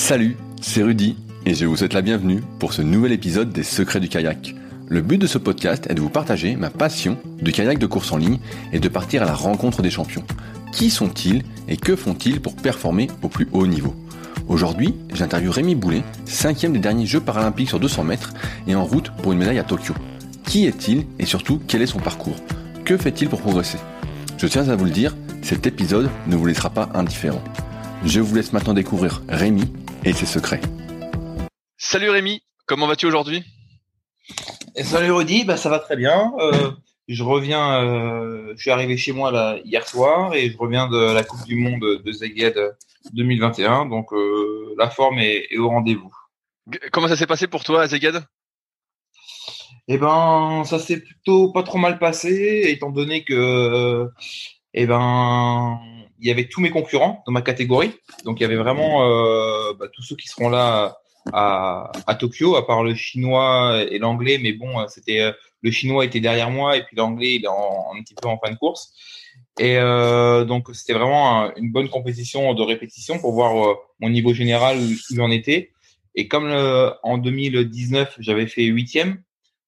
Salut, c'est Rudy et je vous souhaite la bienvenue pour ce nouvel épisode des Secrets du kayak. Le but de ce podcast est de vous partager ma passion du kayak de course en ligne et de partir à la rencontre des champions. Qui sont-ils et que font-ils pour performer au plus haut niveau? Aujourd'hui, j'interviewe Rémi Boulet, cinquième des derniers Jeux paralympiques sur 200 mètres et en route pour une médaille à Tokyo. Qui est-il et surtout quel est son parcours? Que fait-il pour progresser? Je tiens à vous le dire, cet épisode ne vous laissera pas indifférent. Je vous laisse maintenant découvrir Rémi et ses secrets. Salut Rémi, comment vas-tu aujourd'hui? Salut Rudy, bah, ça va très bien. Euh, je reviens, euh, je suis arrivé chez moi là, hier soir et je reviens de la Coupe du Monde de Zeged 2021, donc euh, la forme est, est au rendez-vous. Comment ça s'est passé pour toi à Zeged Eh ben, ça s'est plutôt pas trop mal passé, étant donné que, eh ben, il y avait tous mes concurrents dans ma catégorie, donc il y avait vraiment euh, bah, tous ceux qui seront là à, Tokyo, à part le chinois et l'anglais, mais bon, c'était le chinois était derrière moi et puis l'anglais il est un petit peu en fin de course. Et euh, donc c'était vraiment une bonne compétition de répétition pour voir euh, mon niveau général où j'en étais. Et comme en 2019 j'avais fait huitième,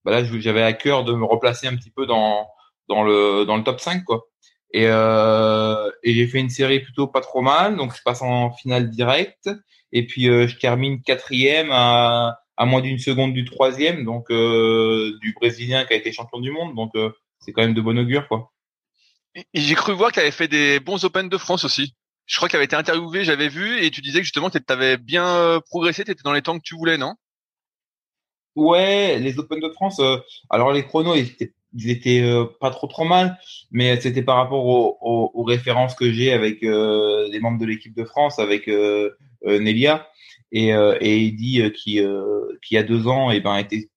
bah là j'avais à cœur de me replacer un petit peu dans dans le dans le top 5 quoi. Et, euh, et j'ai fait une série plutôt pas trop mal, donc je passe en finale directe. Et puis euh, je termine quatrième à, à moins d'une seconde du troisième, donc euh, du Brésilien qui a été champion du monde. Donc euh, c'est quand même de bon augure, quoi. J'ai cru voir que tu avais fait des bons Open de France aussi. Je crois que tu avais été interviewé, j'avais vu, et tu disais que justement que tu avais bien euh, progressé, tu étais dans les temps que tu voulais, non? Ouais, les Open de France. Euh, alors les chronos, ils étaient, ils étaient euh, pas trop trop mal, mais c'était par rapport aux, aux, aux références que j'ai avec euh, les membres de l'équipe de France, avec euh, Nelia et, et Eddy qui, qui il y a deux ans, et ben était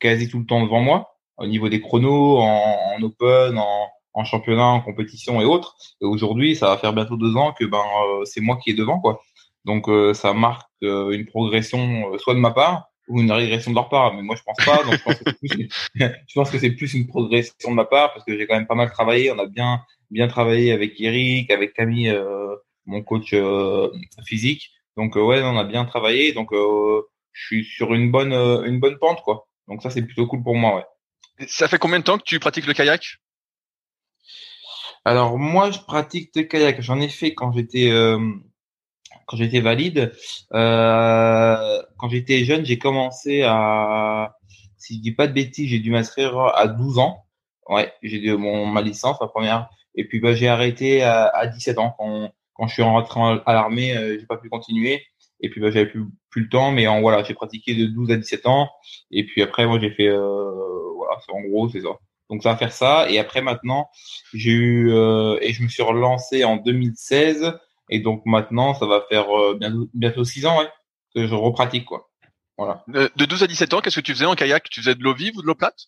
quasi tout le temps devant moi au niveau des chronos, en, en Open, en, en championnat, en compétition et autres. Et aujourd'hui, ça va faire bientôt deux ans que ben c'est moi qui est devant quoi. Donc ça marque une progression soit de ma part ou une régression de leur part, mais moi je pense pas. Donc je pense que c'est plus, une progression de ma part parce que j'ai quand même pas mal travaillé. On a bien bien travaillé avec Eric, avec Camille, euh, mon coach euh, physique. Donc euh, ouais, on a bien travaillé. Donc euh, je suis sur une bonne une bonne pente quoi. Donc ça c'est plutôt cool pour moi. Ouais. Ça fait combien de temps que tu pratiques le kayak? Alors moi je pratique le kayak. J'en ai fait quand j'étais quand j'étais valide. Euh, quand j'étais jeune, j'ai commencé à, si je dis pas de bêtises, j'ai dû m'inscrire à 12 ans. Ouais, j'ai eu mon ma licence, ma première. Et puis bah j'ai arrêté à, à, 17 ans quand quand je suis rentré à l'armée, euh, j'ai pas pu continuer. Et puis bah j'avais plus plus le temps, mais en voilà, j'ai pratiqué de 12 à 17 ans. Et puis après moi j'ai fait euh, voilà, en gros c'est ça. Donc ça va faire ça. Et après maintenant, j'ai eu euh, et je me suis relancé en 2016 et donc maintenant, ça va faire euh, bientôt, bientôt 6 ans ouais, que je repratique. quoi. Voilà. De, de 12 à 17 ans, qu'est-ce que tu faisais en kayak? Tu faisais de l'eau vive ou de l'eau plate?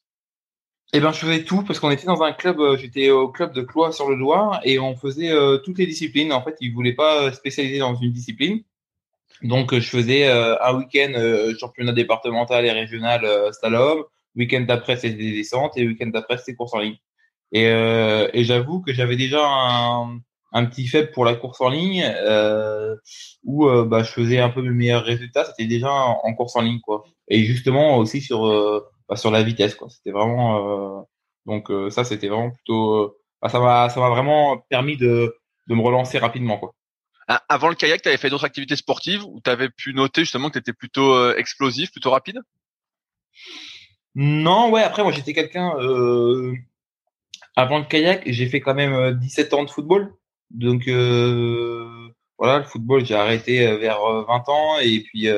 Eh ben, je faisais tout parce qu'on était dans un club, euh, j'étais au club de Cloix sur le Loir et on faisait euh, toutes les disciplines. En fait, ils voulaient pas spécialiser dans une discipline. Donc, je faisais un week-end championnat départemental et régional slalom. Week-end d'après, c'était des descentes et week-end d'après, c'était course en ligne. Et, et j'avoue que j'avais déjà un, un petit faible pour la course en ligne euh, où euh, bah, je faisais un peu mes meilleurs résultats. C'était déjà en, course en ligne quoi. Et justement aussi sur euh, bah, sur la vitesse quoi. C'était vraiment euh, donc euh, ça c'était vraiment plutôt bah, ça m'a ça m'a vraiment permis de de me relancer rapidement quoi. Ah, avant le kayak tu avais fait d'autres activités sportives où tu avais pu noter justement que tu étais plutôt explosif plutôt rapide? Non ouais après moi j'étais quelqu'un avant le kayak j'ai fait quand même 17 ans de football donc euh, voilà, le football, j'ai arrêté euh, vers 20 euh, ans et puis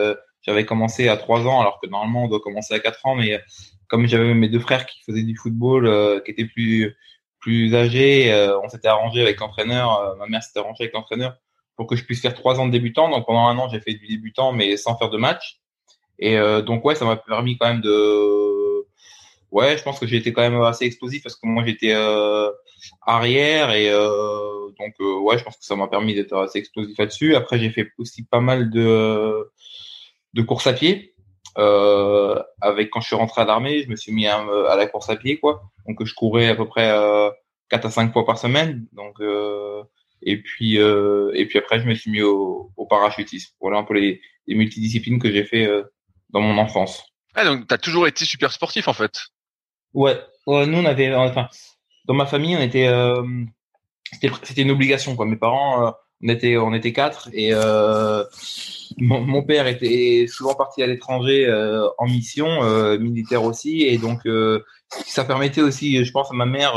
j'avais commencé à 3 ans alors que normalement on doit commencer à 4 ans mais comme j'avais mes deux frères qui faisaient du football qui étaient plus plus âgés, on s'était arrangé avec l'entraîneur, ma mère s'était arrangée avec l'entraîneur pour que je puisse faire 3 ans de débutant. Donc pendant un an, j'ai fait du débutant mais sans faire de match. Et donc ouais, ça m'a permis quand même de ouais, je pense que été quand même assez explosif parce que moi j'étais euh, arrière et euh, donc euh, ouais, je pense que ça m'a permis d'être assez explosif là-dessus. Après, j'ai fait aussi pas mal de de course à pied. Avec quand je suis rentré à l'armée, je me suis mis à, la course à pied quoi. Donc je courais à peu près 4 à 5 fois par semaine. Donc Et puis, et puis après, je me suis mis au, parachutisme. Voilà un peu les, multidisciplines que j'ai fait dans mon enfance. Ah, donc t'as toujours été super sportif en fait. Ouais. ouais nous, on avait, enfin, dans ma famille, on était, euh, c'était une obligation quoi. Mes parents, euh, on était, on était quatre et euh, mon, mon, père était souvent parti à l'étranger euh, en mission militaire aussi et donc ça permettait aussi, je pense, à ma mère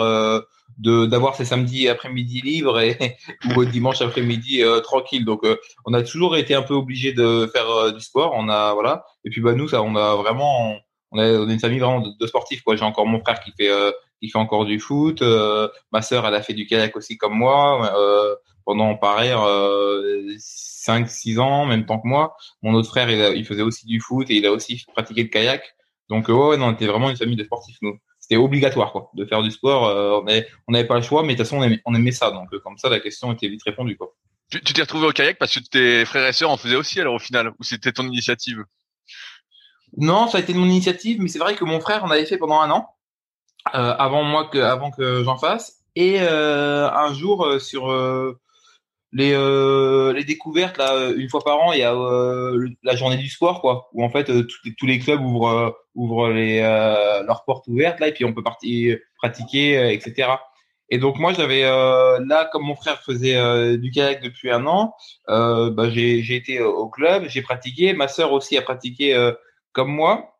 de d'avoir ces samedis après-midi libres et ou dimanche après-midi euh, tranquille. Donc euh, on a toujours été un peu obligé de faire euh, du sport. On a voilà. Et puis bah nous ça on a vraiment on a, a une famille vraiment de, sportifs quoi. J'ai encore mon frère qui fait qui fait encore du foot. ma sœur elle a fait du kayak aussi comme moi pendant pareil 5 6 ans même temps que moi. Mon autre frère il, il, faisait aussi du foot et il a aussi pratiqué le kayak. Donc ouais, non, on était vraiment une famille de sportifs nous c'était obligatoire quoi, de faire du sport. Euh, on n'avait pas le choix, mais de toute façon on aimait, ça. Donc euh, comme ça, la question était vite répondue quoi. Tu t'es retrouvé au kayak parce que tes frères et sœurs en faisaient aussi alors au final, ou c'était ton initiative? Non, ça a été mon initiative, mais c'est vrai que mon frère en avait fait pendant un an euh, avant moi que avant que j'en fasse. Et un jour sur les, euh, les découvertes là euh, une fois par an il y a euh, la journée du sport quoi où en fait tous les clubs ouvrent ouvrent les leurs portes ouvertes là et puis on peut partir pratiquer etc et donc moi j'avais là comme mon frère faisait du kayak depuis un an bah, j'ai j'ai été au club j'ai pratiqué ma sœur aussi a pratiqué comme moi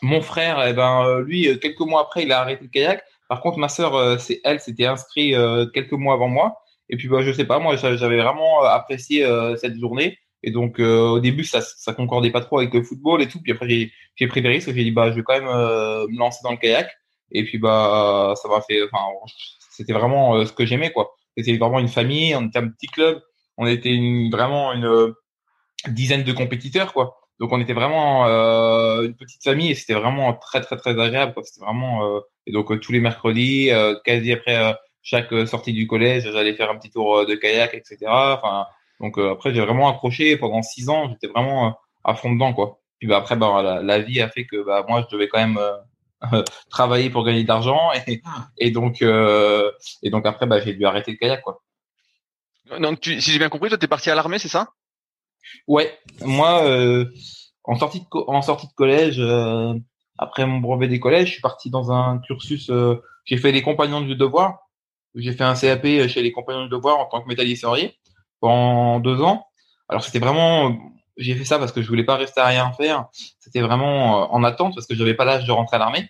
mon frère eh ben lui quelques mois après il a arrêté le kayak par contre ma sœur c'est elle s'était inscrit quelques mois avant moi et puis, bah, je sais pas, moi, j'avais vraiment euh, apprécié euh, cette journée. Et donc, euh, au début, ça, ça concordait pas trop avec le football et tout. Puis après, j'ai pris des risques. J'ai dit, bah, je vais quand même me lancer dans le kayak. Et puis, bah, ça m'a fait. Enfin, c'était vraiment ce que j'aimais, quoi. C'était vraiment une famille. On était un petit club. On était vraiment une dizaine de compétiteurs, quoi. Donc, on était vraiment une petite famille et c'était vraiment très, très, très agréable. C'était vraiment. et donc, tous les mercredis, quasi après chaque euh, sortie du collège, j'allais faire un petit tour euh, de kayak, etc. Enfin, donc euh, après, j'ai vraiment accroché pendant six ans. J'étais vraiment à fond dedans, quoi. Puis bah, après, bah, la, vie a fait que bah, moi, je devais quand même travailler pour gagner de l'argent et, et donc et donc après, bah, j'ai dû arrêter le kayak, quoi. Donc, tu, si j'ai bien compris, toi, t'es parti à l'armée, c'est ça? Ouais, moi, en sortie de en sortie de collège, après mon brevet des collèges, je suis parti dans un cursus. j'ai fait les compagnons du devoir j'ai fait un CAP chez les compagnons de devoir en tant que métallier pendant deux ans. Alors c'était vraiment, j'ai fait ça parce que je voulais pas rester à rien faire. C'était vraiment euh, en attente parce que j'avais pas l'âge de rentrer à l'armée,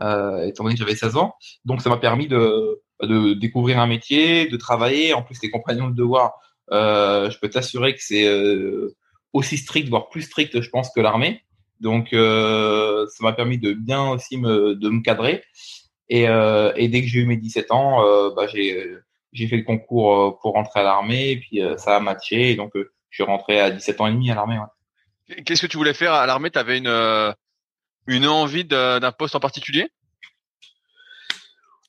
euh, étant donné que j'avais 16 ans. Donc ça m'a permis de, de découvrir un métier, de travailler. En plus les compagnons de devoir, euh, je peux t'assurer que c'est euh, aussi strict, voire plus strict, je pense, que l'armée. Donc euh, ça m'a permis de bien aussi me, de me cadrer. Et, euh, et dès que j'ai eu mes 17 ans, euh, bah, j'ai j'ai fait le concours euh, pour rentrer à l'armée et puis ça a matché. Et donc je suis rentré à 17 ans et demi à l'armée. Ouais. Qu'est-ce que tu voulais faire à l'armée? Tu avais une une envie d'un poste en particulier?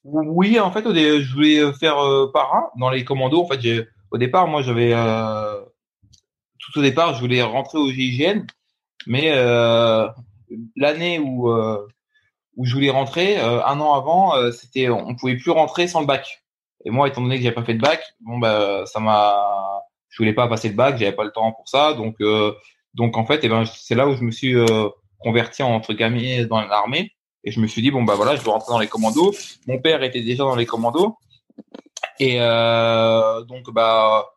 Oui, en fait, je voulais faire para dans les commandos. En fait, au départ, moi, j'avais tout au départ, je voulais rentrer au GIGN, mais l'année où où je voulais rentrer euh, un an avant, euh, c'était on pouvait plus rentrer sans le bac. Et moi, étant donné que j'avais pas fait de bac, bon bah ça m'a, je voulais pas passer le bac, j'avais pas le temps pour ça, donc euh, donc en fait, eh ben c'est là où je me suis converti entre guillemets dans l'armée et je me suis dit bon bah voilà, je dois rentrer dans les commandos. Mon père était déjà dans les commandos et donc bah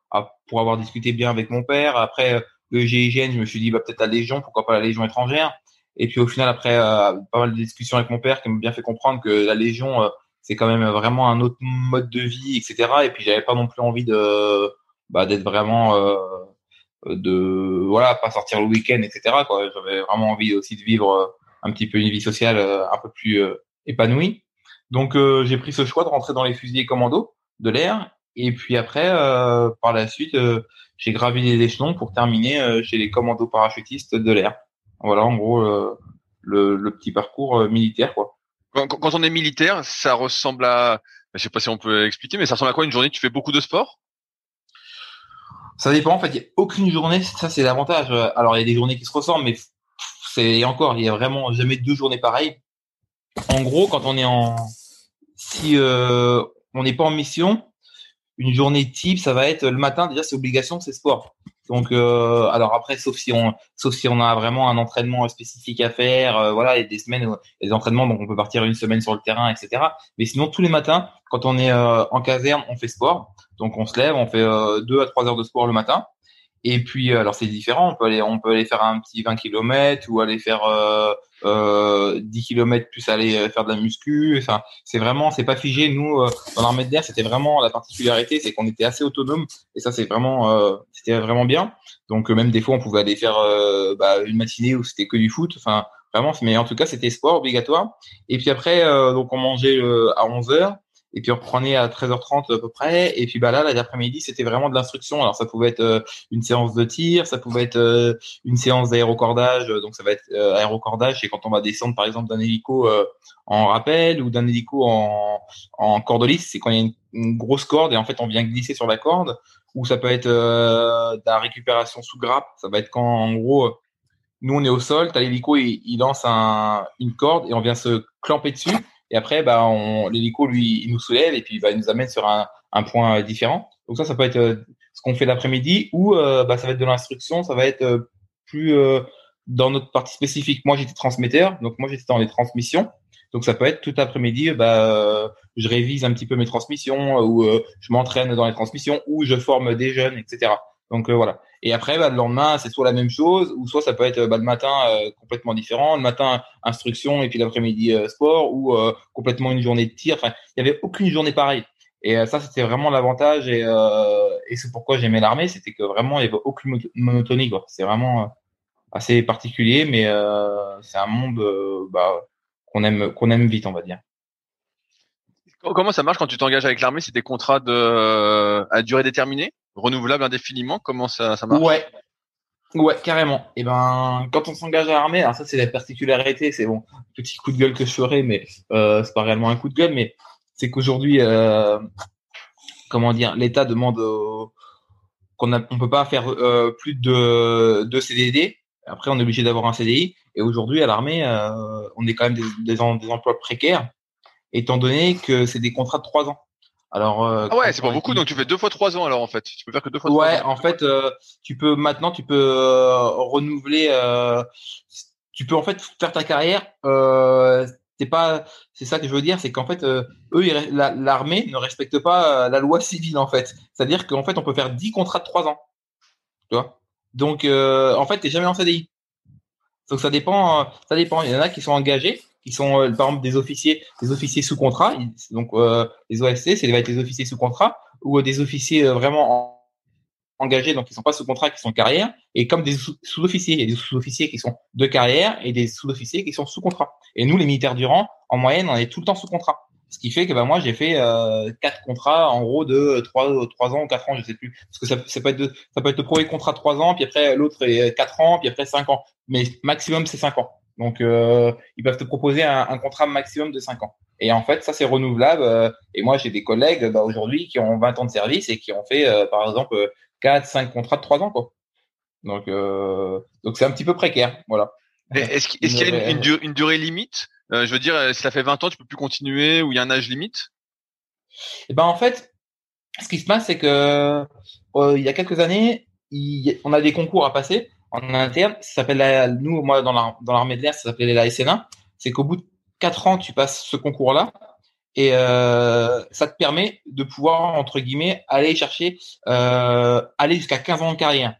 pour avoir discuté bien avec mon père, après le GIGN, je me suis dit bah peut-être la Légion, pourquoi pas la Légion étrangère. Et puis au final, après euh, pas mal de discussions avec mon père, qui m'a bien fait comprendre que la Légion, euh, c'est quand même vraiment un autre mode de vie, etc. Et puis j'avais pas non plus envie de bah, d'être vraiment euh, de voilà pas sortir le week-end, etc. Quoi. J'avais vraiment envie aussi de vivre un petit peu une vie sociale un peu plus épanouie. Donc j'ai pris ce choix de rentrer dans les fusiliers commandos de l'air. Et puis après, par la suite, j'ai gravi les échelons pour terminer chez les commandos parachutistes de l'air. Voilà, en gros, euh, le, le, petit parcours euh, militaire, quoi. Quand, quand, on est militaire, ça ressemble à, je sais pas si on peut expliquer, mais ça ressemble à quoi une journée? Tu fais beaucoup de sport? Ça dépend. En fait, il n'y a aucune journée. Ça, c'est l'avantage. Alors, il y a des journées qui se ressemblent, mais c'est encore, il y a vraiment jamais deux journées pareilles. En gros, quand on est en, si euh, on n'est pas en mission, une journée type, ça va être le matin. Déjà, c'est obligation, c'est sport. Donc, euh, alors après, sauf si on, sauf si on a vraiment un entraînement spécifique à faire, euh, voilà, a des semaines, des entraînements, donc on peut partir une semaine sur le terrain, etc. Mais sinon, tous les matins, quand on est euh, en caserne, on fait sport. Donc, on se lève, on fait deux à trois heures de sport le matin. Et puis, alors c'est différent. On peut aller, on peut aller faire un petit 20 km ou aller faire euh, 10 km plus aller euh, faire de la muscu. Enfin, c'est vraiment, c'est pas figé. Nous, euh, dans l'armée de l'air, c'était vraiment la particularité, c'est qu'on était assez autonome et ça, c'est vraiment, euh, c'était vraiment bien. Donc même des fois, on pouvait aller faire bah, une matinée où c'était que du foot. Enfin, vraiment. Mais en tout cas, c'était sport obligatoire. Et puis après, donc on mangeait à 11 heures et puis on reprenait à 13h30 à peu près. Et puis bah là, l'après-midi, c'était vraiment de l'instruction. Alors ça pouvait être euh, une séance de tir, ça pouvait être euh, une séance d'aérocordage. Donc ça va être euh, aérocordage, c'est quand on va descendre par exemple d'un hélico en rappel ou d'un hélico en, en cordeliste, c'est quand il y a une, grosse corde et en fait on vient glisser sur la corde. Ou ça peut être de la récupération sous grappe. Ça va être quand en gros nous on est au sol, t'as l'hélico, il, il lance un, une corde et on vient se clamper dessus. Et après, bah, l'hélico, lui, il nous soulève et puis bah, il nous amène sur un, un point différent. Donc ça, ça peut être euh, ce qu'on fait l'après-midi ou euh, bah, ça va être de l'instruction, ça va être euh, plus dans notre partie spécifique. Moi, j'étais transmetteur, donc moi, j'étais dans les transmissions. Donc ça peut être tout l'après-midi, bah, je révise un petit peu mes transmissions ou je m'entraîne dans les transmissions ou je forme des jeunes, etc. Donc voilà. Et après, bah, le lendemain, c'est soit la même chose, ou soit ça peut être bah, le matin euh, complètement différent, le matin instruction et puis l'après-midi euh, sport, ou euh, complètement une journée de tir. Enfin, il n'y avait aucune journée pareille. Et ça, c'était vraiment l'avantage, et, et c'est pourquoi j'aimais l'armée, c'était que vraiment, il n'y avait aucune monotonie. C'est vraiment assez particulier, mais c'est un monde bah, qu'on aime, qu'on aime vite, on va dire. Comment ça marche quand tu t'engages avec l'armée? C'est des contrats de à durée déterminée? Renouvelable indéfiniment? Comment ça, ça marche? Ouais. Ouais, carrément. Et eh ben, quand on s'engage à l'armée, alors ça c'est la particularité, c'est bon, petit coup de gueule que je ferai, mais euh, c'est pas réellement un coup de gueule, mais c'est qu'aujourd'hui, euh, comment dire, l'État demande qu'on on peut pas faire euh, plus de, de CDD. Après, on est obligé d'avoir un CDI. Et aujourd'hui, à l'armée, euh, on est quand même des, des emplois précaires, étant donné que c'est des contrats de trois ans. Alors, euh, ah ouais, c'est pas beaucoup, donc tu fais deux fois trois ans alors en fait. Tu peux faire que deux fois. Ouais, en fait, euh, tu peux maintenant, tu peux euh, renouveler. tu peux en fait faire ta carrière. c'est pas, c'est ça que je veux dire, c'est qu'en fait, eux, l'armée ne respecte pas la loi civile en fait. C'est-à-dire qu'en fait, on peut faire dix contrats de trois ans. Tu vois? Donc, en fait, t'es jamais en CDI. Donc ça dépend, ça dépend. Il y en a qui sont engagés qui sont euh, par exemple des officiers, des officiers sous contrat. Donc euh, les OFC, c'est des officiers sous contrat ou des officiers euh, vraiment engagés, donc qui sont pas sous contrat, qui sont carrière, et comme des sous-officiers, il y a des sous-officiers qui sont de carrière et des sous-officiers qui sont sous contrat. Et nous, les militaires du rang, en moyenne, on est tout le temps sous contrat. Ce qui fait que bah, moi j'ai fait euh, quatre contrats en gros de trois trois ans ou quatre ans, je sais plus, parce que ça, ça peut être de, ça peut être le premier contrat trois ans, puis après l'autre est quatre ans, puis après cinq ans, mais maximum c'est cinq ans. Donc, euh, ils peuvent te proposer un, un, contrat maximum de 5 ans. Et en fait, ça, c'est renouvelable. Euh, et moi, j'ai des collègues bah, aujourd'hui qui ont 20 ans de service et qui ont fait, euh, par exemple, 4, 5 contrats de 3 ans. Quoi. Donc, euh, donc c'est un petit peu précaire. Voilà. Est-ce qu'il y a une, une, durée limite? Je veux dire, si ça fait 20 ans, tu peux plus continuer ou il y a un âge limite? Eh ben, en fait, ce qui se passe, c'est que il y a quelques années, il, on a des concours à passer en interne. Ça s'appelle nous, moi, dans l'armée de l'air, ça s'appelait la SN1. C'est qu'au bout de quatre ans, tu passes ce concours-là et euh, ça te permet de pouvoir entre guillemets aller chercher, euh, aller jusqu'à 15 ans de carrière.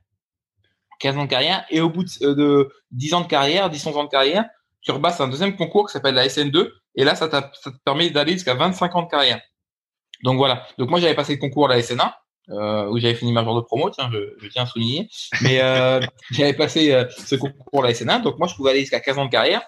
15 ans de carrière et au bout de, de 10 ans de carrière, 10 11 ans de carrière, tu repasses un deuxième concours qui s'appelle la SN2 et là ça, ça te permet d'aller jusqu'à 25 ans de carrière. Donc voilà. Donc moi j'avais passé le concours à la SN1 euh, où j'avais fini ma jour de promo, tiens, je, je tiens à souligner. Mais euh, j'avais passé euh, ce concours la SNA, donc moi je pouvais aller jusqu'à 15 ans de carrière.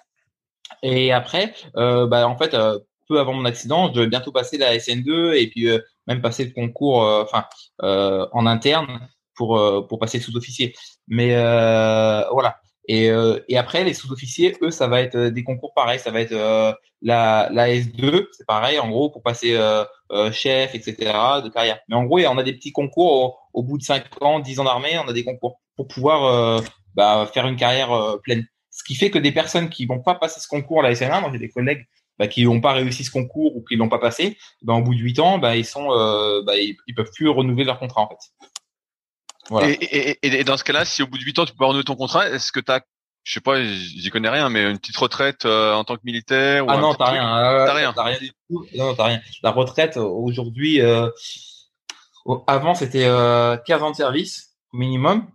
Et après, euh, bah, en fait, euh, peu avant mon accident, je devais bientôt passer la SN2 et puis même passer le concours, enfin, en interne pour pour passer sous-officier. Mais voilà. Et, et après, les sous-officiers, eux, ça va être des concours pareils. Ça va être la, la S2, c'est pareil, en gros, pour passer euh, euh, chef, etc., de carrière. Mais en gros, on a des petits concours au, bout de 5 ans, 10 ans d'armée, on a des concours pour pouvoir euh, bah, faire une carrière pleine. Ce qui fait que des personnes qui vont pas passer ce concours la SNA, moi j'ai des collègues bah, qui n'ont pas réussi ce concours ou qui l'ont pas passé, ben au bout de huit ans, bah, ils sont, euh, bah, ils, peuvent plus renouveler leur contrat en fait. Voilà. Et, et, et, dans ce cas-là, si au bout de huit ans tu peux renouveler ton contrat, est-ce que tu as je sais pas, j'y connais rien, mais une petite retraite euh, en tant que militaire ou Ah non, t'as rien. t'as rien. T'as rien du tout. Non, t'as rien. La retraite aujourd'hui, euh, avant c'était euh, 15 ans de service minimum,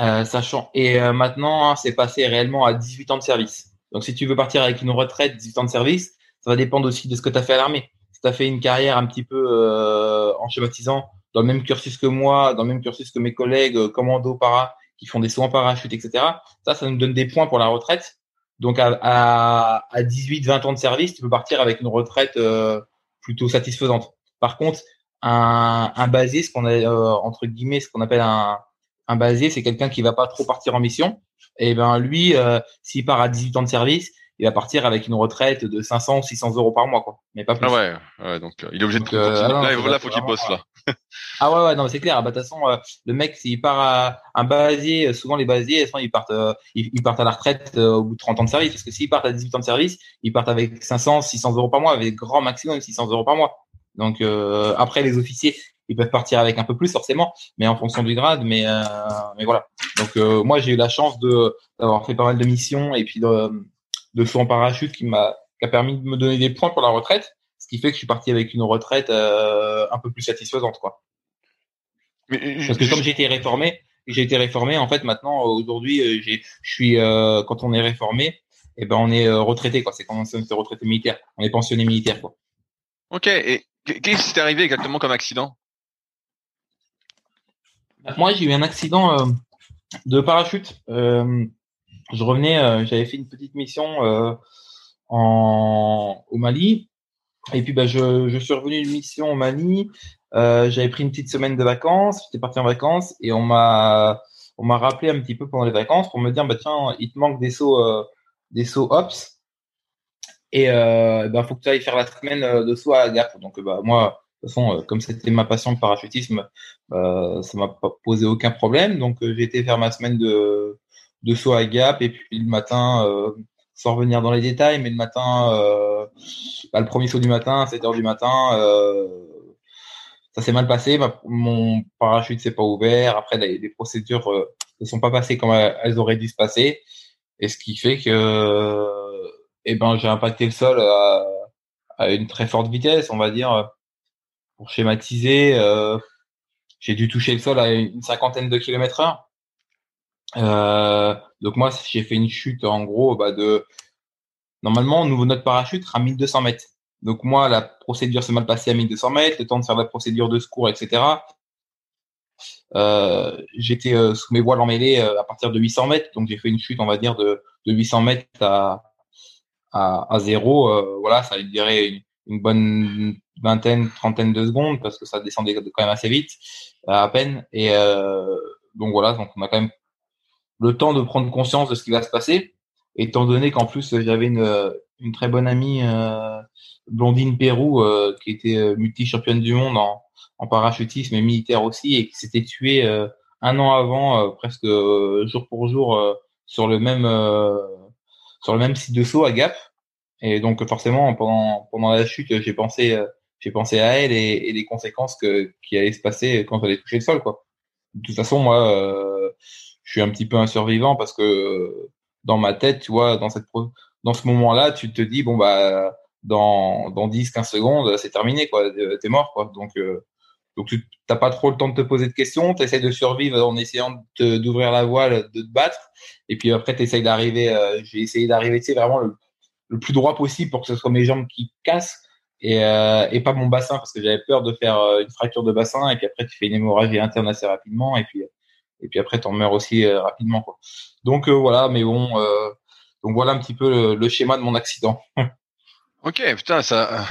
euh, sachant et euh, maintenant hein, c'est passé réellement à 18 ans de service. Donc si tu veux partir avec une retraite 18 ans de service, ça va dépendre aussi de ce que tu as fait à l'armée. Si tu as fait une carrière un petit peu en schématisant dans le même cursus que moi, dans le même cursus que mes collègues, commando, para, qui font des sauts en parachute, etc. Ça, ça nous donne des points pour la retraite. Donc à, à, à 18-20 ans de service, tu peux partir avec une retraite euh, plutôt satisfaisante. Par contre, un, un basier, ce qu'on a euh, entre guillemets, ce qu'on appelle un, un basier, c'est quelqu'un qui va pas trop partir en mission. Et ben lui, euh, s'il part à 18 ans de service, il va partir avec une retraite de 500, 600 euros par mois, quoi. Mais pas plus. Ah ouais, ouais donc euh, il est obligé de. Euh, là, là, faut qu'il bosse là. Ah ouais, ouais, non, c'est clair. Bah, de toute façon, euh, le mec, s'il part à un basier, souvent les basiers, ils partent, ils, partent à la retraite au bout de 30 ans de service. Parce que s'ils partent à 18 ans de service, ils partent avec 500, 600 euros par mois, avec grand maximum 600 euros par mois. Donc après, les officiers, ils peuvent partir avec un peu plus forcément, mais en fonction du grade. Mais mais voilà. Donc moi, j'ai eu la chance d'avoir fait pas mal de missions et puis de de saut en parachute qui m'a qui a permis de me donner des points pour la retraite, ce qui fait que je suis parti avec une retraite euh, un peu plus satisfaisante, quoi. Mais, Parce que comme j'ai été réformé, j'ai été réformé. En fait, maintenant, aujourd'hui, euh, je suis euh, quand on est réformé, eh ben on est retraité, quoi. C'est quand on est retraité militaire, on est pensionné militaire, quoi. Ok. Et qu'est-ce qui t'est arrivé exactement comme accident? Moi, j'ai eu un accident de parachute. Euh, je revenais, euh, j'avais fait une petite mission euh, en, au Mali. Et puis, bah, je, je suis revenu d'une mission au Mali. Euh, j'avais pris une petite semaine de vacances. J'étais parti en vacances et on m'a on m'a rappelé un petit peu pendant les vacances pour me dire bah tiens il te manque des sauts euh, des sauts ops et euh, bah faut que tu ailles faire la semaine de saut à Gap donc bah moi de toute façon comme c'était ma passion le parachutisme euh, ça m'a pas posé aucun problème donc j'ai été faire ma semaine de de saut à gap et puis le matin euh, sans revenir dans les détails mais le matin euh, bah, le premier saut du matin à 7 heures du matin euh, ça s'est mal passé. Mon parachute s'est pas ouvert. Après les, procédures ne sont pas passées comme elles auraient dû se passer. Et ce qui fait que eh ben j'ai impacté le sol à, à, une très forte vitesse on va dire pour schématiser j'ai dû toucher le sol à une cinquantaine de kilomètres heure. Euh, donc moi, j'ai fait une chute en gros bah, de. Normalement, on ouvre notre parachute à 1200 mètres. Donc moi, la procédure s'est mal passée à 1200 mètres, le temps de faire la procédure de secours, etc. Euh, j'étais euh, sous mes voiles emmêlées euh, à partir de 800 mètres, donc j'ai fait une chute, on va dire, de, de 800 mètres à, zéro. Euh, voilà, ça duré une, une, bonne vingtaine, trentaine de secondes parce que ça descendait quand même assez vite, à peine. Et donc voilà, donc on a quand même le temps de prendre conscience de ce qui va se passer, étant donné qu'en plus j'avais une, une très bonne amie euh, Blondine Pérou euh, qui était euh, multi-championne du monde en, en, parachutisme et militaire aussi et qui s'était tuée euh, un an avant presque jour pour jour sur le même sur le même site de saut à Gap. Et donc forcément pendant pendant la chute j'ai pensé j'ai pensé à elle et, et, les conséquences que qui allaient se passer quand elle allait toucher le sol quoi. De toute façon moi je suis un petit peu un survivant parce que dans ma tête, tu vois, dans cette dans ce moment-là, tu te dis bon bah dans dans 10 15 secondes, c'est terminé quoi, t'es mort quoi. Donc euh, donc tu t'as pas trop le temps de te poser de questions, tu essaies de survivre en essayant d'ouvrir la voile, de te battre. Et puis après tu d'arriver euh, j'ai essayé d'arriver tu sais vraiment le, le, plus droit possible pour que ce soit mes jambes qui cassent et, euh, et pas mon bassin parce que j'avais peur de faire euh, une fracture de bassin. Et puis après tu fais une hémorragie interne assez rapidement. Et puis et puis après, tu en meurs aussi euh, rapidement. Quoi. Donc euh, voilà, mais bon, euh, donc voilà un petit peu le, schéma de mon accident. ok, putain, ça.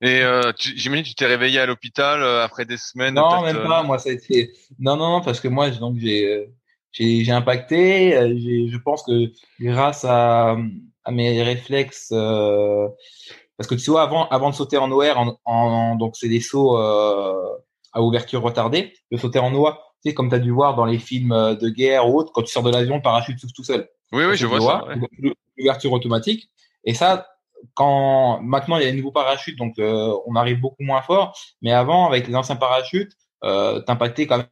Et euh, j'imagine que tu t'es réveillé à l'hôpital après des semaines. Non, même pas. Moi, ça a été. Non, non, non, parce que moi, donc j'ai j'ai impacté. je pense que grâce à, à mes réflexes, parce que tu vois, avant, avant de sauter en OR, en, en donc c'est des sauts à ouverture retardée. De sauter en Comme tu as dû voir dans les films euh, de guerre ou autres, quand tu sors de l'avion, le parachute s'ouvre tout seul. Oui, oui, je vois ça. L'ouverture automatique. Et ça, quand maintenant il y a un nouveau parachute, donc on arrive beaucoup moins fort. Mais avant, avec les anciens parachutes, euh, t'impactais quand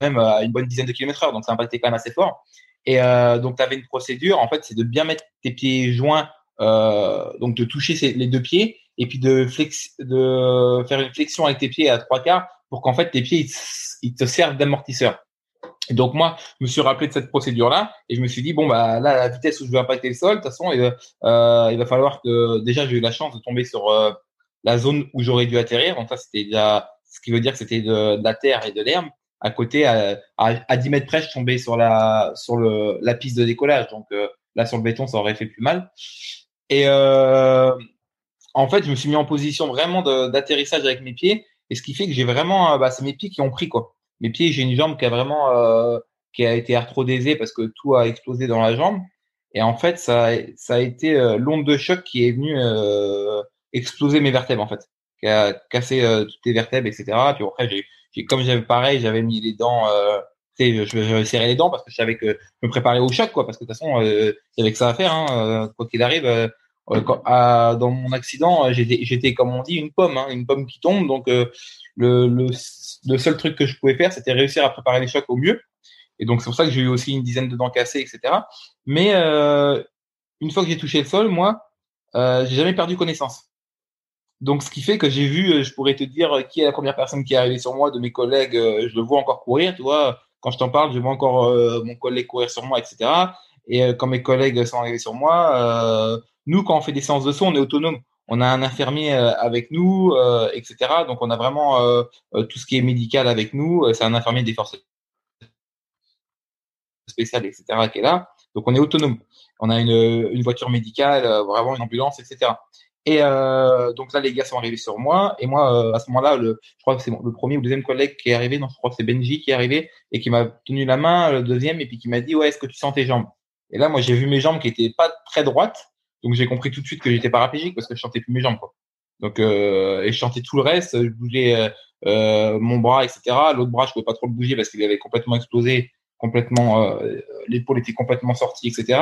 même à une bonne dizaine de kilomètres heure, donc ça impactait quand même assez fort. Et euh, donc tu avais une procédure, en fait, c'est de bien mettre tes pieds joints, euh, donc de toucher les deux pieds et puis de, faire une flexion avec tes pieds à trois quarts pour qu'en fait tes pieds ils, te servent d'amortisseur. Donc moi, je me suis rappelé de cette procédure-là et je me suis dit bon bah là la vitesse où je vais impacter le sol, de toute façon il va, euh, falloir que déjà j'ai eu la chance de tomber sur euh, la zone où j'aurais dû atterrir. Donc ça c'était déjà ce qui veut dire que c'était de, la terre et de l'herbe. À côté, à, à, 10 mètres près, je tombais sur la sur le la piste de décollage. Donc euh, là sur le béton, ça aurait fait plus mal. Et en fait, je me suis mis en position vraiment d'atterrissage avec mes pieds, et ce qui fait que j'ai vraiment, euh, bah, c'est mes pieds qui ont pris quoi. Mes pieds, j'ai une jambe qui a vraiment, euh, qui a été arthrodésée parce que tout a explosé dans la jambe. Et en fait, ça, ça a été euh, l'onde de choc qui est venue euh, exploser mes vertèbres en fait, qui a cassé euh, toutes les vertèbres, etc. Puis après, j'ai, comme j'avais pareil, j'avais mis les dents. tu sais, je, je, serrais les dents parce que je savais que je me préparais au choc, quoi, parce que de toute façon, euh, j'avais que ça à faire, hein, quoi qu'il arrive. Euh, dans mon accident, euh, j'étais, comme on dit, une pomme, hein, une pomme qui tombe. Donc, euh, le, seul truc que je pouvais faire, c'était réussir à préparer les chocs au mieux. Et donc, c'est pour ça que j'ai eu aussi une dizaine de dents cassées, etc. Mais une fois que j'ai touché le sol, moi, euh, j'ai jamais perdu connaissance. Donc, ce qui fait que j'ai vu, je pourrais te dire qui est la première personne qui est arrivée sur moi, de mes collègues, je le vois encore courir, tu vois. Quand je t'en parle, je vois encore mon collègue courir sur moi, etc. Et quand mes collègues sont arrivés sur moi, nous, quand on fait des séances de soins, on est autonome. On a un infirmier euh, avec nous, euh, etc. Donc, on a vraiment euh, tout ce qui est médical avec nous. C'est un infirmier des forces spéciales, etc. qui est là. Donc, on est autonome. On a une, une voiture médicale, vraiment une ambulance, etc. Et euh, donc là, les gars sont arrivés sur moi. Et moi, à ce moment-là, je crois que c'est le premier ou deuxième collègue qui est arrivé. Non, je crois que c'est Benji qui est arrivé et qui m'a tenu la main, le deuxième, et puis qui m'a dit, ouais, est-ce que tu sens tes jambes? Et là, moi, j'ai vu mes jambes qui étaient pas très droites. Donc j'ai compris tout de suite que j'étais paraplégique parce que je chantais plus mes jambes. Quoi. Donc euh, et je chantais tout le reste, je bougeais euh, euh mon bras, etc. L'autre bras, je pouvais pas trop le bouger parce qu'il avait complètement explosé, complètement euh, l'épaule était complètement sortie, etc.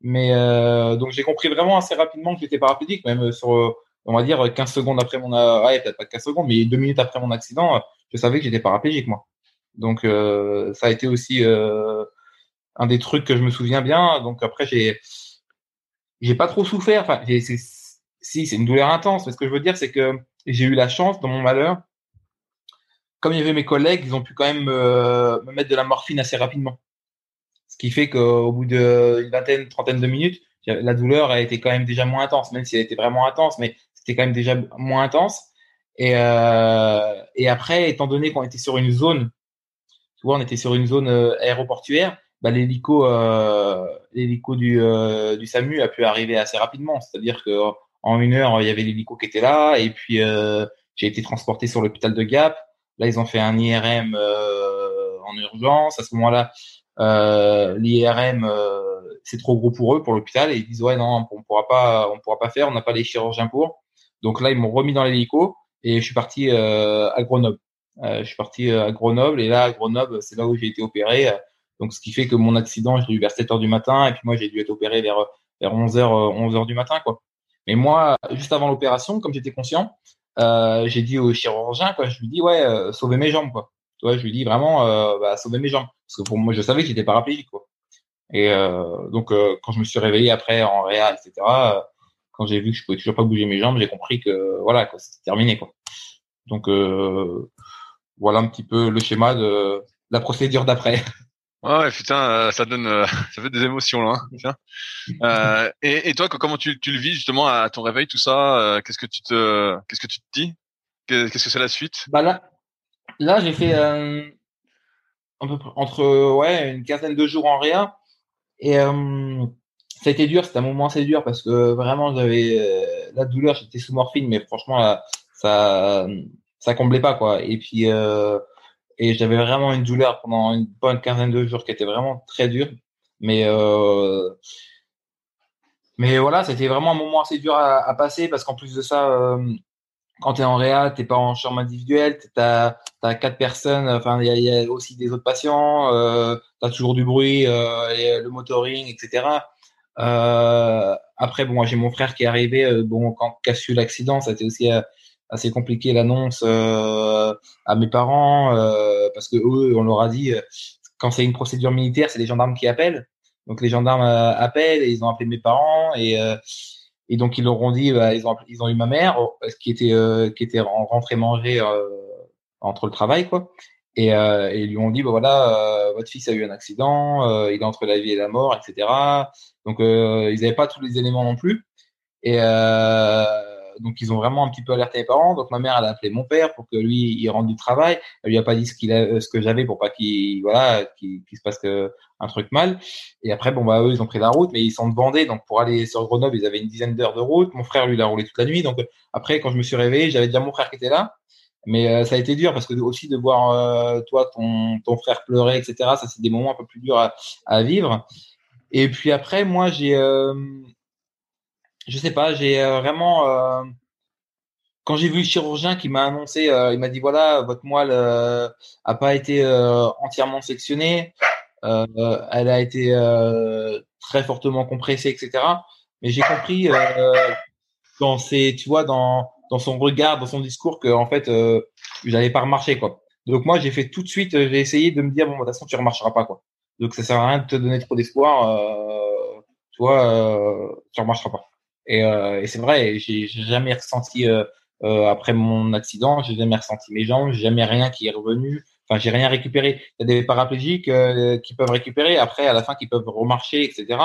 Mais euh, donc j'ai compris vraiment assez rapidement que j'étais paraplégique, même sur on va dire 15 secondes après mon ouais peut-être pas 15 secondes, mais deux minutes après mon accident, je savais que j'étais paraplégique moi. Donc ça a été aussi un des trucs que je me souviens bien. Donc après j'ai j'ai pas trop souffert. Enfin, si, c'est une douleur intense. Mais ce que je veux dire, c'est que j'ai eu la chance dans mon malheur. Comme il y avait mes collègues, ils ont pu quand même euh, me mettre de la morphine assez rapidement. Ce qui fait qu'au bout d'une vingtaine, trentaine de minutes, la douleur a été quand même déjà moins intense, même si elle était vraiment intense, mais c'était quand même déjà moins intense. Et, euh, et après, étant donné qu'on était sur une zone, tu vois, on était sur une zone euh, aéroportuaire, bah, l'hélico, euh, l'hélico du, euh, du SAMU a pu arriver assez rapidement. C'est-à-dire que en une heure, il y avait l'hélico qui était là, et puis euh, j'ai été transporté sur l'hôpital de Gap. Là, ils ont fait un IRM euh, en urgence. À ce moment-là, euh, l'IRM euh, c'est trop gros pour eux, pour l'hôpital, et ils disent ouais non, on pourra pas, on pourra pas faire, on n'a pas les chirurgiens pour. Donc là, ils m'ont remis dans l'hélico et je suis parti à Grenoble. je suis parti à Grenoble et là, à Grenoble, c'est là où j'ai été opéré donc, ce qui fait que mon accident, je l'ai eu vers 7 heures du matin et puis moi, j'ai dû être opéré vers, vers 11 heures, 11 heures du matin, quoi. Mais moi, juste avant l'opération, comme j'étais conscient, euh, j'ai dit au chirurgien, quoi, je lui dis, ouais, euh, sauver mes jambes, quoi. Tu vois, je lui dis vraiment, euh, bah, sauver mes jambes. Parce que pour moi, je savais que j'étais paraplégique, quoi. Et donc, quand je me suis réveillé après en réa, etc., quand j'ai vu que je pouvais toujours pas bouger mes jambes, j'ai compris que, voilà, c'était terminé, quoi. Donc, voilà un petit peu le schéma de la procédure d'après. Ouais, putain, euh, ça donne, euh, ça fait des émotions là. Hein, euh, et, et, toi, comment tu, tu, le vis justement à ton réveil, tout ça euh, Qu'est-ce que tu te, qu'est-ce que tu te dis? Qu'est-ce que c'est la suite? Bah là, là, j'ai fait un peu entre ouais une quinzaine de jours en réa et ça a été dur. C'était un moment assez dur parce que vraiment j'avais la douleur, j'étais sous morphine, mais franchement ça ça comblait pas quoi. Et puis et j'avais vraiment une douleur pendant une bonne quinzaine de jours qui était vraiment très dure. Mais euh, mais voilà, c'était vraiment un moment assez dur à, passer parce qu'en plus de ça, euh, quand tu es en réa, t'es pas en chambre individuelle, tu as, quatre personnes, enfin il y a, aussi des autres patients, euh, tu as toujours du bruit, euh, le motoring, etc. Après, bon, j'ai mon frère qui est arrivé. Bon, quand a su l'accident, ça a été assez compliqué l'annonce euh, à mes parents parce que eux, on leur a dit quand c'est une procédure militaire, c'est les gendarmes qui appellent. Donc les gendarmes appellent et ils ont appelé mes parents et et donc ils leur ont dit, bah, ils ont ils ont eu ma mère qui était qui était rentrée manger entre le travail quoi. Et, euh, et, ils lui ont dit, bah voilà, euh, votre fils a eu un accident, euh, il est entre la vie et la mort, etc. Donc euh, ils n'avaient pas tous les éléments non plus. Et euh, donc ils ont vraiment un petit peu alerté les parents. Donc ma mère, elle a appelé mon père pour que lui, il rentre du travail. Elle lui a pas dit ce qu'il a, ce que j'avais pour pas qu'il, voilà, qu'il se passe que, un truc mal. Et après, bon bah eux, ils ont pris la route, mais ils sont de Vendée, donc pour aller sur Grenoble, ils avaient une dizaine d'heures de route. Mon frère, lui, il a roulé toute la nuit. Donc après, quand je me suis réveillé, j'avais déjà mon frère qui était là. Mais euh, ça a été dur parce que aussi de voir euh, toi ton, ton frère pleurer, etc. Ça c'est des moments un peu plus durs à, à vivre. Et puis après, moi j'ai, euh, je sais pas, j'ai vraiment quand j'ai vu le chirurgien qui m'a annoncé, il m'a dit voilà votre moelle a pas été entièrement sectionnée, elle a été très fortement compressée, etc. Mais j'ai compris dans ces, tu vois, dans dans son regard, dans son discours que en fait euh, j'allais pas remarcher quoi. Donc moi j'ai fait tout de suite, euh, j'ai essayé de me dire bon de toute façon tu remarcheras pas quoi. Donc ça sert à rien de te donner trop d'espoir, euh, tu vois, euh, tu remarcheras pas. Et, euh, et c'est vrai, j'ai jamais ressenti euh, après mon accident, j'ai jamais ressenti mes jambes, j'ai jamais rien qui est revenu. Enfin, j'ai rien récupéré. Il y a des paraplégiques qui peuvent récupérer après à la fin qui peuvent remarcher, etc.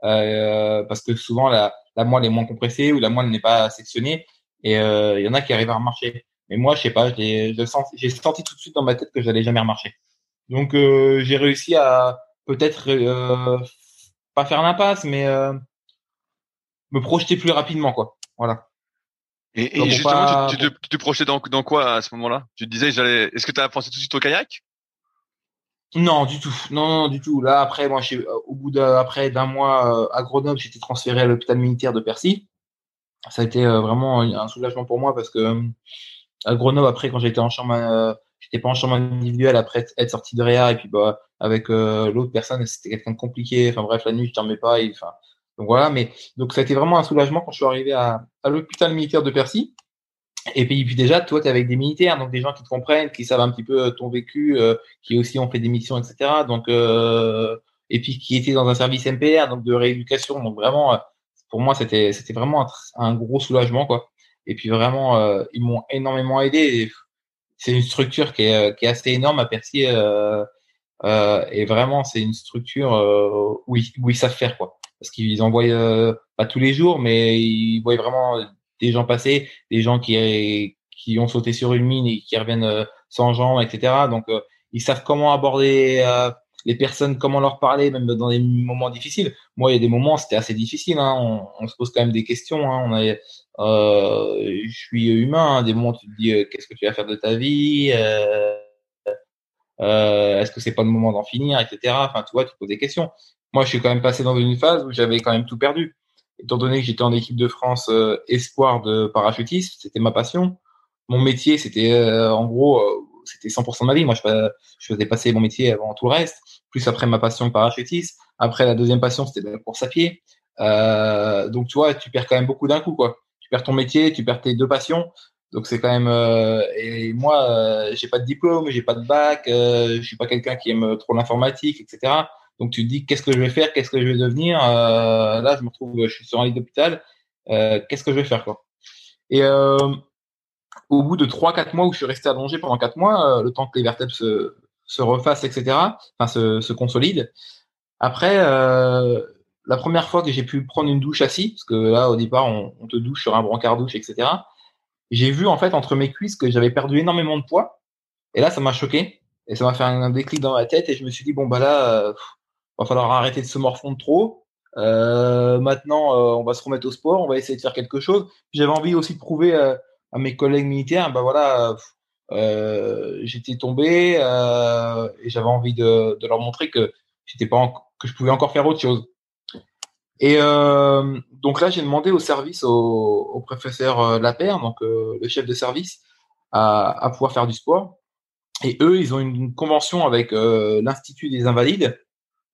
parce que souvent la, la moelle est moins compressée ou la moelle n'est pas sectionnée et euh, il y en a qui arrivent à remarcher. Mais moi, je sais pas, j'ai senti, senti tout de suite dans ma tête que j'allais jamais remarcher. Donc euh, j'ai réussi à peut-être euh, pas faire l'impasse, mais me projeter plus rapidement, quoi. Voilà. Et, et justement, tu, tu, te, tu, te, projetais dans, dans quoi à ce moment-là? Tu te disais, j'allais. Est-ce que tu as pensé tout de suite au kayak? Non, du tout. Non, non, du tout. Là, après, moi, au bout d'un mois à Grenoble, j'étais transféré à l'hôpital militaire de Percy ça a été euh, vraiment un soulagement pour moi parce que euh, à Grenoble après quand j'étais en chambre euh, j'étais pas en chambre individuelle après être sorti de réa et puis bah avec l'autre personne c'était quelqu'un de compliqué enfin bref la nuit je dormais pas enfin donc voilà mais donc ça a vraiment un soulagement quand je suis arrivé à, l'hôpital militaire de Percy et puis, déjà toi tu es avec des militaires donc des gens qui te comprennent qui savent un petit peu ton vécu qui aussi ont fait des missions etc donc et puis qui étaient dans un service MPR donc de rééducation donc vraiment pour moi, c'était c'était vraiment un, gros soulagement quoi. Et puis vraiment, euh, ils m'ont énormément aidé. C'est une structure qui est, qui est assez énorme à Percy euh, euh, et vraiment c'est une structure euh, où, ils, où ils savent faire quoi. Parce qu'ils envoient euh, pas tous les jours, mais ils voient vraiment des gens passer, des gens qui qui ont sauté sur une mine et qui reviennent sans jambes, etc. Donc ils savent comment aborder les personnes, comment leur parler, même dans des moments difficiles. Moi, il y a des moments, c'était assez difficile. Hein. On, on, se pose quand même des questions. Hein. On a, euh, je suis humain. Hein. Des moments, tu te dis, euh, qu'est-ce que tu vas faire de ta vie euh, euh, Est-ce que c'est pas le moment d'en finir, etc. Enfin, tu vois, tu poses des questions. Moi, je suis quand même passé dans une phase où j'avais quand même tout perdu. Étant donné que j'étais en équipe de France euh, espoir de parachutisme, c'était ma passion. Mon métier, c'était en gros c'était 100% de ma vie. Moi, je, faisais passer mon métier avant tout le reste. Plus après ma passion de parachutisme. Après, la deuxième passion, c'était la course à pied. Euh, donc, tu vois, tu perds quand même beaucoup d'un coup, quoi. Tu perds ton métier, tu perds tes deux passions. Donc, c'est quand même. Euh, et moi, euh, j'ai pas de diplôme, j'ai pas de bac, euh, je suis pas quelqu'un qui aime trop l'informatique, etc. Donc, tu te dis, qu'est-ce que je vais faire, qu'est-ce que je vais devenir euh, Là, je me retrouve, je suis sur un lit d'hôpital. qu'est-ce que je vais faire, quoi Et au bout de 3-4 mois où je suis resté allongé pendant 4 mois, euh, le temps que les vertèbres se, se refassent, etc., enfin se, se consolident. Après, euh, la première fois que j'ai pu prendre une douche assis, parce que là au départ on, on te douche sur un brancard douche, etc., j'ai vu en fait entre mes cuisses que j'avais perdu énormément de poids. Et là, ça m'a choqué et ça m'a fait un déclic dans ma tête et je me suis dit bon bah là, euh, va falloir arrêter de se morfondre trop. Euh, maintenant, euh, on va se remettre au sport, on va essayer de faire quelque chose. J'avais envie aussi de prouver euh, à mes collègues militaires, ben voilà, j'étais tombé et j'avais envie de, leur montrer que pas que je pouvais encore faire autre chose. Et euh, donc là, j'ai demandé au service, au, professeur euh, Lapère, donc euh, le chef de service, à, pouvoir faire du sport. Et eux, ils ont une convention avec l'Institut des Invalides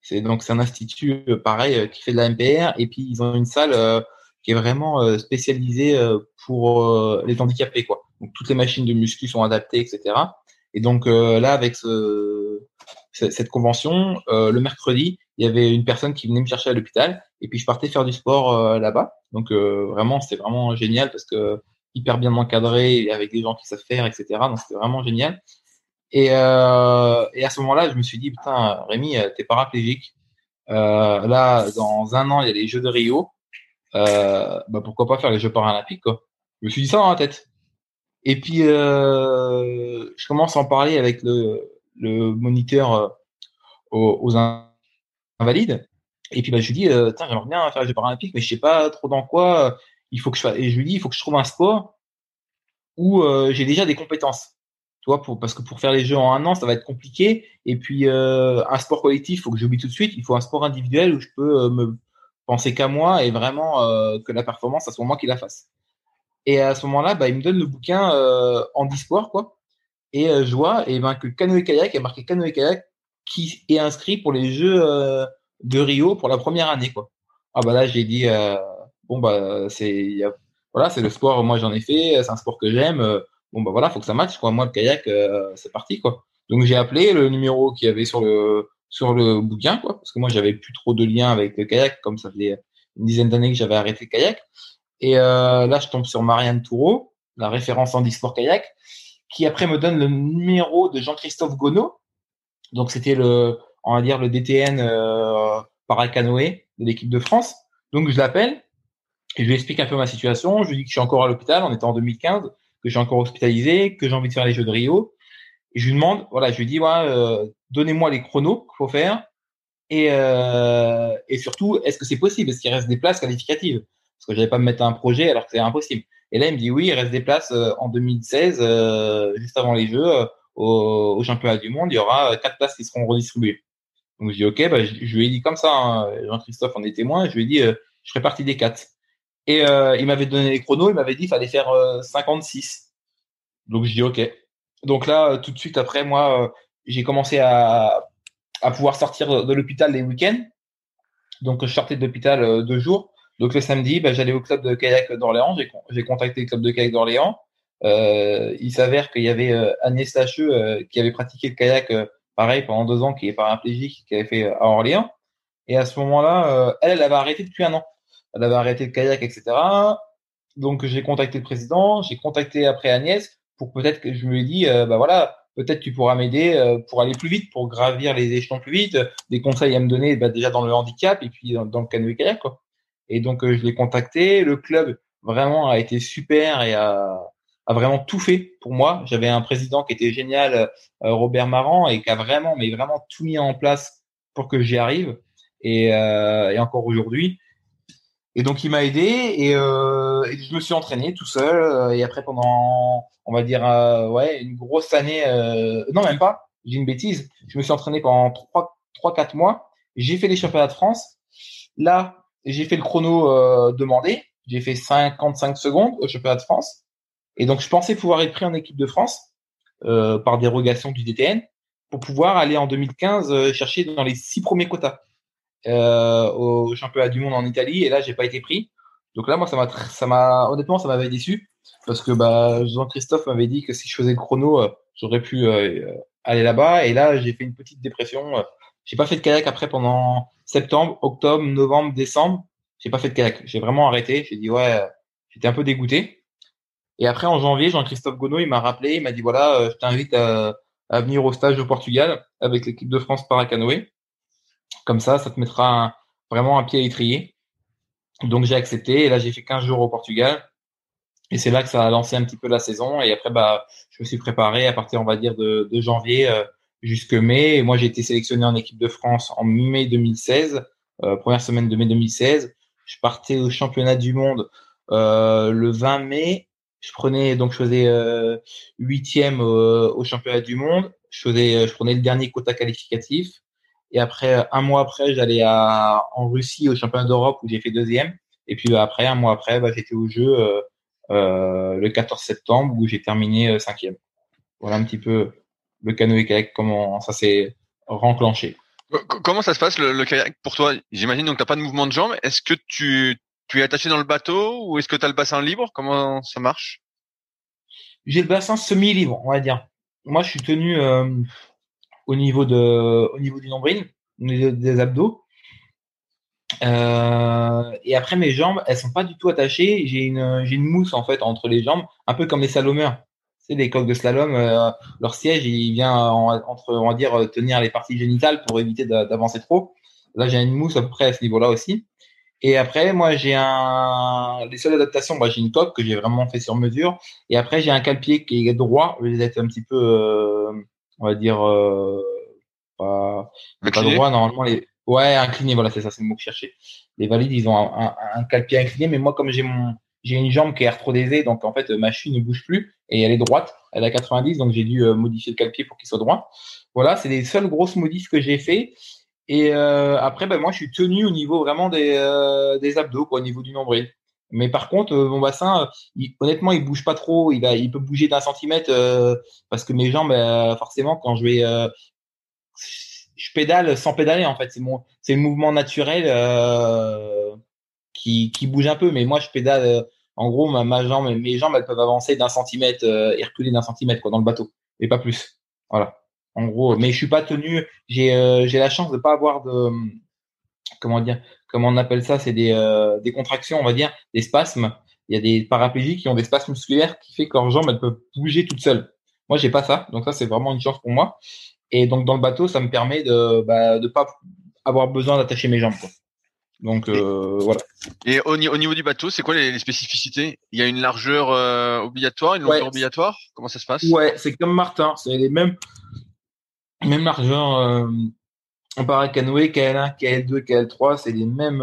C'est donc c'est un institut pareil qui fait de la MPR et puis ils ont une salle qui est vraiment spécialisée pour les handicapés quoi. Donc toutes les machines de muscu sont adaptées, etc. Et donc là avec ce, cette convention, le mercredi, il y avait une personne qui venait me chercher à l'hôpital et puis je partais faire du sport là-bas. Donc vraiment c'était vraiment génial parce que hyper bien encadré avec des gens qui savent faire, etc. Donc c'était vraiment génial. Et, euh, à ce moment-là, je me suis dit, putain, Rémi, euh, t'es paraplégique. Euh, là, dans un an, il y a les Jeux de Rio. Euh, bah pourquoi pas faire les Jeux paralympiques, quoi. Je me suis dit ça dans la tête. Et puis, euh, je commence à en parler avec le, le moniteur euh, aux, invalides. Et puis, bah, je lui dis, euh, j'aimerais bien faire les Jeux paralympiques, mais je sais pas trop dans quoi. Il faut que je. Et je lui dis, il faut que je trouve un sport où j'ai déjà des compétences pour, parce que pour faire les jeux en un an, ça va être compliqué. Et puis, euh, un sport collectif, il faut que j'oublie tout de suite. Il faut un sport individuel où je peux euh, me penser qu'à moi et vraiment euh, que la performance, ça soit moi qui la fasse. Et à ce moment-là, bah, il me donne le bouquin euh, sport quoi. Et euh, je vois et ben, que canoë-kayak, il a marqué canoë-kayak qui est inscrit pour les Jeux euh, de Rio pour la première année, quoi. Ah bah là, j'ai dit, bon, bah, c'est, voilà, c'est le sport, moi j'en ai fait, c'est un sport que j'aime bon bah voilà, faut que ça matche quoi. Moi le kayak, euh, c'est parti quoi. Donc j'ai appelé le numéro qu'il y avait sur le sur le bouquin quoi, parce que moi j'avais plus trop de liens avec le kayak, comme ça faisait une dizaine d'années que j'avais arrêté le kayak. Et euh, là je tombe sur Marianne Toureau, la référence en e-sport kayak, qui après me donne le numéro de Jean-Christophe Gonod. Donc c'était le, on va dire le DTN euh, paracanoë de l'équipe de France. Donc je l'appelle et je lui explique un peu ma situation. Je lui dis que je suis encore à l'hôpital, on était en 2015 que j'ai encore hospitalisé, que j'ai envie de faire les jeux de Rio. Et je lui demande, voilà, je lui dis, ouais, euh, donnez-moi les chronos qu'il faut faire. Euh, et surtout, est-ce que c'est possible? Est-ce qu'il reste des places qualificatives? Parce que j'allais pas me mettre un projet alors que c'est impossible. Et là, il me dit, oui, il reste des places euh, en 2016, euh, juste avant les Jeux, euh, au, championnat du monde, il y aura quatre places qui seront redistribuées. Donc je dis, ok, bah, je, je, lui ai dit comme ça, hein, Jean-Christophe en est témoin, je lui ai dit, je ferai partie des quatre. Et il m'avait donné les chronos, il m'avait dit qu'il fallait faire 56. Euh, Donc je dis OK. Donc là, tout de suite après, moi, j'ai commencé à, à pouvoir sortir de l'hôpital les week-ends. Donc je sortais de l'hôpital deux jours. Donc le samedi, bah, j'allais au club de kayak d'Orléans. J'ai contacté le club de kayak d'Orléans. Euh, il s'avère qu'il y avait Agnès Lacheux qui avait pratiqué le kayak pareil pendant deux ans, qui est paraplégique, qui avait fait à Orléans. Et à ce moment-là, elle, elle avait arrêté depuis un an elle avait arrêté le kayak, etc. Donc j'ai contacté le président, j'ai contacté après Agnès pour peut-être que je dit, euh, bah voilà, peut-être tu pourras m'aider euh, pour aller plus vite, pour gravir les échelons plus vite, des conseils à me donner bah, déjà dans le handicap et puis dans, le canoë kayak quoi. Et donc euh, je l'ai contacté, le club vraiment a été super et a, a vraiment tout fait pour moi. J'avais un président qui était génial, Robert Marant, et qui a vraiment, mais vraiment tout mis en place pour que j'y arrive. Et, et encore aujourd'hui, et donc il m'a aidé et, euh, et, je me suis entraîné tout seul. Euh, et après pendant, on va dire, euh, ouais, une grosse année, euh, non même pas, j'ai une bêtise. Je me suis entraîné pendant trois, trois, quatre mois. J'ai fait les championnats de France. Là, j'ai fait le chrono euh, demandé. J'ai fait 55 secondes au championnat de France. Et donc je pensais pouvoir être pris en équipe de France euh, par dérogation du DTN pour pouvoir aller en 2015 chercher dans les six premiers quotas euh, au championnat du monde en Italie et là j'ai pas été pris. Donc là moi ça m'a ça m'a honnêtement ça m'avait déçu parce que bah Jean-Christophe m'avait dit que si je faisais le chrono euh, j'aurais pu euh, aller là-bas et là j'ai fait une petite dépression. J'ai pas fait de kayak après pendant septembre, octobre, novembre, décembre. J'ai pas fait de kayak. J'ai vraiment arrêté. J'ai dit ouais, j'étais un peu dégoûté. Et après en janvier, Jean-Christophe Gonod il m'a rappelé, il m'a dit voilà, je t'invite à, venir au stage au Portugal avec l'équipe de France paracanoë. Comme ça, ça te mettra vraiment un pied à l'étrier. Donc j'ai accepté et là j'ai fait 15 jours au Portugal. Et c'est là que ça a lancé un petit peu la saison. Et après, bah, je me suis préparé à partir, on va dire, de, de janvier euh, jusque mai. Moi, j'ai été sélectionné en équipe de France en mai 2016, euh, première semaine de mai 2016. Je partais au championnat du monde euh, le 20 mai. Je prenais donc je faisais euh, huitième au championnat du monde. Je faisais, je prenais le dernier quota qualificatif. Et après, un mois après, j'allais à, en Russie au championnat d'Europe où j'ai fait deuxième. Et puis après, un mois après, bah, j'étais au jeu euh, euh, le 14 septembre où j'ai terminé euh, cinquième. Voilà un petit peu le canoë kayak comment ça s'est renclenché. Comment ça se passe le, kayak pour toi? J'imagine donc t'as pas de mouvement de jambes. Est-ce que tu tu es attaché dans le bateau ou est-ce que tu as le bassin libre? Comment ça marche? J'ai le bassin semi-libre, on va dire. Moi, je suis tenu euh, au niveau de au niveau du nombril, des abdos. Euh, et après mes jambes, elles sont pas du tout attachées. J'ai une j'ai une mousse en fait entre les jambes, un peu comme les salomeurs. C'est les coques de slalom, euh, leur siège il vient entre on va dire tenir les parties génitales pour éviter d'avancer trop. Là j'ai une mousse à peu près à ce niveau-là aussi. Et après moi j'ai un les seules adaptations, moi j'ai une coque que j'ai vraiment fait sur mesure. Et après j'ai un calpier qui est droit, je vais être un petit peu euh, on va dire euh, pas, pas droit normalement les Ouais, incliné, voilà, c'est ça, c'est le mot que je cherchais. Les valides, ils ont un, un, un incliné, mais moi, comme j'ai mon, j'ai une jambe qui est arthrodésée, donc en fait, ma cheville ne bouge plus et elle est droite, elle a 90, donc j'ai dû euh, modifier le calpier pour qu'il soit droit. Voilà, c'est les seules grosses modifs que j'ai fait. Et euh, après, ben, moi, je suis tenu au niveau vraiment des, euh, des abdos, quoi, au niveau du nombril. Mais par contre, mon bassin, honnêtement, il bouge pas trop. Il, va, il peut bouger d'un centimètre parce que mes jambes, forcément, quand je vais je pédale sans pédaler en fait. C'est mon, c'est le mouvement naturel qui, qui bouge un peu. Mais moi, je pédale. En gros, ma, ma jambe, mes jambes, elles peuvent avancer d'un centimètre euh, et reculer d'un centimètre quoi dans le bateau, et pas plus. Voilà. En gros, mais je suis pas tenu. J'ai, euh, j'ai la chance de pas avoir de, comment dire, comment on appelle ça, c'est des, euh, des contractions, on va dire, des spasmes. Il y a des paraplégiques qui ont des spasmes musculaires qui fait que leurs jambes elles peuvent bouger toutes seules. Moi, j'ai pas ça, donc ça c'est vraiment une chance pour moi. Et donc dans le bateau, ça me permet de bah, de pas avoir besoin d'attacher mes jambes. Quoi. Donc euh, voilà. Et au, au, niveau du bateau, c'est quoi les, les, spécificités? Il y a une largeur euh, obligatoire, une longueur obligatoire? Comment ça se passe? Ouais, c'est comme Martin, c'est les mêmes mêmes largeurs. Euh, on parle canoë, KL1, KL2, KL3, c'est les mêmes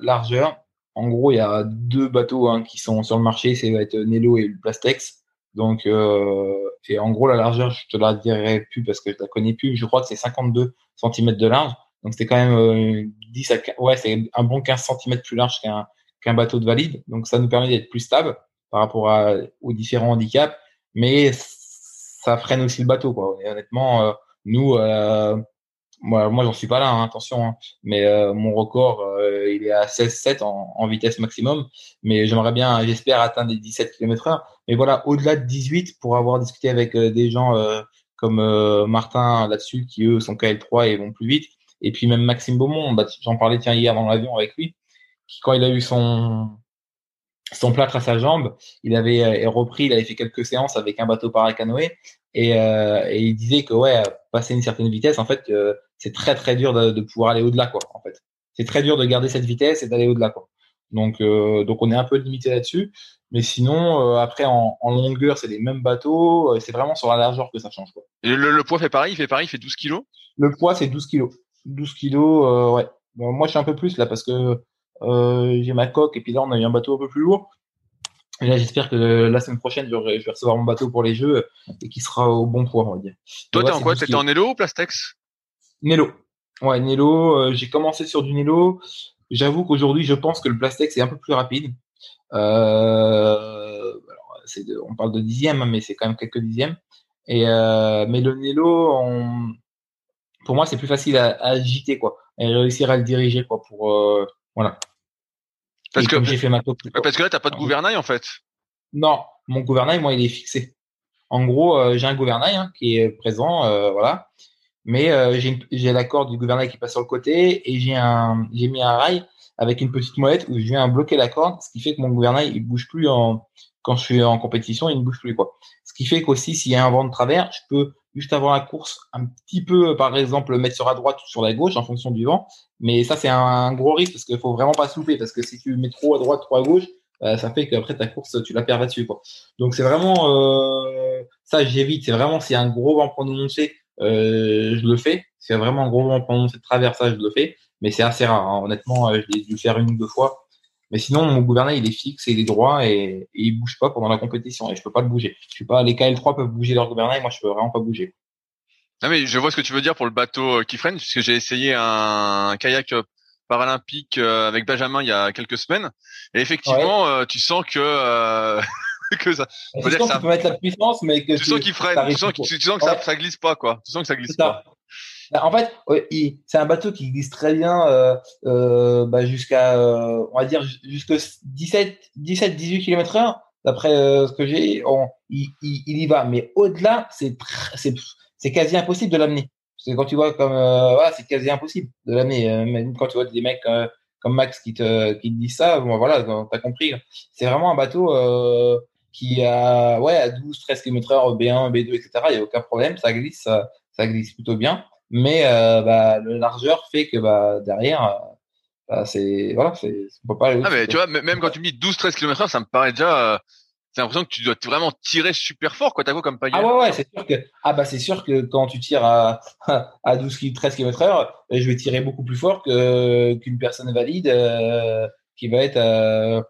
largeurs. En gros, il y a deux bateaux hein, qui sont sur le marché, c'est va être Nelo et le Plastex. Donc, et en gros, la largeur, je te la dirai plus parce que je la connais plus. Je crois que c'est 52 cm de large. Donc, c'était quand même euh, 10 à 15, ouais, c'est un bon 15 cm plus large qu'un qu'un bateau de valide. Donc, ça nous permet d'être plus stable par rapport à, aux différents handicaps. Mais ça freine aussi le bateau, quoi. Et honnêtement, euh, nous, euh, moi, moi j'en suis pas là, hein, attention. Hein. Mais euh, mon record, euh, il est à 16-7 en, en, vitesse maximum. Mais j'aimerais bien, j'espère atteindre les 17 km heure. Mais voilà, au-delà de 18, pour avoir discuté avec euh, des gens comme Martin là-dessus, qui eux sont KL3 et vont plus vite. Et puis même Maxime Beaumont, bah, j'en parlais tiens hier dans l'avion avec lui, qui quand il a eu son son plâtre à sa jambe, il avait repris, il avait fait quelques séances avec un bateau paracanoë et, euh, et il disait que ouais, passer une certaine vitesse, en fait, euh, c'est très très dur de, de pouvoir aller au-delà, quoi. En fait, c'est très dur de garder cette vitesse et d'aller au-delà, quoi. Donc, euh, donc on est un peu limité là-dessus. Mais sinon, euh, après, en, en longueur, c'est les mêmes bateaux. c'est vraiment sur la largeur que ça change, quoi. Et le, le, poids fait pareil, il fait pareil, il fait 12 kilos? Le poids, c'est 12 kilos. 12 kilos, ouais. Bon, moi, je suis un peu plus là parce que j'ai ma coque et puis là, on a eu un bateau un peu plus lourd. Et là, j'espère que la semaine prochaine, je vais, recevoir mon bateau pour les jeux et qui sera au bon poids, on va dire. Toi, t'es en quoi? T'étais en Nelo ou Plastex? Nelo. Ouais, Nelo. Euh, j'ai commencé sur du Nelo. J'avoue qu'aujourd'hui, je pense que le Plastex est un peu plus rapide. Euh, de, on parle de dixième, hein, mais c'est quand même quelques dixièmes. Et euh, mais le Nelo, on, pour moi, c'est plus facile à, à, agiter, quoi, et réussir à le diriger, quoi, pour euh, voilà. Parce que j'ai fait ma Parce que là, t'as pas de gouvernail en fait. Non, mon gouvernail, moi, il est fixé. En gros, euh, j'ai un gouvernail hein, qui est présent, euh, voilà. Mais j'ai la corde du gouvernail qui passe sur le côté et j'ai un, j'ai mis un rail avec une petite molette où je viens bloquer la corde, ce qui fait que mon gouvernail il bouge plus en quand je suis en compétition, il ne bouge plus quoi. Ce qui fait qu'aussi s'il y a un vent de travers, je peux juste avant la course un petit peu, par exemple, mettre sur la droite ou sur la gauche en fonction du vent. Mais ça, c'est un gros risque parce qu'il faut vraiment pas se parce que si tu mets trop à droite, trop à gauche, euh, ça fait qu'après ta course, tu la perds là-dessus. Donc c'est vraiment euh, ça, j'évite. C'est vraiment a un gros vent prononcé, euh, je le fais. A vraiment un gros vent prononcé de travers, ça, je le fais. Mais c'est assez rare. Hein. Honnêtement, je l'ai dû faire une ou deux fois. Mais sinon, mon gouvernail, il est fixe et il est droit et, et, il bouge pas pendant la compétition et je peux pas le bouger. Je suis pas, les KL3 peuvent bouger leur gouvernail, moi je peux vraiment pas bouger. Non mais je vois ce que tu veux dire pour le bateau euh, qui freine puisque j'ai essayé un kayak euh, paralympique euh, avec Benjamin il y a quelques semaines et effectivement tu sens que que ça, on dire que ça peut mettre la puissance mais que tu, sens qu'il freine, tu sens, tu, sens que ça, ça glisse pas quoi, tu sens que ça glisse pas. Bah, en fait, c'est un bateau qui glisse très bien euh, euh, bah, jusqu'à, euh, on va dire, jusqu'à 17, 17, 18 km heure. D'après euh, ce que j'ai, il, il, il, y va. Mais au-delà, c'est, quasi impossible de l'amener. C'est quand tu vois comme, euh, voilà, c'est quasi impossible de l'amener. même quand tu vois des mecs comme Max qui te, qui te disent ça, bon, voilà, t'as compris. C'est vraiment un bateau qui a, ouais, à 12, 13 km heure, B1, B2, etc. Il n'y a aucun problème. Ça glisse, ça glisse plutôt bien mais euh, bah, le largeur fait que bah, derrière, euh, bah, c'est voilà, c'est on peut pas aller. Ah mais tu vois, même quand tu me dis 12-13 km/h, ça me paraît déjà. Euh, c'est l'impression que tu dois vraiment tirer super fort, quoi. T'as quoi comme pagaie Ah ouais, ouais, c'est sûr que ah bah c'est sûr que quand tu tires à à 12 13 km/h, je vais tirer beaucoup plus fort que qu'une personne valide euh, qui va être à,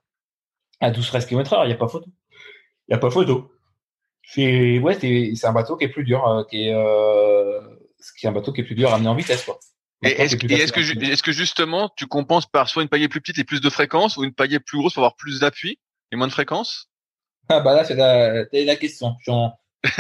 à 12 13 km/h. Il y a pas photo. Il y a pas photo. C'est ouais, c'est un bateau qui est plus dur, qui est ce qui est un bateau qui est plus dur à amener en vitesse, quoi. Et est-ce que, est que justement tu compenses par soit une pagaie plus petite et plus de fréquence ou une pagaie plus grosse pour avoir plus d'appui et moins de fréquence? Ah bah là c'est la, la question. Je suis en,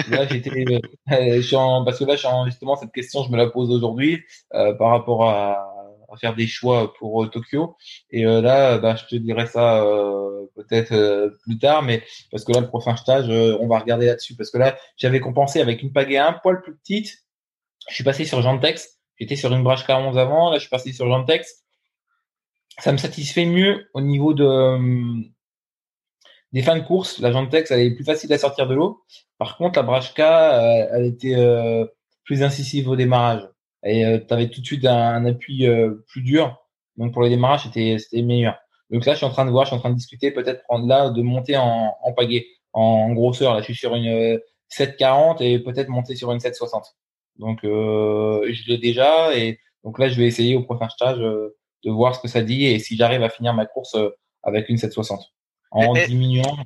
là j'étais, euh, je suis en, parce que là je suis en, justement cette question je me la pose aujourd'hui euh, par rapport à, à, faire des choix pour euh, Tokyo et euh, là bah, je te dirais ça euh, peut-être plus tard mais parce que là le prochain stage on va regarder là-dessus parce que là j'avais compensé avec une pagaie un poil plus petite je suis passé sur Gentex. J'étais sur une Brashka 11 avant. Là, je suis passé sur Gentex. Ça me satisfait mieux au niveau de, euh, des fins de course. La Gentex, elle est plus facile à sortir de l'eau. Par contre, la Brashka, euh, elle était euh, plus incisive au démarrage. Et tu avais tout de suite un, appui plus dur. Donc, pour le démarrage, c'était meilleur. Donc là, je suis en train de voir, je suis en train de discuter, peut-être prendre là, de monter en, en pagaie, en grosseur. Là, je suis sur une 740 et peut-être monter sur une 760. Donc, euh, je l'ai déjà. Et donc là, je vais essayer au prochain stage euh, de voir ce que ça dit et si j'arrive à finir ma course euh, avec une 760 en diminuant.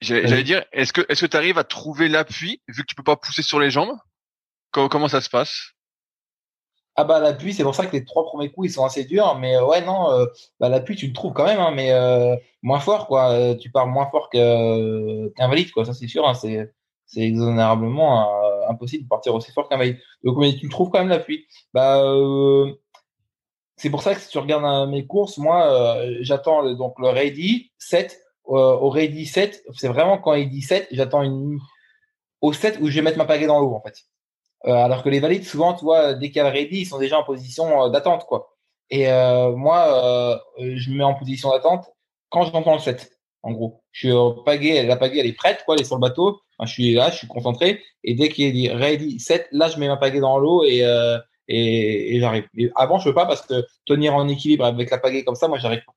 J'allais dire, est-ce que est-ce que tu arrives à trouver l'appui vu que tu peux pas pousser sur les jambes? Comment, comment ça se passe? Ah bah l'appui, c'est pour ça que les trois premiers coups ils sont assez durs, mais ouais non, bah, l'appui tu le trouves quand même, hein, mais moins fort quoi. tu pars moins fort qu'un valide quoi, ça c'est sûr. Hein, c'est c'est exonérablement impossible de partir aussi fort qu'un valide. Donc, mais tu trouves quand même l'appui. Bah, euh, c'est pour ça que si tu regardes euh, mes courses, moi, j'attends donc le ready 7. au ready 7, c'est vraiment quand il dit 7, j'attends une au 7 où je vais mettre ma pagaie dans l'eau, en fait. alors que les valides, souvent, tu vois, dès qu'il y a le ready, ils sont déjà en position d'attente, quoi. Et moi, je me mets en position d'attente quand j'entends le 7 en gros. Je suis au pagaie, la pagaie elle est prête, quoi, elle est sur le bateau. je suis là, je suis concentré. Et dès qu'il est dit ready, set, là je mets ma pagaie dans l'eau et, euh, et, et j'arrive. avant je peux pas parce que tenir en équilibre avec la pagaie comme ça, moi j'arrive pas.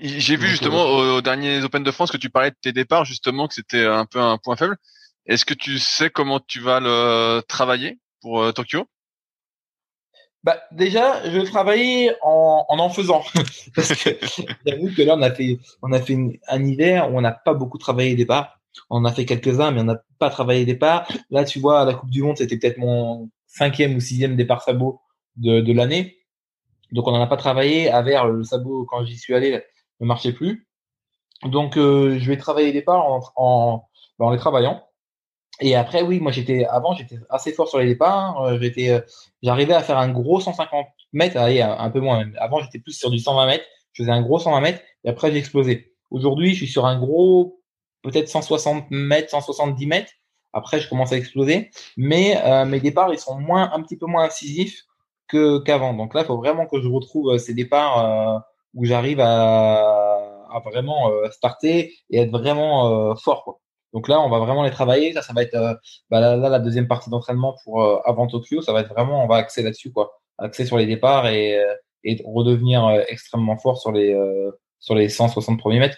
J'ai vu justement euh, au, dernier Open de France que tu parlais de tes départs justement que c'était un peu un point faible. Est-ce que tu sais comment tu vas le travailler pour euh, Tokyo? Bah, déjà, je vais travailler en en, en faisant. Parce que j'avoue que là, on a fait, on a fait un hiver où on n'a pas beaucoup travaillé les départs. On a fait quelques-uns, mais on n'a pas travaillé les départs. Là, tu vois, à la Coupe du Monde, c'était peut-être mon cinquième ou sixième départ sabot de, de l'année. Donc, on n'en a pas travaillé. À vers le sabot, quand j'y suis allé, ne marchait plus. Donc, euh, je vais travailler les départs en, en, en les travaillant. Et après, oui, moi j'étais avant, j'étais assez fort sur les départs. Euh, j'étais, euh, j'arrivais à faire un gros 150 mètres, allez, un peu moins. Avant, j'étais plus sur du 120 mètres. Je faisais un gros 120 mètres et après j'ai explosé. Aujourd'hui, je suis sur un gros, peut-être 160 mètres, 170 mètres. Après, je commence à exploser, mais euh, mes départs ils sont moins, un petit peu moins incisifs que qu'avant. Donc là, il faut vraiment que je retrouve ces départs où j'arrive à, à, vraiment starter et être vraiment fort. Quoi. Donc là, on va vraiment les travailler. Ça, ça va être euh, bah là, la deuxième partie d'entraînement pour euh, avant Tokyo. Ça va être vraiment, on va axer là-dessus, quoi. Axer sur les départs et, euh, et redevenir extrêmement fort sur les sur les 160 premiers mètres.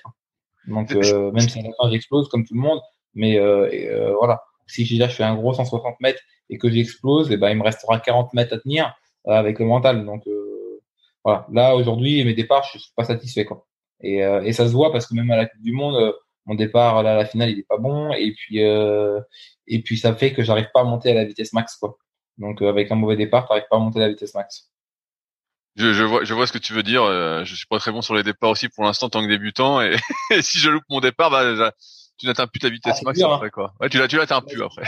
Donc même si à la fin j'explose comme tout le monde, mais voilà. Si déjà je fais un gros 160 mètres et que j'explose, et eh ben il me restera 40 mètres à tenir avec le mental. Donc voilà. Là aujourd'hui, mes départs, je suis pas satisfait quoi. Et, et ça se voit parce que même à la Coupe du Monde mon départ là, à la finale il est pas bon et puis euh, et puis ça fait que j'arrive pas à monter à la vitesse max quoi. Donc euh, avec un mauvais départ, t'arrives pas à monter à la vitesse max. Je, je, vois, je vois ce que tu veux dire. Euh, je suis pas très bon sur les départs aussi pour l'instant tant que débutant et, si je loupe mon départ, bah tu n'atteins plus ta vitesse Ah, max dur, après quoi. Ouais, tu l'as, tu l'atteins plus après.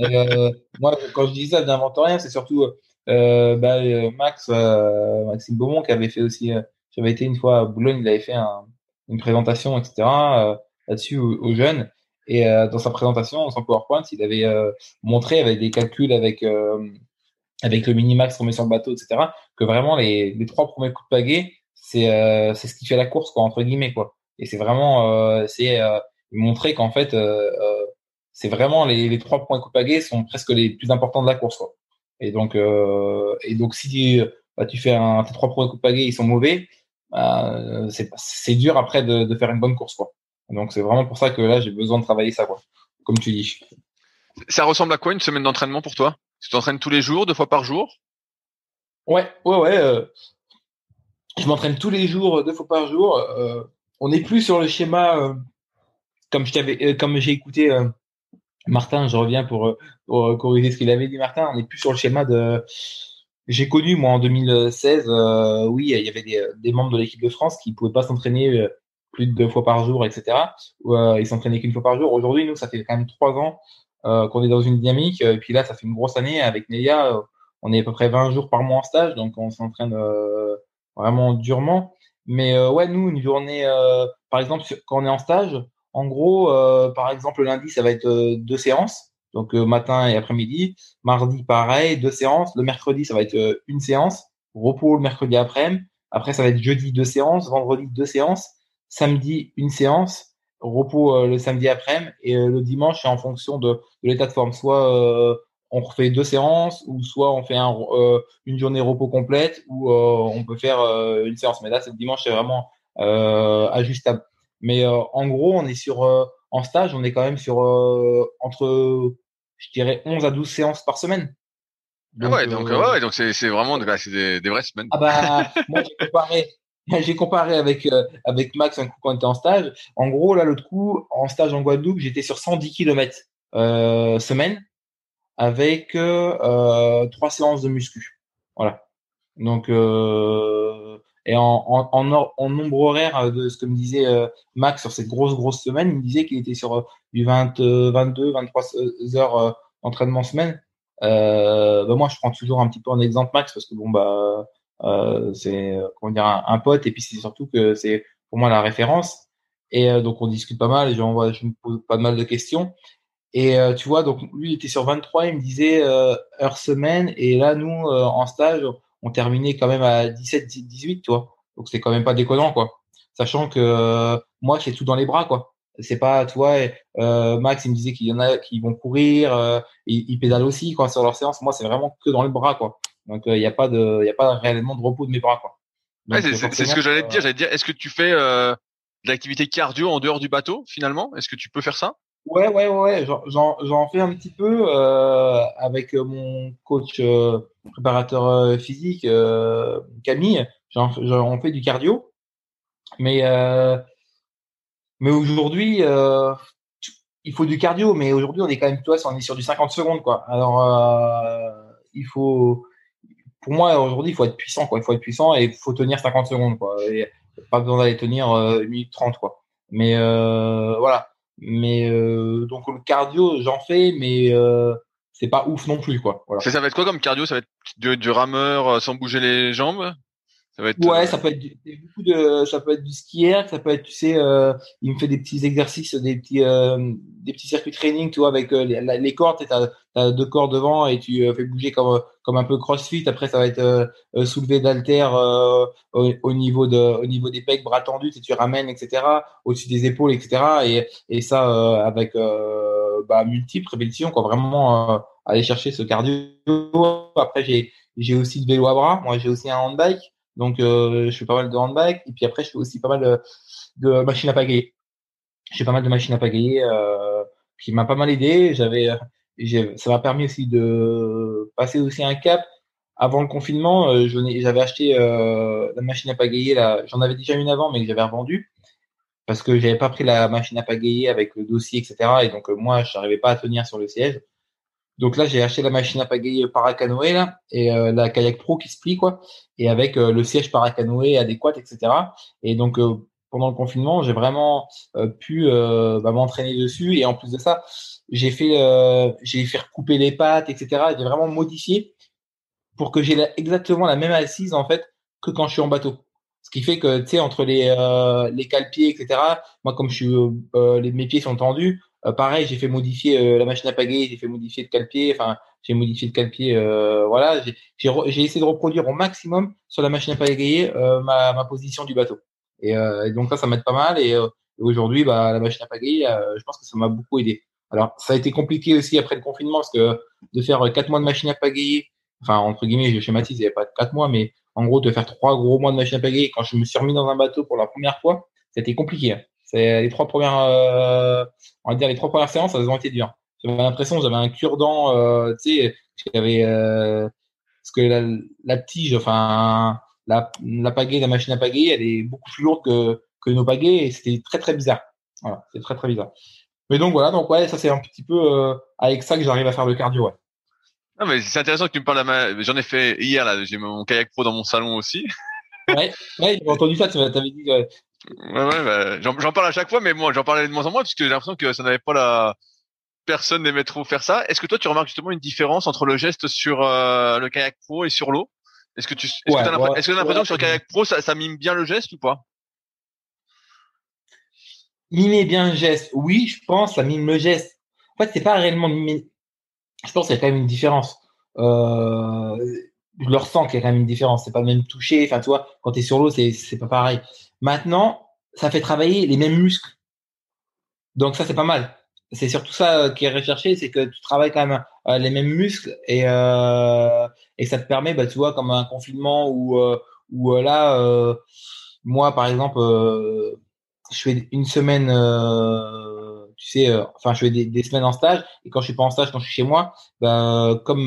Euh, moi, quand je dis ça, je n'invente rien. C'est surtout euh, bah, euh, Max, euh, Maxime Beaumont, qui avait fait aussi. euh, J'avais été une fois à Boulogne, il avait fait un- une présentation, etc. là-dessus aux, jeunes. Et euh, dans sa présentation, son PowerPoint, il avait euh, montré avec des calculs avec euh, avec le minimax qu'on met sur le bateau, etc. Que vraiment les, trois premiers coups de pagaie, c'est euh, ce qui fait la course, quoi, entre guillemets, quoi. Et c'est vraiment euh, c'est montrer qu'en fait c'est vraiment les, trois points coups de pagaie sont presque les plus importants de la course, quoi. Et donc et donc si tu, bah, tu fais un tes trois premiers coups de pagaie, ils sont mauvais, bah, c'est dur après de, de faire une bonne course, quoi. Donc c'est vraiment pour ça que là j'ai besoin de travailler ça, quoi. Comme tu dis. Ça ressemble à quoi une semaine d'entraînement pour toi? Tu t'entraînes tous les jours, deux fois par jour? Ouais, ouais, ouais. euh, je m'entraîne tous les jours, deux fois par jour. Euh, on n'est plus sur le schéma euh, comme je t'avais, comme j'ai écouté Martin. Je reviens pour, pour corriger ce qu'il avait dit, Martin. On n'est plus sur le schéma de. J'ai connu moi en 2016. euh, oui, il y avait des, des membres de l'équipe de France qui pouvaient pas s'entraîner deux fois par jour, etc. Ou, euh, ils s'entraînaient qu'une fois par jour. Aujourd'hui, nous, ça fait quand même trois ans euh, qu'on est dans une dynamique. Et puis là, ça fait une grosse année avec Nelia. euh, on est à peu près 20 jours par mois en stage, donc on s'entraîne euh, vraiment durement. Mais euh, ouais, nous, une journée, euh, par exemple, quand on est en stage, en gros, euh, par exemple, le lundi, ça va être euh, deux séances, donc euh, matin et après-midi. Mardi, pareil, deux séances. Le mercredi, ça va être euh, une séance. Repos le mercredi après-midi. Après, ça va être jeudi, deux séances. Vendredi, deux séances. Samedi, une séance. Repos euh, le samedi après-midi. Et euh, le dimanche, c'est en fonction de, de l'état de forme. Soit euh, on refait deux séances, ou soit on fait un, une journée repos complète, ou on peut faire une séance. Mais là, c'est le dimanche, c'est vraiment ajustable. Mais en gros, on est sur en stage, on est quand même sur euh, entre, je dirais, 11 à 12 séances par semaine. Ah ouais, donc euh, ouais, ouais, donc c'est c'est vraiment bah, c'est des, des vraies semaines. ah bah, moi j'ai comparé, j'ai comparé avec euh, avec Max un coup quand on était en stage. En gros, là l'autre coup, en stage en Guadeloupe, j'étais sur 110 km euh, semaine avec euh, trois séances de muscu. Voilà. Donc et en en, en, nombre horaire de ce que me disait Max sur cette grosse grosse semaine, il me disait qu'il était sur du 20, euh, 22, 23 heures d'entraînement semaine. Bah moi, je prends toujours un petit peu en exemple Max parce que bon bah c'est euh, comment dire un, pote et puis c'est surtout que c'est pour moi la référence. Et euh, donc on discute pas mal je me pose pas mal de questions. Et euh, tu vois donc lui il était sur 23 il me disait euh, heure semaine. Et là nous euh, en stage on terminait quand même à 17 18 tu vois. Donc c'est quand même pas déconnant quoi. Sachant que euh, moi j'ai tout dans les bras quoi. C'est pas tu vois euh, Max il me disait qu'il y en a qui vont courir euh, ils, ils pédalent aussi quoi sur leur séance. Moi c'est vraiment que dans les bras quoi donc il n'y a pas de il y a pas réellement de repos de mes bras quoi Ouais, c'est- ce que j'allais te dire. euh, J'allais te dire, est-ce que tu fais euh, de l'activité cardio en dehors du bateau finalement? Est-ce que tu peux faire ça? Ouais, ouais, ouais, j'en- fais un petit peu euh, avec euh, mon coach euh, préparateur euh, physique, euh, Camille. On fait du cardio, mais euh, mais aujourd'hui, euh, il faut du cardio, mais aujourd'hui on est quand même, toi, on est sur du 50 secondes, quoi. Alors euh, il faut, pour moi aujourd'hui, il faut être puissant, quoi. Il faut être puissant et il faut tenir 50 secondes, quoi. Et pas besoin d'aller tenir euh, 1 minute 30, quoi. Mais euh, voilà. Mais euh, donc le cardio, j'en fais, mais c'est pas ouf non plus, quoi. Ça, va être quoi comme cardio? Ça va être du, du rameur sans bouger les jambes? Ça va être Ouais, euh, ça peut être du, beaucoup de, ça peut être du skier, ça peut être, tu sais, euh, il me fait des petits exercices, des petits, euh, des petits circuits training, tu vois, avec euh, les, cordes, tu as, as deux cordes devant et tu fais bouger comme, comme un peu CrossFit. Après, ça va être soulevé euh, au, au niveau de, au niveau des pecs, bras tendus, tu ramènes, etc. Au-dessus des épaules, etc. Et, et ça avec bah, multiples répétitions, quoi. Vraiment aller chercher ce cardio. Après, j'ai, j'ai aussi le vélo à bras. Moi, j'ai aussi un handbike. Donc, euh, je fais pas mal de handbike. Et puis après, je fais aussi pas mal de, de machines à pagayer. J'ai pas mal de machines à pagayer euh, qui m'a pas mal aidé. J'avais, ça m'a permis aussi de passer aussi un cap. Avant le confinement, euh, j'avais acheté euh, la machine à pagayer. J'en avais déjà une avant, mais que j'avais revendue parce que j'avais pas pris la machine à pagayer avec le dossier, etc. Et donc euh, moi, je n'arrivais pas à tenir sur le siège. Donc là, j'ai acheté la machine à pagayer paracanoë là et euh, la kayak pro qui se plie quoi, et avec euh, le siège paracanoë adéquat, etc. Et donc euh, pendant le confinement, j'ai vraiment pu bah, m'entraîner dessus. Et en plus de ça, j'ai fait, j'ai fait recouper les pattes, etc. J'ai vraiment modifié pour que j'ai exactement la même assise en fait que quand je suis en bateau. Ce qui fait que tu sais entre les les cale-pieds, etc. Moi, comme je suis, les, mes pieds sont tendus, pareil, j'ai fait modifier la machine à pagayer, j'ai fait modifier le cale-pied. Enfin, j'ai modifié le calepied. Euh, voilà, j'ai essayé de reproduire au maximum sur la machine à pagayer euh, ma, ma position du bateau. Et, euh, et donc là, ça m'aide pas mal. Et, aujourd'hui, bah, la machine à pagayer, je pense que ça m'a beaucoup aidé. Alors, ça a été compliqué aussi après le confinement parce que de faire quatre mois de machine à pagayer, enfin entre guillemets, je schématise, il n'y avait pas quatre mois, mais en gros, de faire trois gros mois de machine à pagayer quand je me suis remis dans un bateau pour la première fois, c'était compliqué. C'est les trois premières, on va dire les trois premières séances, elles ont été dures j'avais l'impression que j'avais un cure-dent, euh, tu sais, j'avais euh, parce que la, la tige, enfin la, la pagaie, la machine à pagayer, elle est beaucoup plus lourde que, que nos pagaies et c'était très très bizarre. Voilà, c'est très très bizarre. Mais donc voilà, donc ouais, ça c'est un petit peu euh, avec ça que j'arrive à faire le cardio. Ouais. Non mais c'est intéressant que tu me parles. Ma... J'en ai fait hier là. J'ai mon kayak pro dans mon salon aussi. ouais, ouais, j'ai entendu ça. Tu m'avais dit. Ouais, ouais, bah, j'en parle à chaque fois, mais moi, j'en parlais de moins en moins puisque j'ai l'impression que ça n'avait pas la personne n'aimait trop faire ça. Est-ce que toi, tu remarques justement une différence entre le geste sur euh, le kayak pro et sur l'eau? Est-ce que tu est-ce que tu as l'impression que sur le kayak pro, ça, ça, mime bien le geste ou pas? Mimer bien le geste, oui, je pense, ça mime le geste. En fait, c'est pas réellement mimer. Je pense qu'il y a quand même une différence. Euh, je le ressens qu'il y a quand même une différence. C'est pas le même toucher. Enfin, tu vois, quand tu es sur l'eau, c'est c'est pas pareil. Maintenant, ça fait travailler les mêmes muscles. Donc ça, c'est pas mal c'est surtout ça euh, qui est recherché, c'est que tu travailles quand même euh, les mêmes muscles et euh, et ça te permet, bah tu vois, comme un confinement où là, moi par exemple, je fais une semaine, tu sais, enfin je fais des, des, semaines en stage et quand je suis pas en stage, quand je suis chez moi, ben comme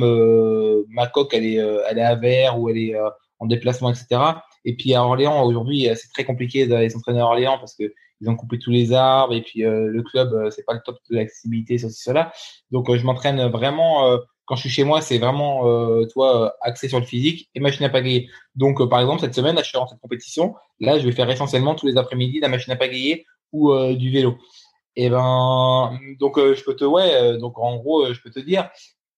ma coque elle est elle est à verre ou elle est en déplacement, etc. Et puis à Orléans aujourd'hui, c'est très compliqué d'aller s'entraîner à Orléans parce que ils ont coupé tous les arbres et puis euh, le club euh, c'est pas le top de l'accessibilité sur cela. Donc euh, je m'entraîne vraiment quand je suis chez moi c'est vraiment toi axé sur le physique et machine à pagayer. Donc par exemple cette semaine là, je suis en cette compétition. Là je vais faire essentiellement tous les après-midi la machine à pagayer ou du vélo. Et ben donc je peux te ouais donc en gros je peux te dire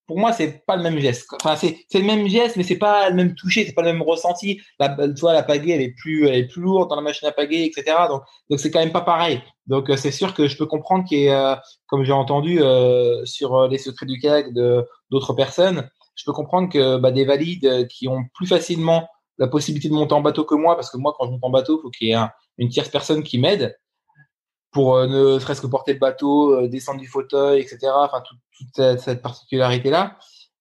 pour moi, c'est pas le même geste. Enfin, c'est, le même geste, mais c'est pas le même toucher, c'est pas le même ressenti. La, tu vois, la pagaie, elle est plus, elle est plus lourde dans la machine à pagaie, etc. Donc, donc c'est quand même pas pareil. Donc, euh, c'est sûr que je peux comprendre qu'il y ait, euh, comme j'ai entendu euh, sur les secrets du kayak de d'autres personnes, je peux comprendre que bah, des valides qui ont plus facilement la possibilité de monter en bateau que moi, parce que moi, quand je monte en bateau, il faut qu'il y ait une tierce personne qui m'aide pour euh, ne serait-ce que porter le bateau, euh, descendre du fauteuil, etc. Enfin, toute, cette, particularité-là.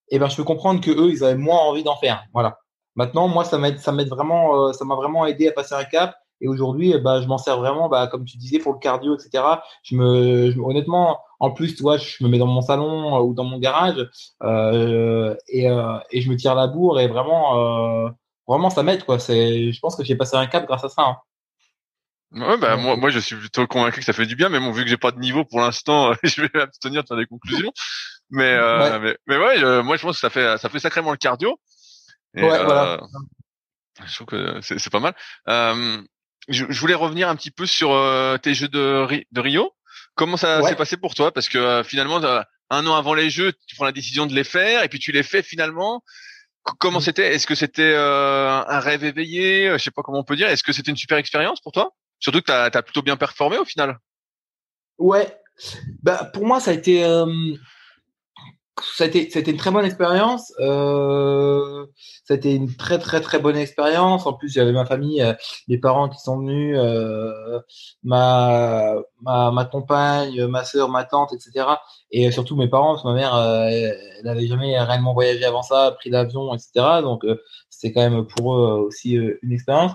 Et eh ben, je peux comprendre que eux, ils avaient moins envie d'en faire. Voilà. Maintenant, moi, ça m'aide, ça m'aide vraiment, euh, ça m'a vraiment aidé à passer un cap. Et aujourd'hui, bah, je m'en sers vraiment, bah, comme tu disais, pour le cardio, etc. Je me, honnêtement, en plus, tu vois, je me mets dans mon salon ou dans mon garage et, et je me tire la bourre et vraiment, vraiment, ça m'aide, quoi. C'est, je pense que j'ai passé un cap grâce à ça. Hein. Ouais, bah, moi, moi, je suis plutôt convaincu que ça fait du bien, mais bon, vu que j'ai pas de niveau pour l'instant, je vais m'abstenir de faire des conclusions. Mais, euh, mais, mais, ouais, moi, je pense que ça fait, ça fait sacrément le cardio. Et, ouais, euh, voilà. Je trouve que c'est pas mal. Euh, je, je, voulais revenir un petit peu sur euh, tes jeux de, de Rio. Comment ça s'est passé pour toi? Parce que euh, finalement, un an avant les jeux, tu prends la décision de les faire, et puis tu les fais finalement. Comment mm. c'était? Est-ce que c'était un rêve éveillé? Je sais pas comment on peut dire. Est-ce que c'était une super expérience pour toi? Surtout que tu as, plutôt bien performé au final. Ouais. Bah, pour moi, ça a été, euh, ça a été, ça a été une très bonne expérience. Euh, ça a été une très, très, très bonne expérience. En plus, j'avais ma famille, euh, mes parents qui sont venus, ma, ma, compagne, ma sœur, ma tante, etc. Et surtout mes parents, parce que ma mère, elle n'avait jamais réellement voyagé avant ça, pris l'avion, etc. Donc, c'était quand même pour eux aussi une expérience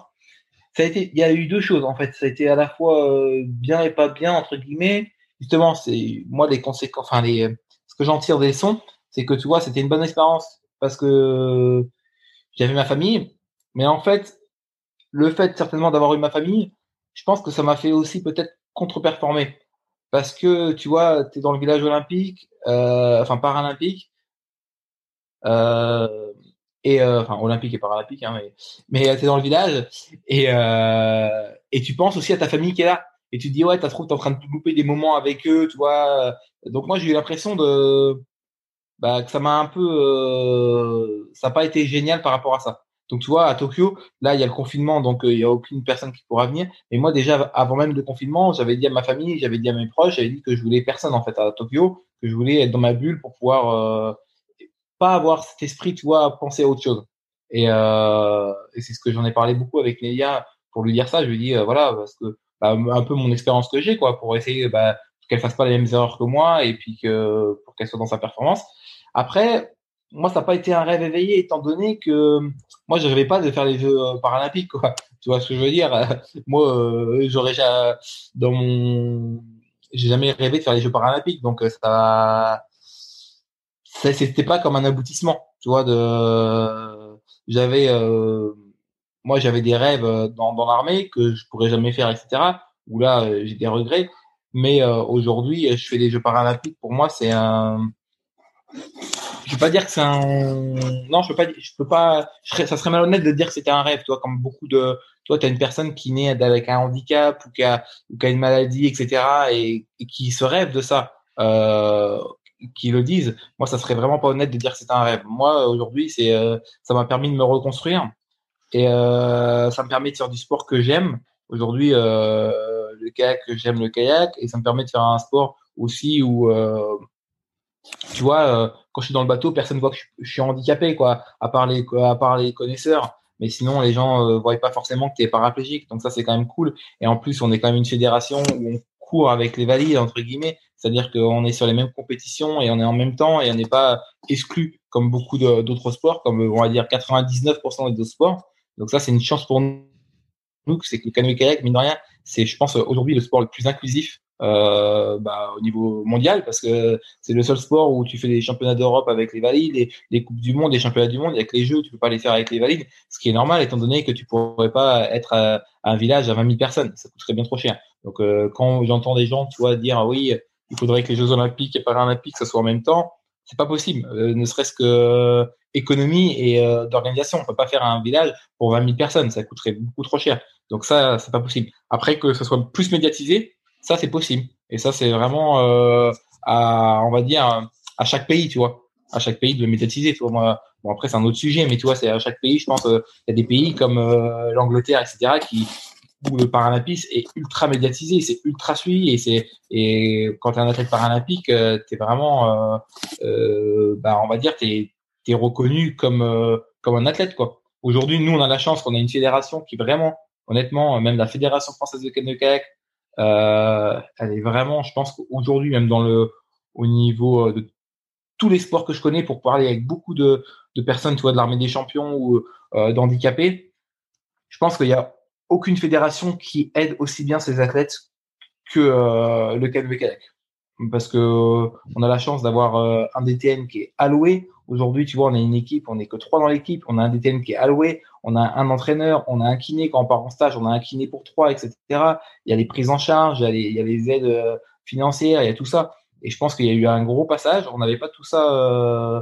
ça a été, il y a eu deux choses en fait. Ça a été à la fois euh, bien et pas bien entre guillemets. Justement, c'est moi les conséquences, enfin les, ce que j'en tire des sons, c'est que tu vois, c'était une bonne expérience parce que j'avais ma famille, mais en fait, le fait certainement d'avoir eu ma famille, je pense que ça m'a fait aussi peut-être contre-performer parce que tu vois, tu es dans le village olympique, euh, enfin paralympique. Euh, et euh, enfin olympique et paralympique, hein, mais mais t'es dans le village et euh, et tu penses aussi à ta famille qui est là et tu te dis ouais t'as trop t'es en train de louper des moments avec eux, tu vois. Donc moi j'ai eu l'impression de bah, que ça m'a un peu euh, ça n'a pas été génial par rapport à ça. Donc tu vois à Tokyo là il y a le confinement donc il y a aucune personne qui pourra venir. Mais moi déjà avant même le confinement j'avais dit à ma famille, j'avais dit à mes proches, j'avais dit que je voulais personne en fait à Tokyo, que je voulais être dans ma bulle pour pouvoir pas avoir cet esprit, tu vois, penser à autre chose. Et, euh, et c'est ce que j'en ai parlé beaucoup avec Nelia pour lui dire ça. Je lui dis, euh, voilà, parce que bah, un peu mon expérience que j'ai, quoi, pour essayer bah, qu'elle fasse pas les mêmes erreurs que moi et puis que pour qu'elle soit dans sa performance. Après, moi, ça n'a pas été un rêve éveillé, étant donné que moi, je rêvais pas de faire les Jeux euh, paralympiques, quoi. Tu vois ce que je veux dire? Moi, euh, j'aurais dans mon, j'ai jamais rêvé de faire les Jeux paralympiques, donc ça c'était pas comme un aboutissement, tu vois. De, j'avais, euh, moi, j'avais des rêves dans, dans l'armée que je pourrais jamais faire, etc. Où là, euh, j'ai des regrets. Mais euh, aujourd'hui, je fais les Jeux paralympiques. Pour moi, c'est un. Je peux pas dire que c'est un. Non, je peux pas. Je peux pas. ça serait malhonnête de dire que c'était un rêve, toi, comme beaucoup de. Toi, tu as une personne qui naît avec un handicap ou qui a, ou qui a une maladie, etc. Et, et qui se rêve de ça. Euh, qui le disent. Moi, ça serait vraiment pas honnête de dire que c'est un rêve. Moi, aujourd'hui, c'est, euh, ça m'a permis de me reconstruire et euh, ça me permet de faire du sport que j'aime. Aujourd'hui, euh, le kayak, j'aime le kayak et ça me permet de faire un sport aussi où, tu vois, quand je suis dans le bateau, personne voit que je, suis handicapé, quoi, à part les, à part les connaisseurs. Mais sinon, les gens ne voient pas forcément que tu es paraplégique. Donc ça, c'est quand même cool. Et en plus, on est quand même une fédération où on court avec les valides, entre guillemets. C'est-à-dire qu'on est sur les mêmes compétitions et on est en même temps et on n'est pas exclu comme beaucoup d'autres sports, comme on va dire 99% des autres sports. Donc ça, c'est une chance pour nous, c'est que le canoë-kayak, mine de rien, c'est, je pense, aujourd'hui le sport le plus inclusif euh, bah, au niveau mondial parce que c'est le seul sport où tu fais des championnats d'Europe avec les valides, les, les coupes du monde, les championnats du monde avec les jeux, tu peux pas les faire avec les valides, ce qui est normal étant donné que tu pourrais pas être à, un village à 20 000 personnes, ça coûterait bien trop cher. Donc euh, quand j'entends des gens, tu vois, dire oui, il faudrait que les Jeux Olympiques et Paralympiques ça soit en même temps, c'est pas possible, euh, ne serait-ce que euh, économie et d'organisation. On peut pas faire un village pour 20 000 personnes, ça coûterait beaucoup trop cher. Donc ça, c'est pas possible. Après que ce soit plus médiatisé, ça, c'est possible. Et ça, c'est vraiment euh, à, on va dire, à chaque pays, tu vois, à chaque pays de le médiatiser. Bon après c'est un autre sujet, mais tu vois, c'est à chaque pays. Je pense euh, il y a des pays comme euh, l'Angleterre, etc., qui où le paralympisme est ultra médiatisé, c'est ultra suivi et c'est et quand tu es un athlète paralympique, euh, tu es vraiment, euh, euh, bah, on va dire, tu es, reconnu comme comme un athlète quoi. Aujourd'hui, nous, on a la chance qu'on a une fédération qui vraiment, honnêtement, même la fédération française de kayak elle est vraiment, je pense qu'aujourd'hui, même dans le, au niveau de tous les sports que je connais, pour parler avec beaucoup de, de personnes, tu vois, de l'armée des champions ou d'handicapés, je pense qu'il y a aucune fédération qui aide aussi bien ses athlètes que euh, le canoë kayak parce que on a la chance d'avoir euh, un DTN qui est alloué. Aujourd'hui, tu vois, on a une équipe, on n'est que trois dans l'équipe, on a un DTN qui est alloué, on a un entraîneur, on a un kiné quand on part en stage, on a un kiné pour trois, etc. Il y a les prises en charge, il y a les, aides euh, financières, il y a tout ça. Et je pense qu'il y a eu un gros passage. On n'avait pas tout ça euh.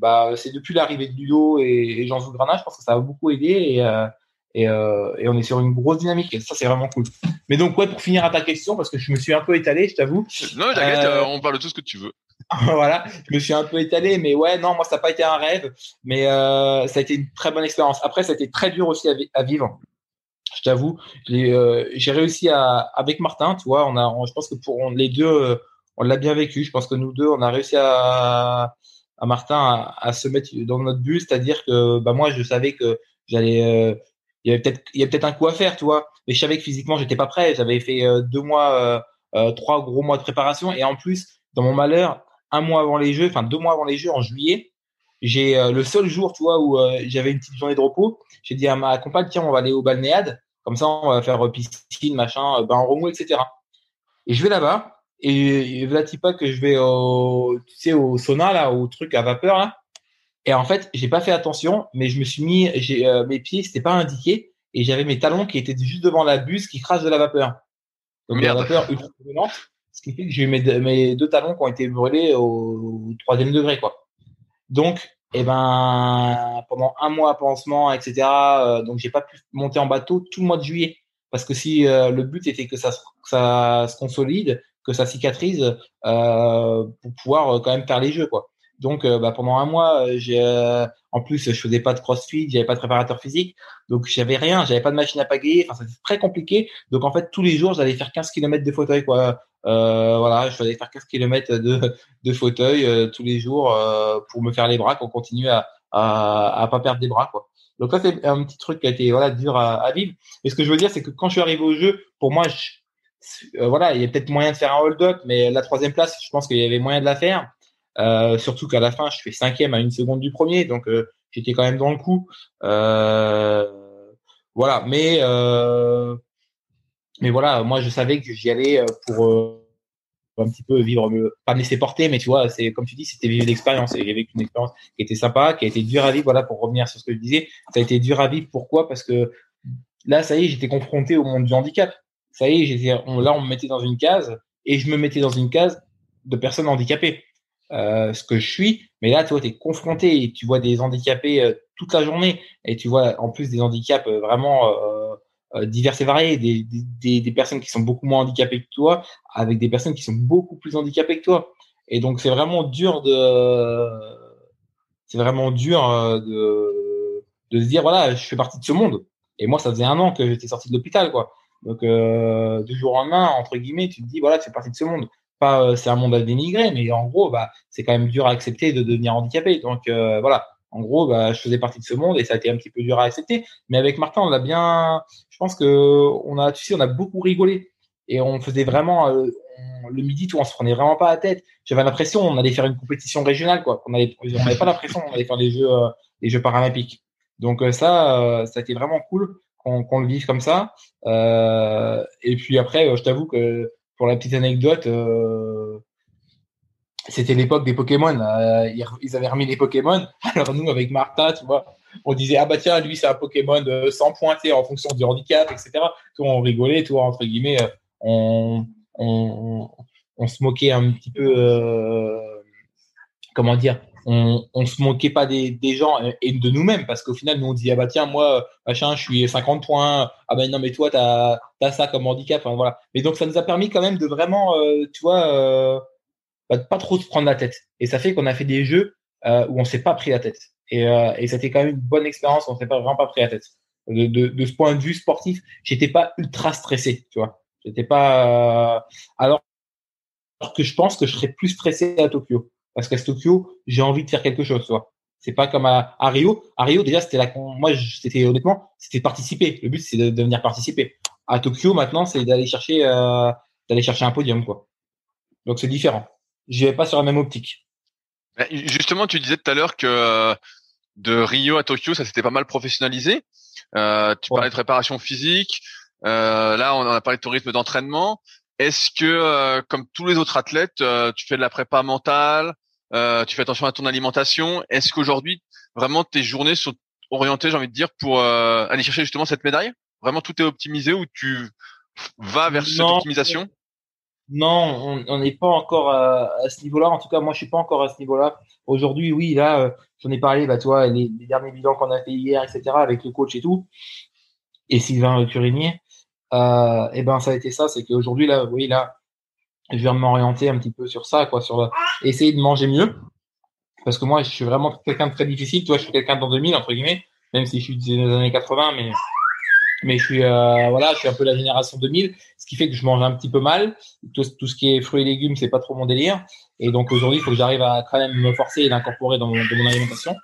Bah, c'est depuis l'arrivée de Ludo et, Jean Zougrana, je pense que ça a beaucoup aidé. Euh, et, euh, et, on est sur une grosse dynamique. Et ça, c'est vraiment cool. Mais donc, ouais, pour finir à ta question, parce que je me suis un peu étalé, je t'avoue. Non, t'inquiète, euh... on parle de tout ce que tu veux. voilà, je me suis un peu étalé, mais ouais, non, moi, ça n'a pas été un rêve, mais euh, ça a été une très bonne expérience. Après, ça a été très dur aussi à, à vivre. Je t'avoue, j'ai réussi à, avec Martin, tu vois, on a, on, je pense que pour les deux, on l'a bien vécu. Je pense que nous deux, on a réussi à, à Martin à, à se mettre dans notre but, c'est-à-dire que, bah, moi, je savais que j'allais, il y avait peut-être il y a peut-être un coup à faire, tu vois. Mais je savais que physiquement j'étais pas prêt. J'avais fait euh, deux mois, euh, euh, trois gros mois de préparation et en plus dans mon malheur, un mois avant les Jeux, enfin deux mois avant les Jeux en juillet, j'ai le seul jour, tu vois, où j'avais une petite journée de repos. J'ai dit à ma compagne tiens on va aller au balnéade, comme ça on va faire piscine, machin, bain en remous, etc. Et je vais là-bas et, et voilà pas que je vais au, tu sais, au sauna là, au truc à vapeur là. Et en fait, j'ai pas fait attention, mais je me suis mis, j'ai euh, mes pieds, c'était pas indiqué, et j'avais mes talons qui étaient juste devant la buse qui crache de la vapeur. Donc la vapeur ultra brûlante, ce qui fait que j'ai eu mes, mes, deux talons qui ont été brûlés au, troisième degré, quoi. Donc et ben pendant un mois pansement, etc. Euh, donc j'ai pas pu monter en bateau tout le mois de juillet parce que si euh, le but était que ça, ça se consolide, que ça cicatrise euh, pour pouvoir quand même faire les jeux quoi. Donc bah, pendant un mois, j'ai en plus je faisais pas de crossfit, j'avais pas de préparateur physique, donc j'avais rien, j'avais pas de machine à pagayer, enfin c'était très compliqué. Donc en fait tous les jours j'allais faire 15 km de fauteuil quoi. Euh, voilà, je faisais faire 15 km de, fauteuil euh, tous les jours euh, pour me faire les bras, qu'on continue à, à, à pas perdre des bras, quoi. Donc ça c'est un petit truc qui a été voilà dur à, vivre. Et ce que je veux dire, c'est que quand je suis arrivé au jeu, pour moi, voilà, il y a peut-être moyen de faire un hold-up, mais la troisième place, je pense qu'il y avait moyen de la faire. Euh, surtout qu'à la fin, je fais cinquième à une seconde du premier, donc j'étais quand même dans le coup. Euh, voilà, mais mais voilà, moi je savais que j'y allais euh, pour euh, un petit peu vivre, pas me laisser porter, mais tu vois, c'est comme tu dis, c'était vivre l'expérience. Et y avait une expérience qui était sympa, qui a été dure à vivre. Voilà, pour revenir sur ce que je disais, ça a été dur à vivre. Pourquoi? Parce que là, ça y est, j'étais confronté au monde du handicap. Ça y est, j'étais, là, on me mettait dans une case et je me mettais dans une case de personnes handicapées. Euh, ce que je suis, mais là, tu vois, tu es confronté et tu vois des handicapés euh, toute la journée et tu vois en plus des handicaps vraiment euh, divers et variés, des, des, personnes qui sont beaucoup moins handicapées que toi, avec des personnes qui sont beaucoup plus handicapées que toi. Et donc c'est vraiment dur de, c'est vraiment dur de, de se dire voilà, je fais partie de ce monde. Et moi, ça faisait un an que j'étais sorti de l'hôpital, quoi. Donc euh, du jour au lendemain, entre guillemets, tu te dis voilà, tu fais partie de ce monde. Euh, c'est un monde à dénigrer, mais en gros, bah, c'est quand même dur à accepter de devenir handicapé. Donc voilà, en gros, bah, je faisais partie de ce monde et ça a été un petit peu dur à accepter. Mais avec Martin, on l'a bien. Je pense que on a, tu sais, on a beaucoup rigolé et on faisait vraiment euh, le midi, tout, on se prenait vraiment pas la tête. J'avais l'impression on allait faire une compétition régionale, quoi. On avait, on n'avait pas l'impression on allait faire les jeux, euh, les jeux paralympiques. Donc euh, ça, ça a été vraiment cool qu'on le vive comme ça. et puis après, je t'avoue que pour la petite anecdote c'était l'époque des Pokémon. Euh, ils avaient remis les Pokémon. Alors nous, avec Martha, tu vois, on disait ah bah tiens, lui c'est un Pokémon de sans pointer en fonction du handicap, etc. Tout on rigolait, tout entre guillemets, euh, on, on, se moquait un petit peu, euh, comment dire, on, on se moquait pas des, des gens et de nous-mêmes parce qu'au final nous on dit ah bah tiens moi machin je suis 50 points ah bah non mais toi t'as as ça comme handicap enfin voilà mais donc ça nous a permis quand même de vraiment tu vois bah, pas trop se prendre la tête. Et ça fait qu'on a fait des jeux euh, où on s'est pas pris la tête. Et, euh, et c'était quand même une bonne expérience. On s'est pas vraiment pas pris la tête. De, de, de ce point de vue sportif, j'étais pas ultra stressé, tu vois. J'étais pas. Euh... Alors que je pense que je serais plus stressé à Tokyo, parce qu'à Tokyo, j'ai envie de faire quelque chose, vois. C'est pas comme à, à, Rio. À Rio, déjà, c'était la. Moi, c'était honnêtement, c'était participer. Le but, c'est de, de, venir participer. À Tokyo, maintenant, c'est d'aller chercher, euh, d'aller chercher un podium, quoi. Donc, c'est différent je vais pas sur la même optique. Justement, tu disais tout à l'heure que euh, de Rio à Tokyo, ça s'était pas mal professionnalisé. Euh, tu parlais de préparation physique. Euh, là, on a parlé de tourisme d'entraînement. Est-ce que, euh, comme tous les autres athlètes, tu fais de la prépa mentale, tu fais attention à ton alimentation Est-ce qu'aujourd'hui, vraiment, tes journées sont orientées, j'ai envie de dire, pour aller chercher justement cette médaille? Vraiment, tout est optimisé ou tu vas vers cette optimisation? Non, on n'est pas encore à, ce niveau-là. En tout cas, moi, je suis pas encore à ce niveau-là. Aujourd'hui, oui, là, euh, j'en ai parlé, bah, toi, les, les derniers bilans qu'on a fait hier, etc., avec le coach et tout, et Sylvain Curinier, euh, et ben, ça a été ça, c'est qu'aujourd'hui, là, oui, là, je de m'orienter un petit peu sur ça, quoi, sur essayer de manger mieux. Parce que moi, je suis vraiment quelqu'un de très difficile. Toi, je suis quelqu'un dans 2000, entre guillemets, même si je suis des années 80, mais mais je suis euh, voilà, je suis un peu la génération 2000, ce qui fait que je mange un petit peu mal. Tout, tout ce qui est fruits et légumes, c'est pas trop mon délire. Et donc aujourd'hui, il faut que j'arrive à quand même me forcer et l'incorporer dans, mon, alimentation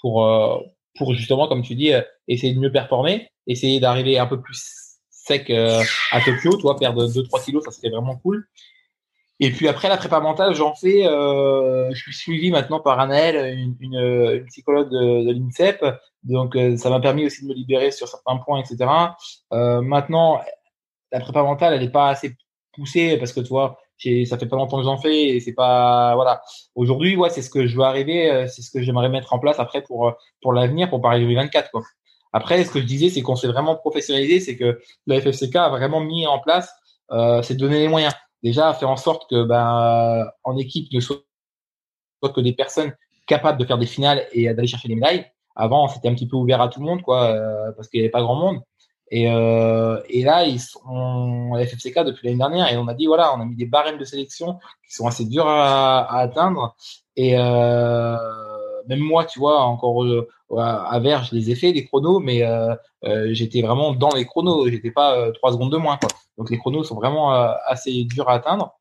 pour euh, pour justement, comme tu dis, euh, essayer de mieux performer, essayer d'arriver un peu plus sec à Tokyo, toi, perdre 2-3 kilos, ça serait vraiment cool. Et puis après la prépa mentale, j'en fais. Euh, je suis suivi maintenant par Anaël, une, une, une psychologue de, de l'INSEP. Donc euh, ça m'a permis aussi de me libérer sur certains points, etc. Euh, maintenant, la prépa mentale, elle n'est pas assez poussée parce que tu vois, ça fait pas longtemps que j'en fais et c'est pas voilà. Aujourd'hui, ouais, c'est ce que je veux arriver, euh, c'est ce que j'aimerais mettre en place après pour pour l'avenir, pour Paris 2024 quoi. Après, ce que je disais, c'est qu'on s'est vraiment professionnalisé, c'est que la FFCK a vraiment mis en place, euh, c'est donner les moyens déjà faire en sorte que ben en équipe ne soit que des personnes capable de faire des finales et d'aller chercher des médailles. Avant, c'était un petit peu ouvert à tout le monde, quoi, euh, parce qu'il n'y avait pas grand monde. Et, euh, et là, ils sont à la FFCK depuis l'année dernière et on a dit voilà, on a mis des barèmes de sélection qui sont assez durs à, atteindre. Et euh, même moi, tu vois, encore à Verge, les ai fait les chronos, mais euh, euh, j'étais vraiment dans les chronos. J'étais pas trois secondes de moins. Donc les chronos sont vraiment assez durs à atteindre.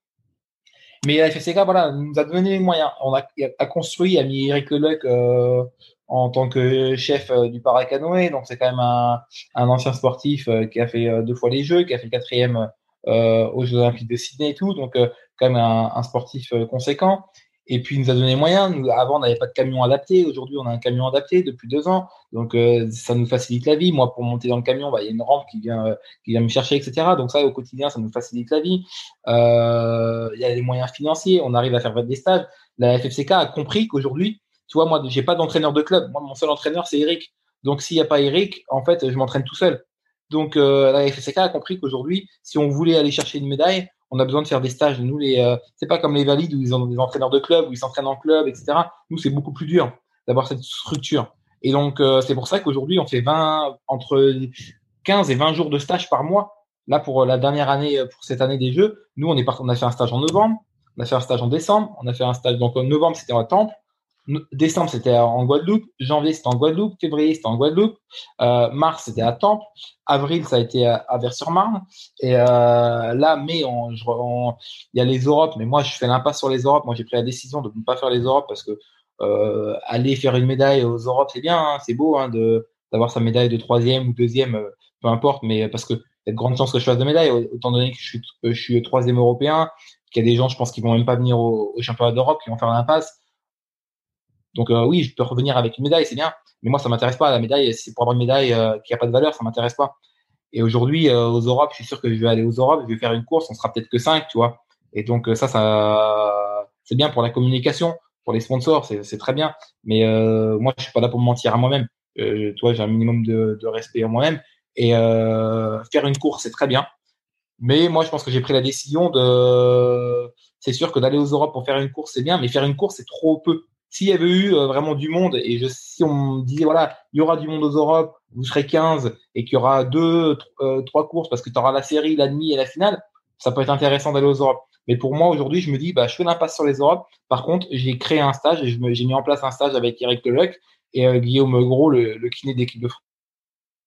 Mais la FFCK, voilà, nous a donné les moyens. On a, a construit, a mis Eric Leluc euh, en tant que chef euh, du paracanoë. Donc c'est quand même un, ancien sportif euh, qui a fait euh, deux fois les Jeux, qui a fait quatrième aux Jeux Olympiques de Sydney et tout. Donc quand même un, sportif conséquent. Et puis il nous a donné moyens. Nous, avant, on n'avait pas de camion adapté. Aujourd'hui, on a un camion adapté depuis deux ans. Donc ça nous facilite la vie. Moi, pour monter dans le camion, bah, il y a une rampe qui vient, qui vient me chercher, etc. Donc ça, au quotidien, ça nous facilite la vie. il y a les moyens financiers. On arrive à faire des stages. La FFCK a compris qu'aujourd'hui, tu vois, moi, j'ai pas d'entraîneur de club. Moi, mon seul entraîneur, c'est Eric. Donc, s'il n'y a pas Eric, en fait, je m'entraîne tout seul. Donc, euh, la FSK a compris qu'aujourd'hui, si on voulait aller chercher une médaille, on a besoin de faire des stages. Nous, les, euh, c'est pas comme les valides où ils ont des entraîneurs de club, où ils s'entraînent en club, etc. Nous, c'est beaucoup plus dur d'avoir cette structure. Et donc, euh, c'est pour ça qu'aujourd'hui, on fait 20, entre 15 et 20 jours de stage par mois. Là, pour la dernière année, pour cette année des Jeux, nous, on est on a fait un stage en novembre, on a fait un stage en décembre, on a fait un stage donc en novembre, c'était à Temple, Décembre, c'était en Guadeloupe. Janvier, c'était en Guadeloupe. Février, c'était en Guadeloupe. Euh, mars, c'était à Temple. Avril, ça a été à, Vers-sur-Marne. Et euh, là, mai, il y a les Europes. Mais moi, je fais l'impasse sur les Europes. Moi, j'ai pris la décision de ne pas faire les Europes parce que euh, aller faire une médaille aux Europes, c'est bien. Hein, c'est beau hein, de d'avoir sa médaille de troisième ou deuxième, euh, peu importe. Mais parce que il y a de grandes chances que je fasse de médaille, autant donné que je suis, je suis troisième européen, qu'il y a des gens, je pense, qui vont même pas venir au, au championnat d'Europe, qui vont faire l'impasse donc euh, oui, je peux revenir avec une médaille, c'est bien. Mais moi, ça m'intéresse pas. La médaille, c'est pour avoir une médaille euh, qui a pas de valeur, ça m'intéresse pas. Et aujourd'hui, euh, aux Europes, je suis sûr que je vais aller aux Europes, je vais faire une course, on sera peut-être que 5, tu vois. Et donc ça, ça, c'est bien pour la communication, pour les sponsors, c'est très bien. Mais moi, je suis pas là pour me mentir à moi-même. Toi, j'ai un minimum de, de respect à moi-même. Et faire une course, c'est très bien. Mais moi, je pense que j'ai pris la décision de. C'est sûr que d'aller aux Europes pour faire une course, c'est bien, mais faire une course, c'est trop peu s'il y avait eu euh, vraiment du monde et si on me disait voilà, il y aura du monde aux Europes, vous serez 15 et qu'il y aura deux, euh, trois courses parce que tu auras la série, la demi et la finale, ça peut être intéressant d'aller aux Europes. Mais pour moi aujourd'hui, je me dis bah je fais l'impasse sur les Europes. Par contre, j'ai créé un stage et j'ai mis en place un stage avec Eric Leluc et euh, Guillaume Gros, le, kiné d'équipe de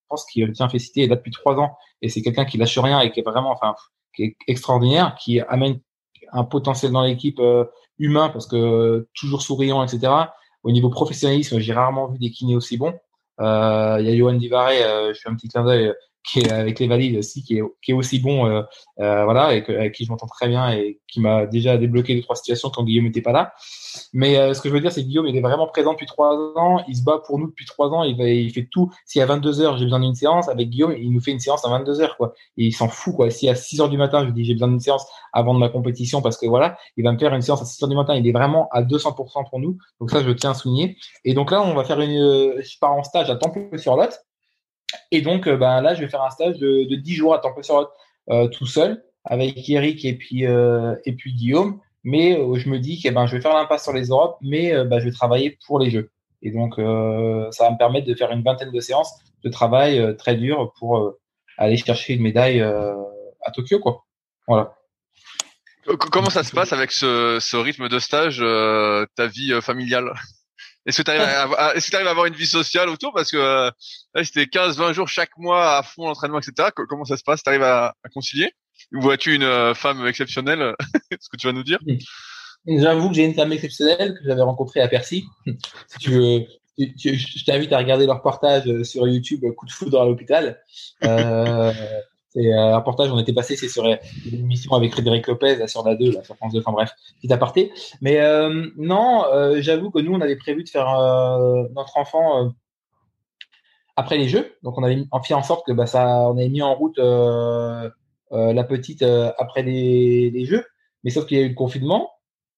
France qui tient fait citer là depuis trois ans et c'est quelqu'un qui lâche rien et qui est vraiment enfin qui est extraordinaire, qui amène un potentiel dans l'équipe humain parce que toujours souriant, etc. Au niveau professionnalisme, j'ai rarement vu des kinés aussi bons. Euh, il y a Johan Divaré, euh, je fais un petit clin d'œil qui est avec les valides aussi, qui est, qui est aussi bon, euh, euh, voilà, et avec qui je m'entends très bien et qui m'a déjà débloqué deux trois situations quand Guillaume n'était pas là. Mais euh, ce que je veux dire, c'est que Guillaume, il est vraiment présent depuis trois ans, il se bat pour nous depuis trois ans, il, il fait tout. Si à 22 heures j'ai besoin d'une séance, avec Guillaume, il nous fait une séance à 22 heures, quoi. Il s'en fout, quoi. Si à 6 heures du matin, je lui dis j'ai besoin d'une séance avant de ma compétition, parce que voilà, il va me faire une séance à 6 heures du matin, il est vraiment à 200% pour nous. Donc ça, je tiens à souligner. Et donc là, on va faire une, je pars en stage à Temple-sur-Lot et donc, euh, ben, là, je vais faire un stage de, de 10 jours à temps euh, tout seul avec Eric et puis, euh, Guillaume. Mais je me dis que ben, je vais faire l'impasse sur les Europes, mais ben, je vais travailler pour les Jeux. Et donc, ça va me permettre de faire une vingtaine de séances de travail très dur pour aller chercher une médaille à Tokyo. Comment ça se passe avec ce rythme de stage, ta vie familiale? Est-ce que tu arrives, à, avoir une vie sociale autour Parce que euh, c'était 15-20 jours chaque mois à fond l'entraînement, etc. Comment ça se passe? Tu arrives à, à, concilier? Ou vois-tu une euh, femme exceptionnelle? Ce que tu vas nous dire J'avoue que j'ai une femme exceptionnelle que j'avais rencontrée à Percy. si tu veux, je t'invite à regarder leur reportage euh, sur YouTube Coup de foudre à l'hôpital. C'est euh, un reportage, on était passé, c'est sur une émission avec Frédéric Lopez sur la 2, là, sur France 2, enfin bref, petit aparté. Mais euh, non, euh, j'avoue que nous, on avait prévu de faire notre enfant après les Jeux. Donc on avait fait en sorte que bah, ça, on avait mis en route la petite après les, Jeux. Mais sauf qu'il y a eu le confinement.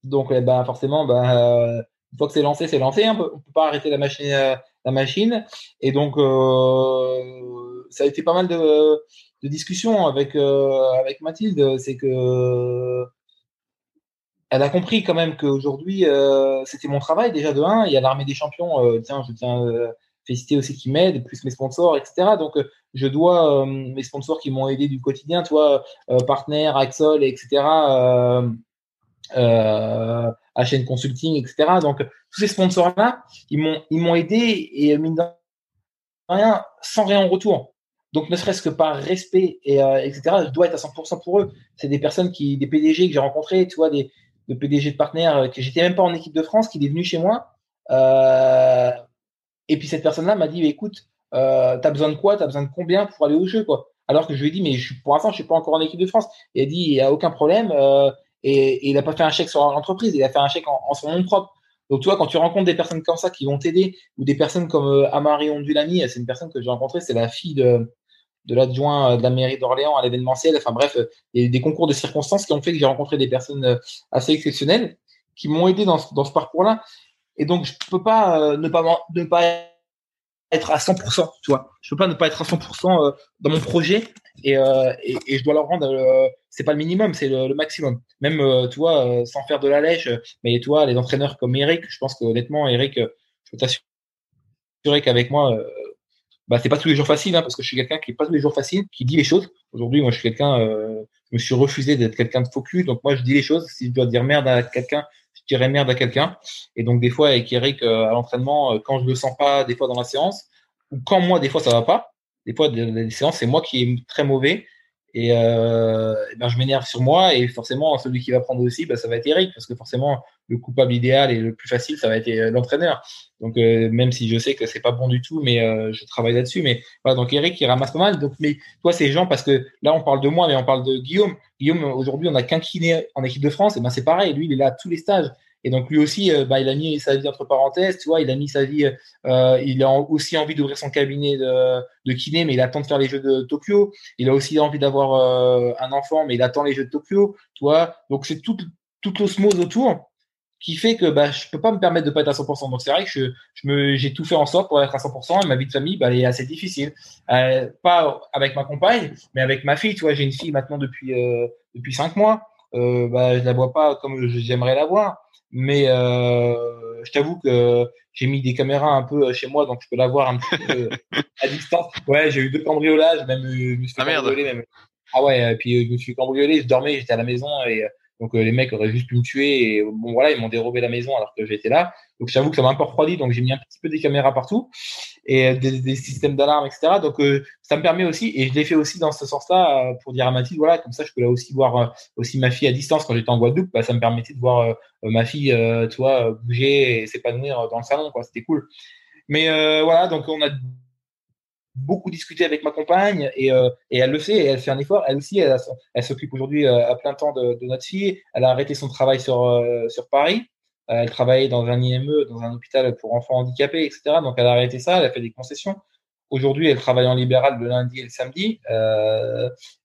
Donc bah, forcément, bah, une fois que c'est lancé, c'est lancé. Hein. On peut, peut pas arrêter la machine, la machine. Et donc, ça a été pas mal de de discussion avec, euh, avec Mathilde, c'est que elle a compris quand même qu'aujourd'hui, euh, c'était mon travail déjà de 1. Il y a l'armée des champions. Euh, tiens, je tiens euh, féliciter aussi qui m'aident, plus mes sponsors, etc. Donc, je dois mes sponsors qui m'ont aidé du quotidien, toi, partenaire, Axol, etc. Euh, HN Consulting, etc. Donc, tous ces sponsors-là, ils m'ont aidé et mine de rien, sans rien en retour. Donc, ne serait-ce que par respect et etc. Je dois être à 100% pour eux. C'est des personnes qui, des PDG que j'ai rencontrés, tu vois, des, de PDG de partenaires euh, que j'étais même pas en équipe de France, qui est venu chez moi. Euh, et puis cette personne-là m'a dit, écoute, euh, t'as besoin de quoi? T'as besoin de combien pour aller au jeu, Alors que je lui ai dit, mais je, pour l'instant, je suis pas encore en équipe de France. Il a dit, il y a aucun problème. Euh, et, il a pas fait un chèque sur l'entreprise, il a fait un chèque en, son nom propre. Donc, tu vois, quand tu rencontres des personnes comme ça qui vont t'aider, ou des personnes comme euh, Amari Ondulani, c'est une personne que j'ai rencontrée, c'est la fille de, de l'adjoint euh, de la mairie d'Orléans à l'événementiel. Enfin bref, euh, il y a des concours de circonstances qui ont fait que j'ai rencontré des personnes euh, assez exceptionnelles qui m'ont aidé dans, dans ce parcours-là. Et donc, je peux pas ne pas ne pas être à 100%, tu vois. Je peux pas ne pas être à 100% dans mon projet et, et, et, je dois leur rendre, c'est pas le minimum, c'est le, maximum. Même, tu vois, sans faire de la lèche, mais tu vois, les entraîneurs comme Eric, je pense qu'honnêtement, Eric, je peux t'assurer qu'avec moi, bah c'est pas tous les jours facile hein, parce que je suis quelqu'un qui est pas tous les jours facile, qui dit les choses. Aujourd'hui, moi je suis quelqu'un, euh, je me suis refusé d'être quelqu'un de focus, donc moi je dis les choses. Si je dois dire merde à quelqu'un, je dirais merde à quelqu'un. Et donc des fois avec Eric euh, à l'entraînement, euh, quand je le sens pas, des fois dans la séance, ou quand moi des fois ça va pas, des fois les séances c'est moi qui est très mauvais et, euh, ben je m'énerve sur moi et forcément celui qui va prendre aussi ben, ça va être Eric parce que forcément le coupable idéal et le plus facile ça va être euh, l'entraîneur. Donc euh, même si je sais que c'est pas bon du tout mais je travaille là-dessus. Mais voilà donc Eric il ramasse pas mal. Donc mais toi ces gens parce que là on parle de moi mais on parle de Guillaume. Guillaume aujourd'hui on a qu'un kiné en équipe de France. Et ben c'est pareil. Lui il est là à tous les stages et donc lui aussi, euh, bah, il a mis sa vie entre parenthèses, tu vois, il a mis sa vie, euh, il a aussi envie d'ouvrir son cabinet de, kiné, mais il attend de faire les Jeux de Tokyo. Il a aussi envie d'avoir euh, un enfant, mais il attend les Jeux de Tokyo, tu. Donc c'est toute toute l'osmose autour qui fait que bah, je peux pas me permettre de pas être à 100%. Donc c'est vrai que je, j'ai tout fait en sorte pour être à 100% et ma vie de famille, bah, elle est assez difficile. Pas avec ma compagne, mais avec ma fille. Tu vois, j'ai une fille maintenant depuis euh, depuis cinq mois. Euh, bah, je la vois pas comme j'aimerais la voir. Mais euh, je t'avoue que j'ai mis des caméras un peu chez moi, donc je peux la voir un petit peu à distance. Ouais, j'ai eu deux cambriolages, même euh, je me suis ah, cambrioler. Même. Ah ouais, et puis je me suis cambriolé, je dormais, j'étais à la maison et donc euh, les mecs auraient juste pu me tuer et bon voilà, ils m'ont dérobé la maison alors que j'étais là. Donc j'avoue que ça m'a un peu refroidi, donc j'ai mis un petit peu des caméras partout et des, des systèmes d'alarme, etc. Donc euh, ça me permet aussi, et je l'ai fait aussi dans ce sens-là pour dire à Mathilde, voilà, comme ça je peux là aussi voir aussi ma fille à distance quand j'étais en Guadeloupe, bah, ça me permettait de voir ma fille, tu vois, bouger et s'épanouir dans le salon, quoi. C'était cool. Mais voilà, donc on a beaucoup discuté avec ma compagne et, euh, et elle le fait et elle fait un effort. Elle aussi, elle, elle s'occupe aujourd'hui euh, à plein temps de, notre fille. Elle a arrêté son travail sur, euh, sur Paris. Elle travaillait dans un IME, dans un hôpital pour enfants handicapés, etc. Donc elle a arrêté ça, elle a fait des concessions. Aujourd'hui, elle travaille en libéral le lundi et le samedi.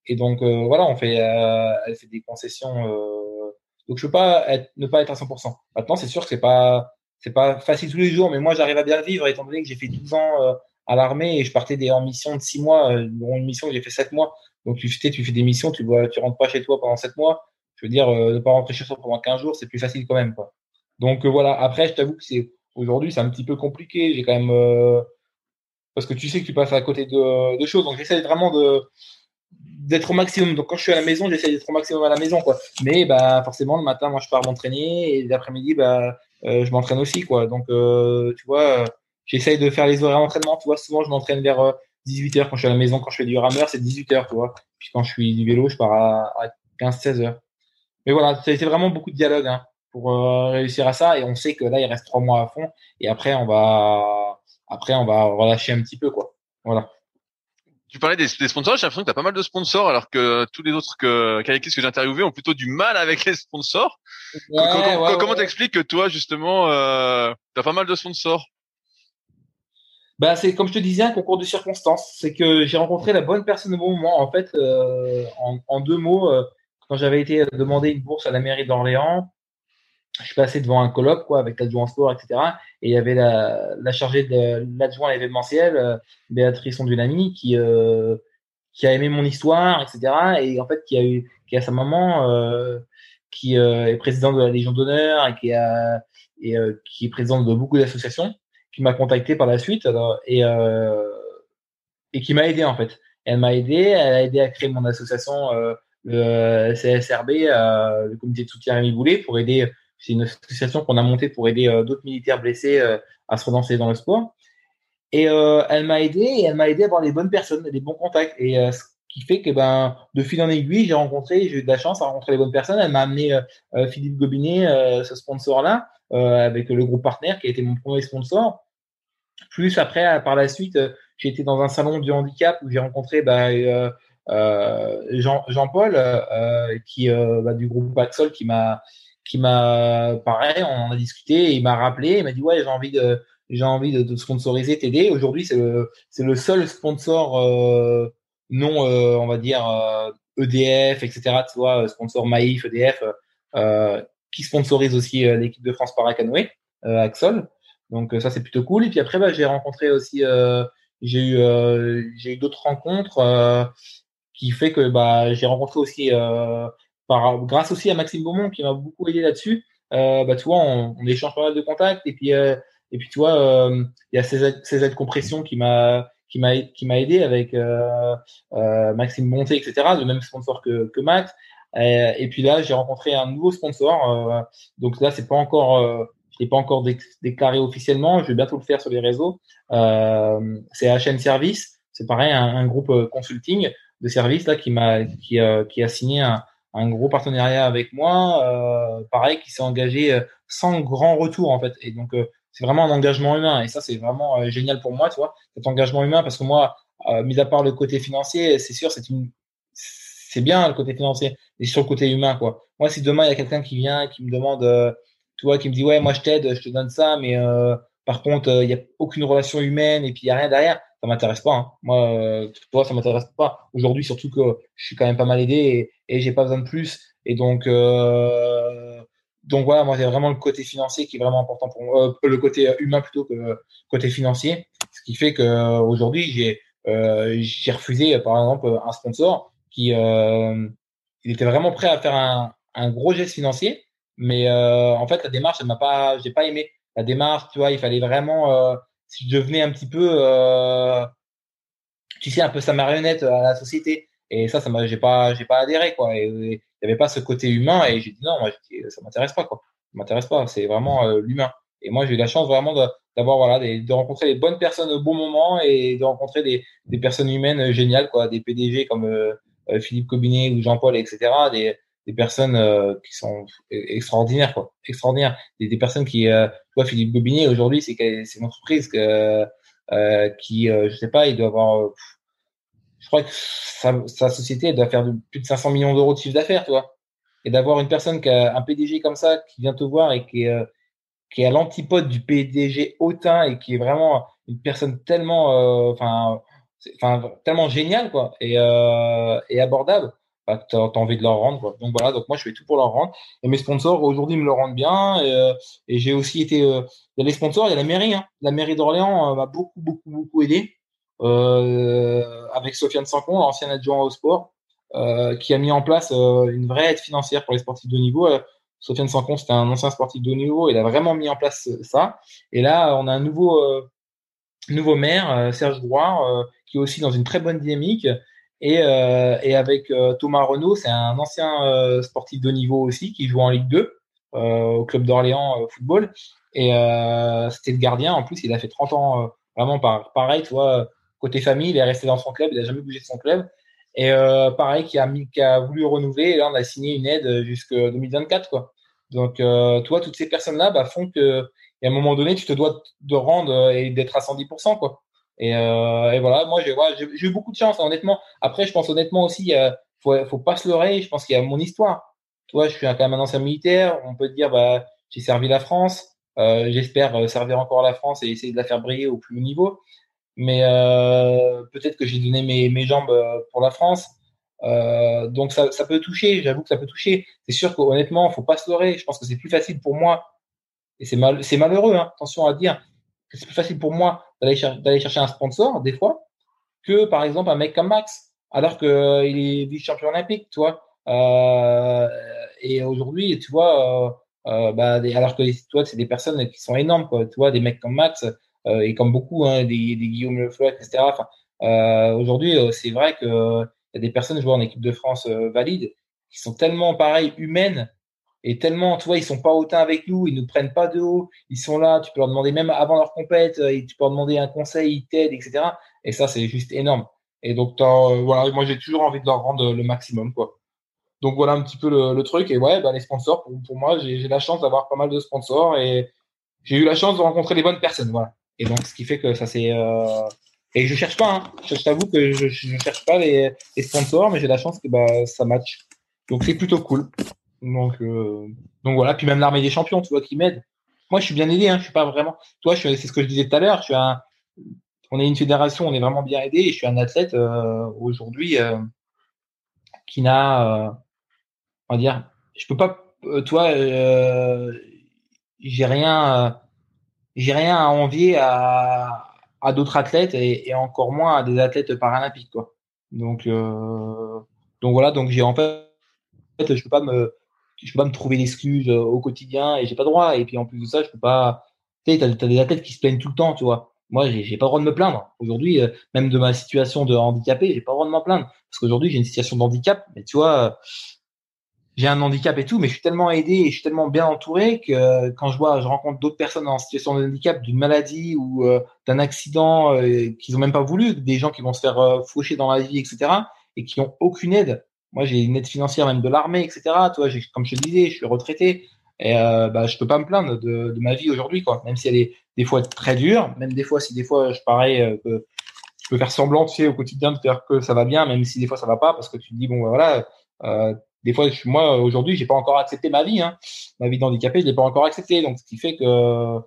et donc voilà, on fait, elle fait des concessions. donc je peux pas être, ne pas être à 100%. Maintenant, c'est sûr que c'est pas c'est pas facile tous les jours, mais moi j'arrive à bien vivre étant donné que j'ai fait 12 ans à l'armée et je partais des, en mission de six mois, euh, une mission que j'ai fait sept mois. Donc tu fais, tu fais des missions, tu vois, tu rentres pas chez toi pendant sept mois. Je veux dire, euh, ne pas rentrer chez toi pendant 15 jours, c'est plus facile quand même, quoi. Donc euh, voilà. Après, je t'avoue que c'est aujourd'hui, c'est un petit peu compliqué. J'ai quand même euh, parce que tu sais que tu passes à côté de, choses. Donc j'essaie vraiment d'être au maximum. Donc quand je suis à la maison, j'essaie d'être au maximum à la maison. Mais bah forcément, le matin, moi, je pars m'entraîner et l'après-midi, bah je m'entraîne aussi, quoi. Donc tu vois j'essaye de faire les horaires d'entraînement. Tu vois, souvent, je m'entraîne vers 18h euh, quand je suis à la maison. Quand je fais du rameur, c'est 18h, tu vois. Puis quand je suis du vélo, je pars à, 15-16 h Mais voilà, c'est vraiment beaucoup de dialogue hein, pour euh, réussir à ça. Et on sait que là, il reste trois mois à fond. Et après, on va, après, on va relâcher un petit peu, quoi. Voilà. Tu parlais des, sponsors, j'ai l'impression que tu as pas mal de sponsors, alors que tous les autres que, que j'ai interviewés ont plutôt du mal avec les sponsors. comment t'expliques que toi, justement, euh, tu as pas mal de sponsors? Bah, c'est comme je te disais un concours de circonstances. C'est que j'ai rencontré la bonne personne au bon moment. En fait, euh, en, en, deux mots, euh, quand j'avais été demander une bourse à la mairie d'Orléans, je suis passé devant un colloque quoi avec l'adjoint sport, etc. Et il y avait la, chargée de l'adjoint événementiel, euh, Béatrice Ondulami, qui euh, qui a aimé mon histoire, etc. Et en fait, qui a eu, qui a sa maman qui est président de la Légion d'honneur et qui a et qui est président de beaucoup d'associations, qui m'a contacté par la suite et et qui m'a aidé en fait. Elle m'a aidé, elle a aidé à créer mon association, le CSRB, le comité de soutien Rémi Boulet, pour aider. C'est une association qu'on a montée pour aider d'autres militaires blessés à se relancer dans le sport. Et euh, elle m'a aidé et elle m'a aidé à avoir les bonnes personnes, les bons contacts. Et euh, ce qui fait que ben de fil en aiguille, j'ai rencontré, j'ai eu de la chance à rencontrer les bonnes personnes. Elle m'a amené euh, Philippe Gobinet, ce sponsor-là, avec le groupe partenaire qui a été mon premier sponsor. Plus après, par la suite, j'ai été dans un salon du handicap où j'ai rencontré ben, Jean, Jean-Paul, qui bah, du groupe Axol, qui m'a qui m'a pareil, on en a discuté, il m'a rappelé, il m'a dit ouais j'ai envie de j'ai envie de, de sponsoriser, t'aider. Aujourd'hui, c'est le, c'est le seul sponsor euh, non, euh, on va dire EDF, euh, e etc. Tu vois, sponsor Maïf, EDF, qui sponsorise aussi l'équipe de France Paracanoë, Axol. Donc ça, c'est plutôt cool. Et puis après, bah, j'ai rencontré aussi, j'ai eu, j'ai eu d'autres rencontres qui fait que bah, j'ai rencontré aussi, par, grâce aussi à Maxime Beaumont qui m'a beaucoup aidé là-dessus. bah, tu vois, on, on, échange pas mal de contacts et puis et puis tu vois, euh, il y a ces aides de compression qui m'a qui m'a qui m'a aidé avec euh, euh, Maxime Monté, etc. Le même sponsor que, que Max. Et, puis là, j'ai rencontré un nouveau sponsor. donc là, c'est pas encore je l'ai pas encore déclaré officiellement. Je vais bientôt le faire sur les réseaux. Euh, c'est HN Service. C'est pareil, un, groupe consulting de services là qui m'a qui, qui a signé un, un gros partenariat avec moi. Euh, pareil, qui s'est engagé sans grand retour en fait. Et donc c'est vraiment un engagement humain et ça c'est vraiment euh, génial pour moi tu vois cet engagement humain parce que moi euh, mis à part le côté financier c'est sûr c'est une c'est bien le côté financier mais sur le côté humain quoi moi si demain il y a quelqu'un qui vient qui me demande euh, tu vois qui me dit ouais moi je t'aide je te donne ça mais euh, par contre il n'y a aucune relation humaine et puis il y a rien derrière ça m'intéresse pas hein. moi tu vois ça m'intéresse pas aujourd'hui surtout que je suis quand même pas mal aidé et, et j'ai pas besoin de plus. Et donc donc voilà, moi j'ai vraiment le côté financier qui est vraiment important pour moi, euh, le côté humain plutôt que le côté financier, ce qui fait que euh, aujourd'hui j'ai euh, j'ai refusé par exemple un sponsor qui euh, il était vraiment prêt à faire un, un gros geste financier, mais euh, en fait la démarche elle m'a pas j'ai pas aimé. La démarche, tu vois, il fallait vraiment si je devenais un petit peu tu sais un peu sa marionnette à la société et ça ça m'a j'ai pas j'ai pas adhéré quoi il n'y avait pas ce côté humain et j'ai dit non, moi, ça m'intéresse pas, quoi. Ça m'intéresse pas, c'est vraiment euh, l'humain. Et moi, j'ai eu la chance vraiment d'avoir, voilà, de rencontrer les bonnes personnes au bon moment et de rencontrer des, des personnes humaines géniales, quoi, des PDG comme euh, euh, Philippe Cobinet ou Jean-Paul, etc., des, des personnes qui sont extraordinaires, quoi, extraordinaires. Des, personnes qui, euh, toi, Philippe Gobinet, aujourd'hui, c'est c'est une entreprise que, qui, je sais pas, il doit avoir je crois que sa, société doit faire plus de 500 millions d'euros de chiffre d'affaires, tu vois. Et d'avoir une personne qui a un PDG comme ça, qui vient te voir et qui est, euh, qui est à l'antipode du PDG hautain et qui est vraiment une personne tellement, euh, enfin, tellement géniale, quoi, et, euh, et abordable, bah, tu as, envie de leur rendre, quoi. Donc voilà, donc moi je fais tout pour leur rendre. Et mes sponsors aujourd'hui me le rendent bien. Et, j'ai aussi été, il y a les sponsors, il y a la mairie, hein. La mairie d'Orléans m'a beaucoup, beaucoup, beaucoup aidé avec Sofiane Sancon, ancien adjoint au sport, euh, qui a mis en place euh, une vraie aide financière pour les sportifs de haut niveau. Sofiane Sancon, c'était un ancien sportif de haut niveau, il a vraiment mis en place ça. Et là, on a un nouveau nouveau maire, Serge Drouard, qui est aussi dans une très bonne dynamique. Et, euh, et avec Thomas Renault, c'est un ancien sportif de haut niveau aussi, qui joue en Ligue 2 au club d'Orléans football. Et c'était le gardien. En plus, il a fait 30 ans vraiment par, pareil, tu vois, côté famille, il est resté dans son club, il n'a jamais bougé de son club. Et euh, pareil, qui a, qui a voulu renouveler, et là, on a signé une aide jusqu'en 2024. Quoi. Donc, euh, toi, toutes ces personnes-là bah, font que, à un moment donné, tu te dois de rendre et d'être à 110%. Quoi. Et, euh, et voilà, moi, j'ai eu beaucoup de chance, honnêtement. Après, je pense honnêtement aussi, il faut, faut pas se leurrer. Je pense qu'il y a mon histoire. Tu vois, je suis quand même un ancien militaire. On peut dire, bah, j'ai servi la France. Euh, J'espère servir encore la France et essayer de la faire briller au plus haut niveau mais euh, peut-être que j'ai donné mes, jambes euh, pour la France. Euh, donc ça, ça, peut toucher, j'avoue que ça peut toucher. C'est sûr qu'honnêtement, faut pas se leurrer. Je pense que c'est plus facile pour moi, et c'est mal, c'est malheureux, hein, attention à dire, que c'est plus facile pour moi d'aller, chercher un sponsor des fois que par exemple un mec comme Max, alors qu'il est vice-champion olympique, tu vois. Et aujourd'hui, tu vois, bah, alors que toi, c'est des personnes qui sont énormes, quoi. Tu vois, des mecs comme Max et comme beaucoup, hein, des, des Guillaume Lefloc, etc. Enfin, aujourd'hui, c'est vrai que il y a des personnes jouant en équipe de France valide qui sont tellement pareil humaines et tellement, tu vois, ils sont pas hautains avec nous, ils nous prennent pas de haut, ils sont là, tu peux leur demander même avant leur compète, tu peux leur demander un conseil, ils t'aident, etc. Et ça, c'est juste énorme. Et donc, voilà, moi, j'ai toujours envie de leur rendre le maximum, quoi. Donc voilà un petit peu le, truc. Et ouais, bah, les sponsors, pour, pour moi, j'ai la chance d'avoir pas mal de sponsors et j'ai eu la chance de rencontrer les bonnes personnes, voilà. Et donc, ce qui fait que ça c'est euh... et je cherche pas. Hein. Je, t'avoue que je, je cherche pas les, les sponsors, mais j'ai la chance que bah ça match. Donc c'est plutôt cool. Donc euh... donc voilà. Puis même l'armée des champions, tu vois, qui m'aide. Moi, je suis bien aidé. Hein. Je suis pas vraiment. Toi, c'est ce que je disais tout à l'heure. Je suis un. On est une fédération, on est vraiment bien aidé. Et je suis un athlète euh, aujourd'hui euh, qui n'a euh, on va dire, je peux pas, euh, toi, j'ai rien, j'ai rien à envier à, à d'autres athlètes et, et, encore moins à des athlètes paralympiques, quoi. Donc, euh, donc voilà, donc j'ai en fait, je peux pas me, je peux pas me trouver d'excuses au quotidien et j'ai pas droit. Et puis en plus de ça, je peux pas, tu sais, t'as, as des athlètes qui se plaignent tout le temps, tu vois. Moi, j'ai, pas le droit de me plaindre. Aujourd'hui, même de ma situation de handicapé, j'ai pas le droit de m'en plaindre parce qu'aujourd'hui j'ai une situation de handicap. Mais tu vois, j'ai un handicap et tout, mais je suis tellement aidé et je suis tellement bien entouré que euh, quand je vois, je rencontre d'autres personnes en situation de handicap, d'une maladie ou euh, d'un accident euh, qu'ils ont même pas voulu, des gens qui vont se faire euh, faucher dans la vie, etc., et qui ont aucune aide. Moi, j'ai une aide financière même de l'armée, etc. Toi, comme je te disais, je suis retraité et bah, je peux pas me plaindre de, de ma vie aujourd'hui, quoi. Même si elle est des fois très dure, même des fois, si des fois je parais que je peux faire semblant, tu sais, au quotidien de faire que ça va bien, même si des fois ça va pas, parce que tu te dis bon, voilà. Euh, des fois, moi aujourd'hui, j'ai pas encore accepté ma vie, hein. ma vie d'handicapé, je l'ai pas encore accepté, donc ce qui fait que,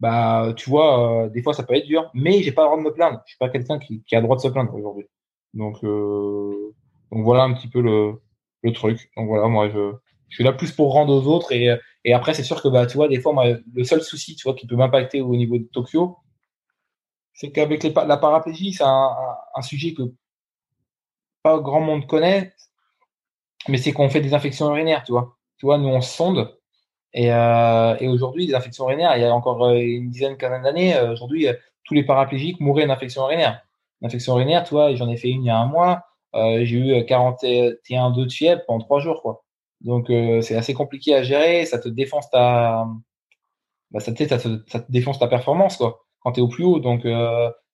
bah, tu vois, euh, des fois ça peut être dur, mais j'ai pas le droit de me plaindre. Je suis pas quelqu'un qui, a le droit de se plaindre aujourd'hui. Donc, euh, donc voilà un petit peu le, le truc. Donc voilà, moi je, je suis là plus pour rendre aux autres et, et après c'est sûr que bah tu vois des fois moi le seul souci tu vois qui peut m'impacter au niveau de Tokyo, c'est qu'avec la paraplégie c'est un sujet que pas grand monde connaît mais c'est qu'on fait des infections urinaires, tu vois. Tu vois, nous on sonde. Et, euh, et aujourd'hui, les infections urinaires, il y a encore euh, une dizaine, quinzaine d'années, euh, aujourd'hui, tous les paraplégiques mouraient d'infection urinaire. L'infection urinaire, tu vois, j'en ai fait une il y a un mois, j'ai eu 41 de fièvre pendant trois jours, quoi. Donc c'est assez compliqué à gérer, ça te défonce ta, bah, ça, ça, te, ça te défonce ta performance, quoi, quand tu es au plus haut. Donc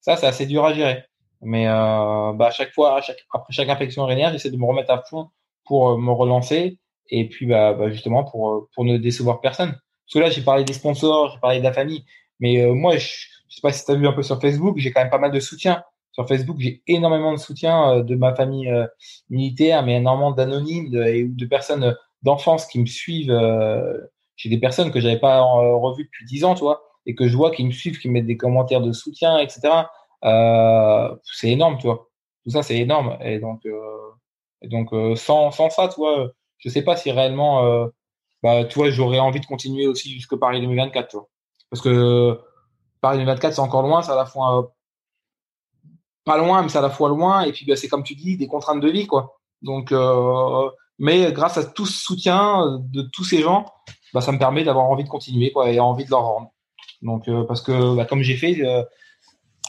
ça, c'est assez dur à gérer. Mais bah, à chaque fois, après chaque infection urinaire, j'essaie de me remettre à fond pour euh, me relancer et puis bah, bah, justement pour euh, pour ne décevoir personne. Parce que là j'ai parlé des sponsors, j'ai parlé de la famille, mais euh, moi je, je sais pas si tu as vu un peu sur Facebook, j'ai quand même pas mal de soutien. Sur Facebook, j'ai énormément de soutien de ma famille militaire, mais énormément d'anonymes et de, de personnes d'enfance qui me suivent. j'ai des personnes que j'avais pas revues depuis dix ans, tu vois, et que je vois qui me suivent, qui mettent des commentaires de soutien, etc. Euh, c'est énorme, tu vois. Tout ça, c'est énorme. Et donc, et donc euh, sans, sans ça, tu vois, je sais pas si réellement, euh, bah, tu vois, j'aurais envie de continuer aussi jusque Paris 2024, tu vois. Parce que Paris 2024, c'est encore loin, c'est à la fois euh, pas loin, mais c'est à la fois loin. Et puis, bah, c'est comme tu dis, des contraintes de vie, quoi. Donc, euh, mais grâce à tout ce soutien de tous ces gens, bah, ça me permet d'avoir envie de continuer, quoi, et envie de leur rendre. Donc, euh, parce que, bah, comme j'ai fait, euh,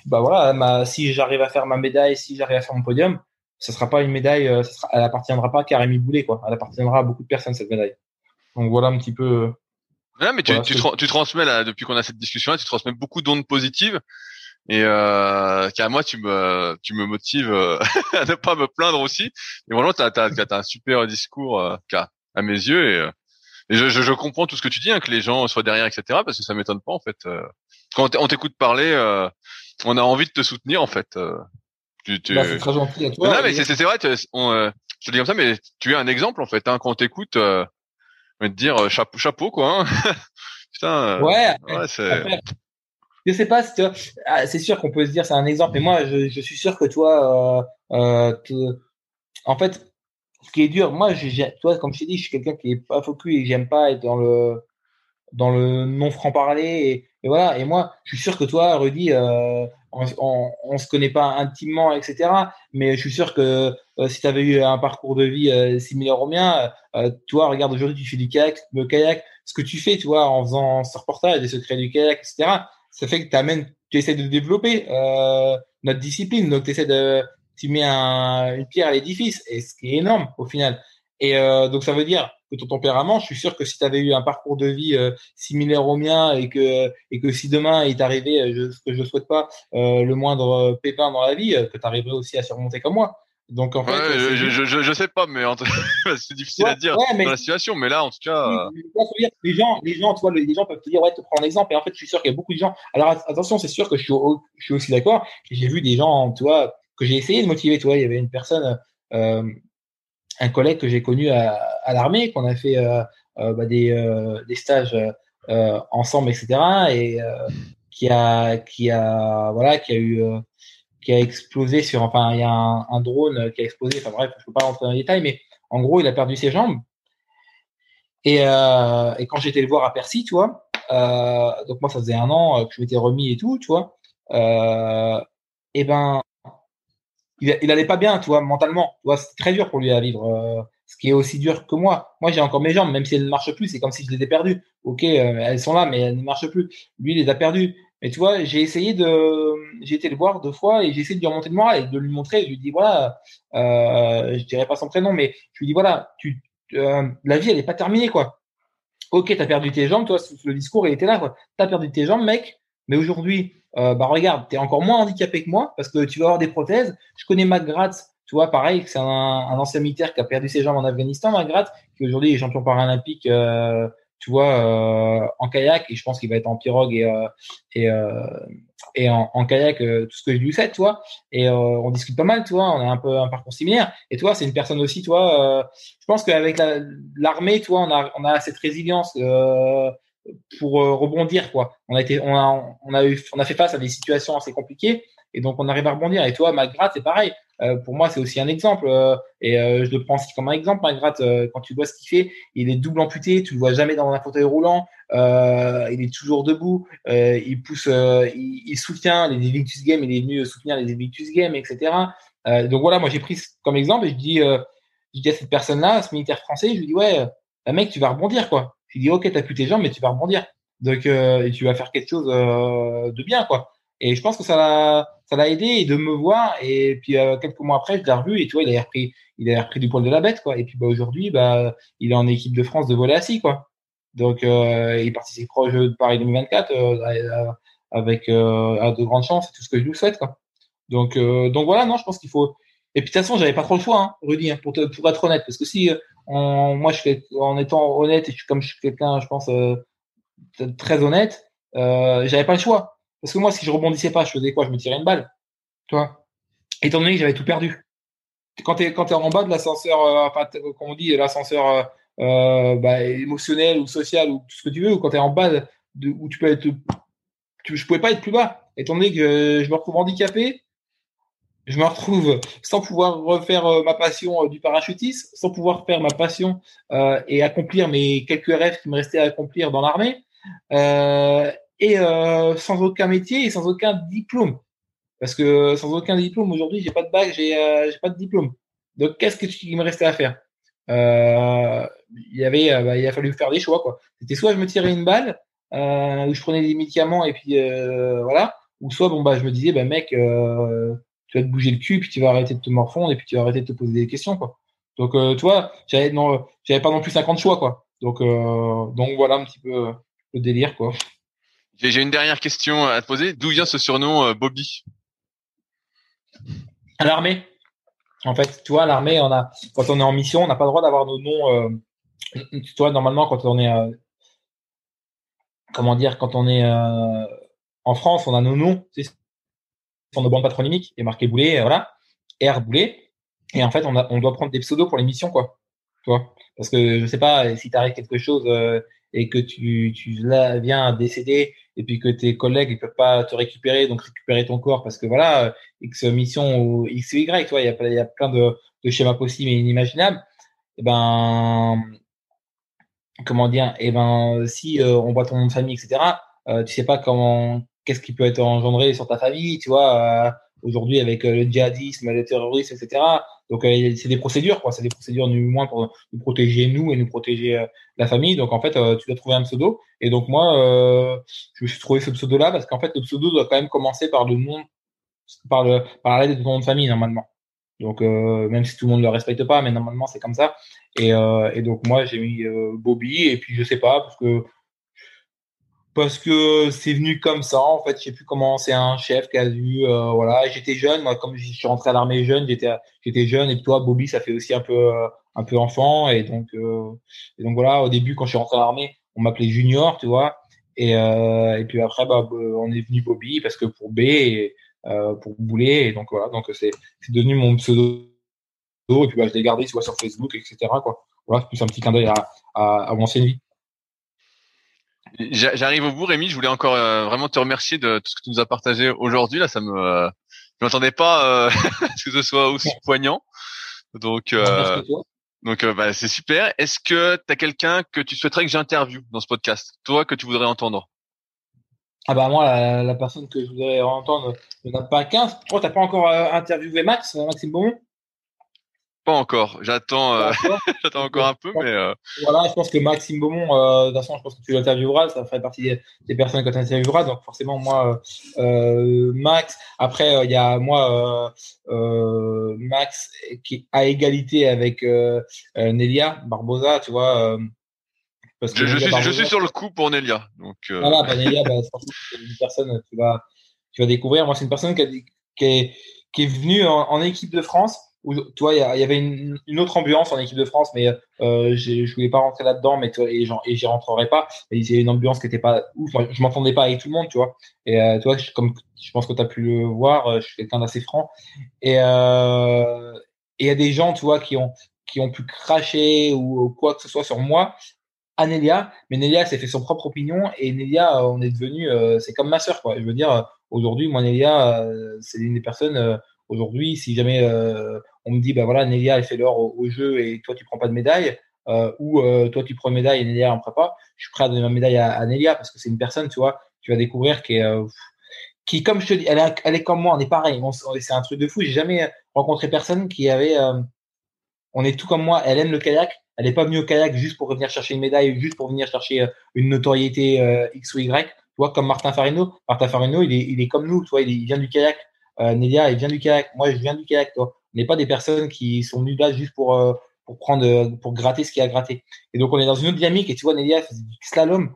bah voilà, si j'arrive à faire ma médaille, si j'arrive à faire mon podium, ce sera pas une médaille, euh, ça sera, elle appartiendra pas qu'à Rémi Boulet, quoi. Elle appartiendra à beaucoup de personnes, cette médaille. Donc voilà un petit peu. Euh, ouais, mais tu, voilà, tu, tu, transmets là, depuis qu'on a cette discussion-là, tu transmets beaucoup d'ondes positives. Et euh, car moi, tu me, tu me motives euh, à ne pas me plaindre aussi. Et vraiment, t'as, t'as, t'as un super discours euh, à mes yeux. Et, et je, je, je, comprends tout ce que tu dis, hein, que les gens soient derrière, etc. Parce que ça m'étonne pas en fait. Quand on t'écoute parler, on a envie de te soutenir en fait. Tu, tu... Bah, c'est très gentil à toi. Non, mais c'est, c'est vrai, on, euh, je te dis comme ça, mais tu es un exemple en fait. Hein, quand on t'écoute, euh, on va te dire euh, chapeau, chapeau quoi. Hein Putain. Euh, ouais. ouais c'est... Je sais pas, c'est, ah, c'est sûr qu'on peut se dire c'est un exemple, mais moi je, je suis sûr que toi, euh, en fait, ce qui est dur, moi, j'ai, toi, comme je t'ai dit, je suis quelqu'un qui est pas focus et j'aime pas être dans le dans le non franc parler et, voilà. Et moi, je suis sûr que toi, Rudy, euh, on, on, se connaît pas intimement, etc. Mais je suis sûr que euh, si tu avais eu un parcours de vie euh, similaire au mien, toi, regarde, aujourd'hui, tu fais du kayak, le kayak, ce que tu fais, tu vois, en faisant ce reportage, des secrets du kayak, etc. Ça fait que tu amènes, tu essaies de développer notre discipline. Donc, tu essaies de, tu mets un, une pierre à l'édifice, et ce qui est énorme au final. Et donc ça veut dire que ton tempérament, je suis sûr que si tu avais eu un parcours de vie euh, similaire au mien et que et que si demain il t'arrivait, euh, ce que je ne souhaite pas, euh, le moindre pépin dans la vie, que tu arriverais aussi à surmonter comme moi. Donc en fait, je, je, je, je, sais pas, mais c'est difficile à dire dans la situation. Mais là, en tout cas, les gens, les gens, tu vois, les gens peuvent te dire ouais, te prendre un exemple. Et en fait, je suis sûr qu'il y a beaucoup de gens. Alors attention, c'est sûr que je suis, je suis aussi d'accord. J'ai vu des gens, tu vois, que j'ai essayé de motiver. Tu vois, il y avait une personne. Euh, un collègue que j'ai connu à, à l'armée, qu'on a fait euh, euh, bah, des, euh, des stages ensemble, etc. Et qui a qui a voilà qui a eu qui a explosé sur enfin il y a un, drone qui a explosé enfin bref je peux pas rentrer dans les détails mais en gros il a perdu ses jambes et, et quand j'étais le voir à Percy tu vois donc moi ça faisait un an que je m'étais remis et tout tu vois euh, et ben il, il allait pas bien, tu vois, mentalement. Tu vois, c'est très dur pour lui à vivre. Euh, ce qui est aussi dur que moi. Moi, j'ai encore mes jambes, même si elles ne marchent plus, c'est comme si je les ai perdues. Ok, euh, elles sont là, mais elles ne marchent plus. Lui, il les a perdues. Mais tu vois, j'ai essayé de, j'ai été le voir deux fois et j'ai essayé de lui remonter le moral et de lui montrer. Je lui dis voilà, euh, je dirais pas son prénom, mais je lui dis voilà, tu, euh, la vie elle est pas terminée quoi. Ok, t'as perdu tes jambes, toi, le discours il était là. T'as perdu tes jambes, mec. Mais aujourd'hui, euh, bah regarde, tu es encore moins handicapé que moi parce que tu vas avoir des prothèses. Je connais Matt Gratz, tu vois, pareil, c'est un, un, ancien militaire qui a perdu ses jambes en Afghanistan, Matt Gratz, qui aujourd'hui est champion paralympique, euh, tu vois, euh, en kayak, et je pense qu'il va être en pirogue et, euh, et, euh, et en, en, kayak, tout ce que je lui fais, tu vois. Et on discute pas mal, tu vois, on a un peu un parcours similaire. Et toi, c'est une personne aussi, tu vois, je pense qu'avec l'armée, tu vois, on a, on a cette résilience pour euh, rebondir quoi. On a été, on a, on a eu, on a fait face à des situations assez compliquées et donc on arrive à rebondir. Et toi, Magrat, c'est pareil. Euh, pour moi, c'est aussi un exemple euh, et euh, je le prends aussi comme un exemple. Magrat, euh, quand tu vois ce qu'il fait, il est double amputé, tu le vois jamais dans un fauteuil roulant. il est toujours debout, il pousse, il, il, soutient les Invictus Games, il est venu soutenir les Invictus Games, etc. donc voilà, moi j'ai pris comme exemple et je dis, je dis à cette personne-là, ce militaire français, je lui dis ouais, mec, tu vas rebondir quoi tu dis ok t'as plus tes jambes mais tu vas rebondir. Donc euh, tu vas faire quelque chose euh, de bien quoi. Et je pense que ça l'a ça l'a aidé de me voir. Et puis euh, quelques mois après je l'ai revu et tu vois il a repris il a repris du poil de la bête quoi. Et puis bah aujourd'hui bah il est en équipe de France de volley assis quoi. Donc il participe au jeu de Paris 2024 euh, avec de grandes chances tout ce que je lui souhaite quoi. Donc donc voilà non je pense qu'il faut et puis de toute façon j'avais pas trop le choix hein, Rudy hein, pour pour être honnête parce que si en, moi, je en étant honnête et je, comme je suis quelqu'un, je pense, euh, très honnête, euh, j'avais pas le choix. Parce que moi, si je rebondissais pas, je faisais quoi? Je me tirais une balle. Tu Étant donné que j'avais tout perdu. Quand tu quand es en bas de l'ascenseur, euh, enfin, comme on dit, l'ascenseur euh, euh, bah, émotionnel ou social ou tout ce que tu veux, ou quand tu es en bas de, où tu peux être. Tu, je pouvais pas être plus bas. Étant donné que je me retrouve handicapé, je me retrouve sans pouvoir refaire euh, ma passion euh, du parachutisme, sans pouvoir faire ma passion euh, et accomplir mes quelques rêves qui me restaient à accomplir dans l'armée, euh, et euh, sans aucun métier et sans aucun diplôme. Parce que sans aucun diplôme, aujourd'hui, j'ai pas de bac, j'ai euh, pas de diplôme. Donc, qu'est-ce qui me restait à faire? Il y avait, bah, il a fallu faire des choix. C'était soit je me tirais une balle, ou je prenais des médicaments et puis voilà, ou soit bon bah je me disais bah mec tu vas te bouger le cul, puis tu vas arrêter de te morfondre, et puis tu vas arrêter de te poser des questions, quoi. Donc, euh, tu vois, j'avais non, j'avais pas non plus 50 choix, quoi. Donc, euh, donc voilà un petit peu le délire, quoi. J'ai une dernière question à te poser. D'où vient ce surnom euh, Bobby? À l'armée. En fait, tu vois, à l'armée, on a, quand on est en mission, on n'a pas le droit d'avoir nos noms. Euh, tu vois, normalement, quand on est, euh, comment dire, quand on est euh, en France, on a nos noms sur nos bandes patronymiques et marqué Boulet, voilà, R Boulet. Et en fait, on, doit prendre des pseudos pour l'émission, quoi. Tu vois? Parce que je sais pas si t'arrive quelque chose euh, et que tu, tu là, viens décéder et puis que tes collègues ils peuvent pas te récupérer, donc récupérer ton corps parce que voilà, X mission ou X ou Y, tu vois, il y a, y a plein de, schémas possibles et inimaginables. Et ben, comment dire, et ben, si euh, on voit ton nom de famille, etc., euh, tu sais pas comment, qu'est-ce qui peut être engendré sur ta famille, tu vois. Euh, aujourd'hui, avec le djihadisme, le terrorisme, etc. Donc, c'est des procédures, quoi. C'est des procédures du moins pour nous protéger nous et nous protéger la famille. Donc, en fait, tu dois trouver un pseudo. Et donc, moi, je me suis trouvé ce pseudo-là parce qu'en fait, le pseudo doit quand même commencer par le nom, par le, par l'aide de ton nom de famille normalement. Donc euh, même si tout le monde le respecte pas, mais normalement c'est comme ça. Et, euh, et donc moi j'ai mis euh, Bobby et puis je sais pas parce que parce que c'est venu comme ça en fait. Je sais plus comment c'est un chef qui a vu euh, voilà. J'étais jeune moi comme je suis rentré à l'armée jeune, j'étais j'étais jeune et toi Bobby ça fait aussi un peu un peu enfant et donc et donc voilà au début quand je suis rentré à l'armée on m'appelait Junior tu vois et et puis après bah on est venu Bobby parce que pour B euh, pour bouler. Et donc voilà, donc c'est devenu mon pseudo. Et puis bah, je l'ai gardé soit sur Facebook, etc. Quoi. Voilà, c'est plus un petit clin d'œil à, à, à, mon ancienne vie. J'arrive au bout, Rémi. Je voulais encore euh, vraiment te remercier de tout ce que tu nous as partagé aujourd'hui. Là, ça me, euh, je m'attendais pas euh, que ce soit aussi poignant. Donc, euh, donc bah, c'est super. Est-ce que tu as quelqu'un que tu souhaiterais que j'interviewe dans ce podcast, toi que tu voudrais entendre? Ah bah moi, la, personne que je voudrais entendre ne n'a pas 15. Pourquoi t'as pas encore euh, interviewé Max, euh, Maxime Beaumont? Pas encore. J'attends, euh, j'attends encore un peu, mais. Voilà, je pense que Maxime Beaumont, de toute façon, je pense que tu l'intervieweras. Ça ferait partie des, personnes que tu intervieweras. Donc forcément, moi, Max. Après, il y a moi, Max, qui est à égalité avec Nelia Barbosa, tu vois je, je, suis, je suis sur le coup pour Nelia. Donc, euh... Voilà, bah, Nelia, bah, c'est une personne que tu vas, tu vas découvrir. Moi, c'est une personne qui, a, qui, est, qui est venue en, en, équipe de France. Où, tu vois, il y, avait une, autre ambiance en équipe de France, mais euh, je voulais pas rentrer là-dedans, mais toi, et, et j'y rentrerai pas. Il y a une ambiance qui était pas ouf. Je m'entendais pas avec tout le monde, tu vois. Et euh, toi, je, comme je pense que tu as pu le voir, euh, je suis quelqu'un d'assez franc. Et euh, il y a des gens, tu vois, qui ont pu cracher ou quoi que ce soit sur moi à Nelia, mais Nelia s'est fait son propre opinion et Nelia, euh, on est devenu, c'est comme ma sœur, quoi. Je veux dire, aujourd'hui, moi, Nelia, c'est une des personnes, aujourd'hui, si jamais on me dit, bah voilà, Nelia, elle fait l'or au, jeu et toi, tu prends pas de médaille, ou toi, tu prends une médaille et Nelia en prend pas, je suis prêt à donner ma médaille à, Nelia parce que c'est une personne, tu vois, tu vas découvrir qui est, qui, comme je te dis, elle est, comme moi, on est pareil, c'est un truc de fou. J'ai jamais rencontré personne qui avait, on est tout comme moi, elle aime le kayak, elle n'est pas venue au kayak juste pour venir chercher une médaille, juste pour venir chercher euh, une notoriété euh, X ou Y. Tu vois, comme Martin Farino. Martin Farino, il est, il est comme nous, tu vois, il, vient du kayak. Euh, Nelia, il vient du kayak. Moi, je viens du kayak, toi. On n'est pas des personnes qui sont venues là juste pour, euh, pour prendre, pour gratter ce qu'il y a à gratter. Et donc, on est dans une autre dynamique. Et tu vois, Nelia, elle faisait du slalom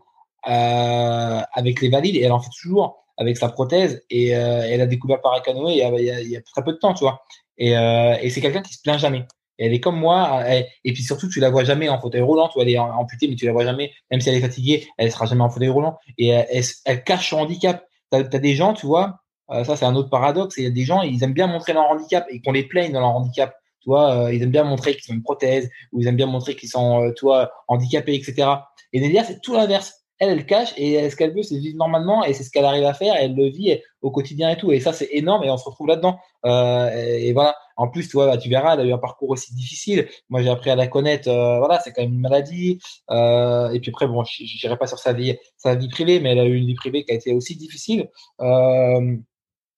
euh, avec les valides et elle en fait toujours avec sa prothèse. Et elle a découvert le paracanoë il, il, il, y a très peu de temps, tu vois. Et, et c'est quelqu'un qui se plaint jamais elle est comme moi. et puis surtout, tu la vois jamais en fauteuil roulant. Tu elle est amputée, mais tu la vois jamais. Même si elle est fatiguée, elle sera jamais en fauteuil roulant. Et elle, elle, cache son handicap. T'as as des gens, tu vois. Euh, ça, c'est un autre paradoxe. Il y a des gens, ils aiment bien montrer leur handicap et qu'on les plaigne dans leur handicap. Tu vois, euh, ils aiment bien montrer qu'ils ont une prothèse ou ils aiment bien montrer qu'ils sont, euh, tu vois, handicapés, etc. Et Nelia, c'est tout l'inverse elle, elle cache et ce qu'elle veut, c'est vivre normalement et c'est ce qu'elle arrive à faire. Et elle le vit au quotidien et tout. Et ça, c'est énorme et on se retrouve là-dedans. Et, voilà. En plus, tu vois, bah, tu verras, elle a eu un parcours aussi difficile. Moi, j'ai appris à la connaître. Voilà, c'est quand même une maladie. Et puis après, bon, je n'irai pas sur sa vie, sa vie privée, mais elle a eu une vie privée qui a été aussi difficile.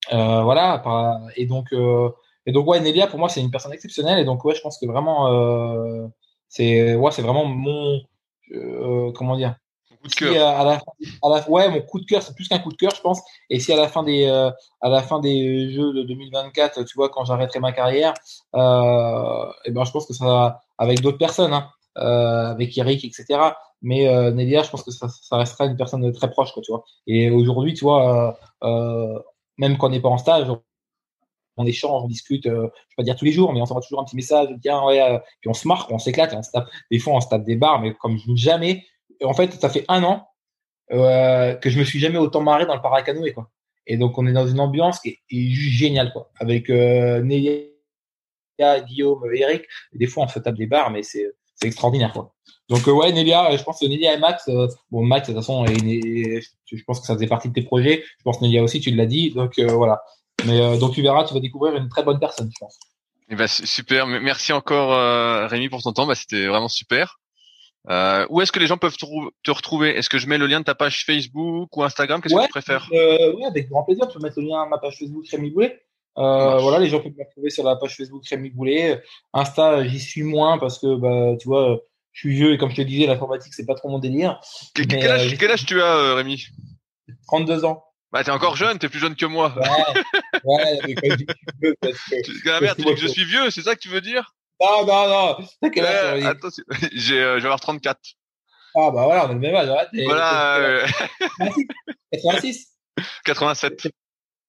Voilà. Et donc, et donc, ouais, Nelia, pour moi, c'est une personne exceptionnelle. Et donc, ouais, je pense que vraiment, c'est, ouais, c'est vraiment mon, comment dire coup de cœur. à la, à la, ouais, mon coup de cœur, c'est plus qu'un coup de cœur, je pense. Et si à la fin des, euh, à la fin des Jeux de 2024, tu vois, quand j'arrêterai ma carrière, euh, et ben, je pense que ça va avec d'autres personnes, hein, euh, avec Eric, etc. Mais euh, Nelia, je pense que ça, ça restera une personne très proche, quoi, tu vois. Et aujourd'hui, tu vois, euh, euh, même quand on n'est pas en stage, on échange, on discute, euh, je vais pas dire tous les jours, mais on s'envoie toujours un petit message, tiens, ouais, euh, puis on se marque, on s'éclate, on se tape, des fois on se tape des barres, mais comme jamais, en fait, ça fait un an euh, que je me suis jamais autant marré dans le paracanoë, quoi. Et donc, on est dans une ambiance qui est, juste géniale, quoi. Avec Nélia, Guillaume, Eric. des fois, on se tape des barres, mais c'est extraordinaire, quoi. Donc, euh, ouais, Nélia, je pense que Nélia et Max, euh, bon, Max, de toute façon, je pense que ça faisait partie de tes projets. Je pense que Nélia aussi, tu l'as dit. Donc, euh, voilà. Mais donc, tu verras, tu vas découvrir une très bonne personne, je pense. Eh ben, super. Merci encore, Rémi, pour ton temps. Bah, C'était vraiment super. Euh, où est-ce que les gens peuvent te retrouver? Est-ce que je mets le lien de ta page Facebook ou Instagram? Qu'est-ce que tu préfères? euh, Oui, avec grand plaisir. Tu peux mettre le lien de ma page Facebook Rémi Boulet. Euh, voilà, les gens peuvent me retrouver sur la page Facebook Rémi Boulet. Insta, j'y suis moins parce que bah, tu vois, je suis vieux et comme je te disais, l'informatique c'est pas trop mon délire. Quel, quel, âge, quel âge, tu as, Rémi? 32 ans. Bah t'es encore jeune, t'es plus jeune que moi. Ouais, ouais mais quand je dis que je suis vieux, parce que. Ah merde, tu dis que je suis vieux, c'est ça que tu veux dire? Non, non, non. T'as quel âge Attends, j'ai, euh, je vais avoir 34. Ah bah voilà, on a le même âge. Arrête, voilà. Euh... 86 87.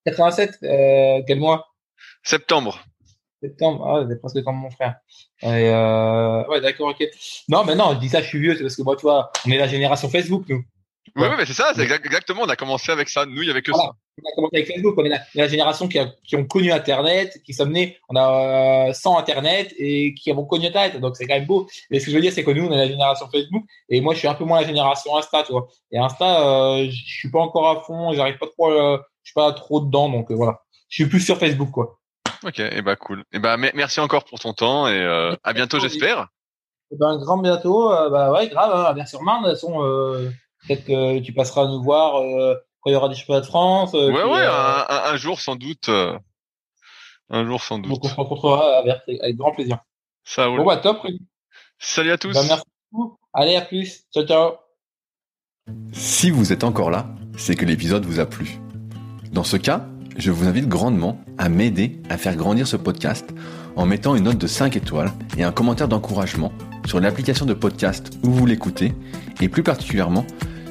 87, euh, quel mois? Septembre. Septembre, ah, c'est presque comme mon frère. Et euh... Ouais, d'accord, ok. Non, mais non, je dis ça, je suis vieux, c'est parce que moi, tu vois, on est la génération Facebook, nous. Oui, ouais. mais c'est ça, c'est exactement. On a commencé avec ça. Nous, il y avait que voilà. ça. On a commencé avec Facebook. On est la, la génération qui, a, qui ont connu Internet, qui sommes nés. On a euh, sans Internet et qui avons connu Internet. Donc c'est quand même beau. Et ce que je veux dire, c'est que nous, on est la génération Facebook. Et moi, je suis un peu moins la génération Insta, tu vois. Et Insta, euh, je suis pas encore à fond. J'arrive pas trop. Euh, je suis pas trop dedans. Donc euh, voilà. Je suis plus sur Facebook, quoi. Ok. Et eh bah cool. Et bah merci encore pour ton temps et euh, à bientôt, j'espère. Et ben grand bientôt. bah ouais, grave. Hein, Vers-sur-Marne, elles sont. Peut-être que tu passeras nous voir euh, quand il y aura des championnats de France. Euh, ouais, ouais, un, un, jour sans doute. Euh, un jour sans doute. Donc on se rencontrera avec grand plaisir. Ça roule. Bon bah top. Salut à tous. Bah, merci beaucoup. Allez, à plus. Ciao, ciao. Si vous êtes encore là, c'est que l'épisode vous a plu. Dans ce cas, je vous invite grandement à m'aider à faire grandir ce podcast en mettant une note de 5 étoiles et un commentaire d'encouragement sur l'application de podcast où vous l'écoutez et plus particulièrement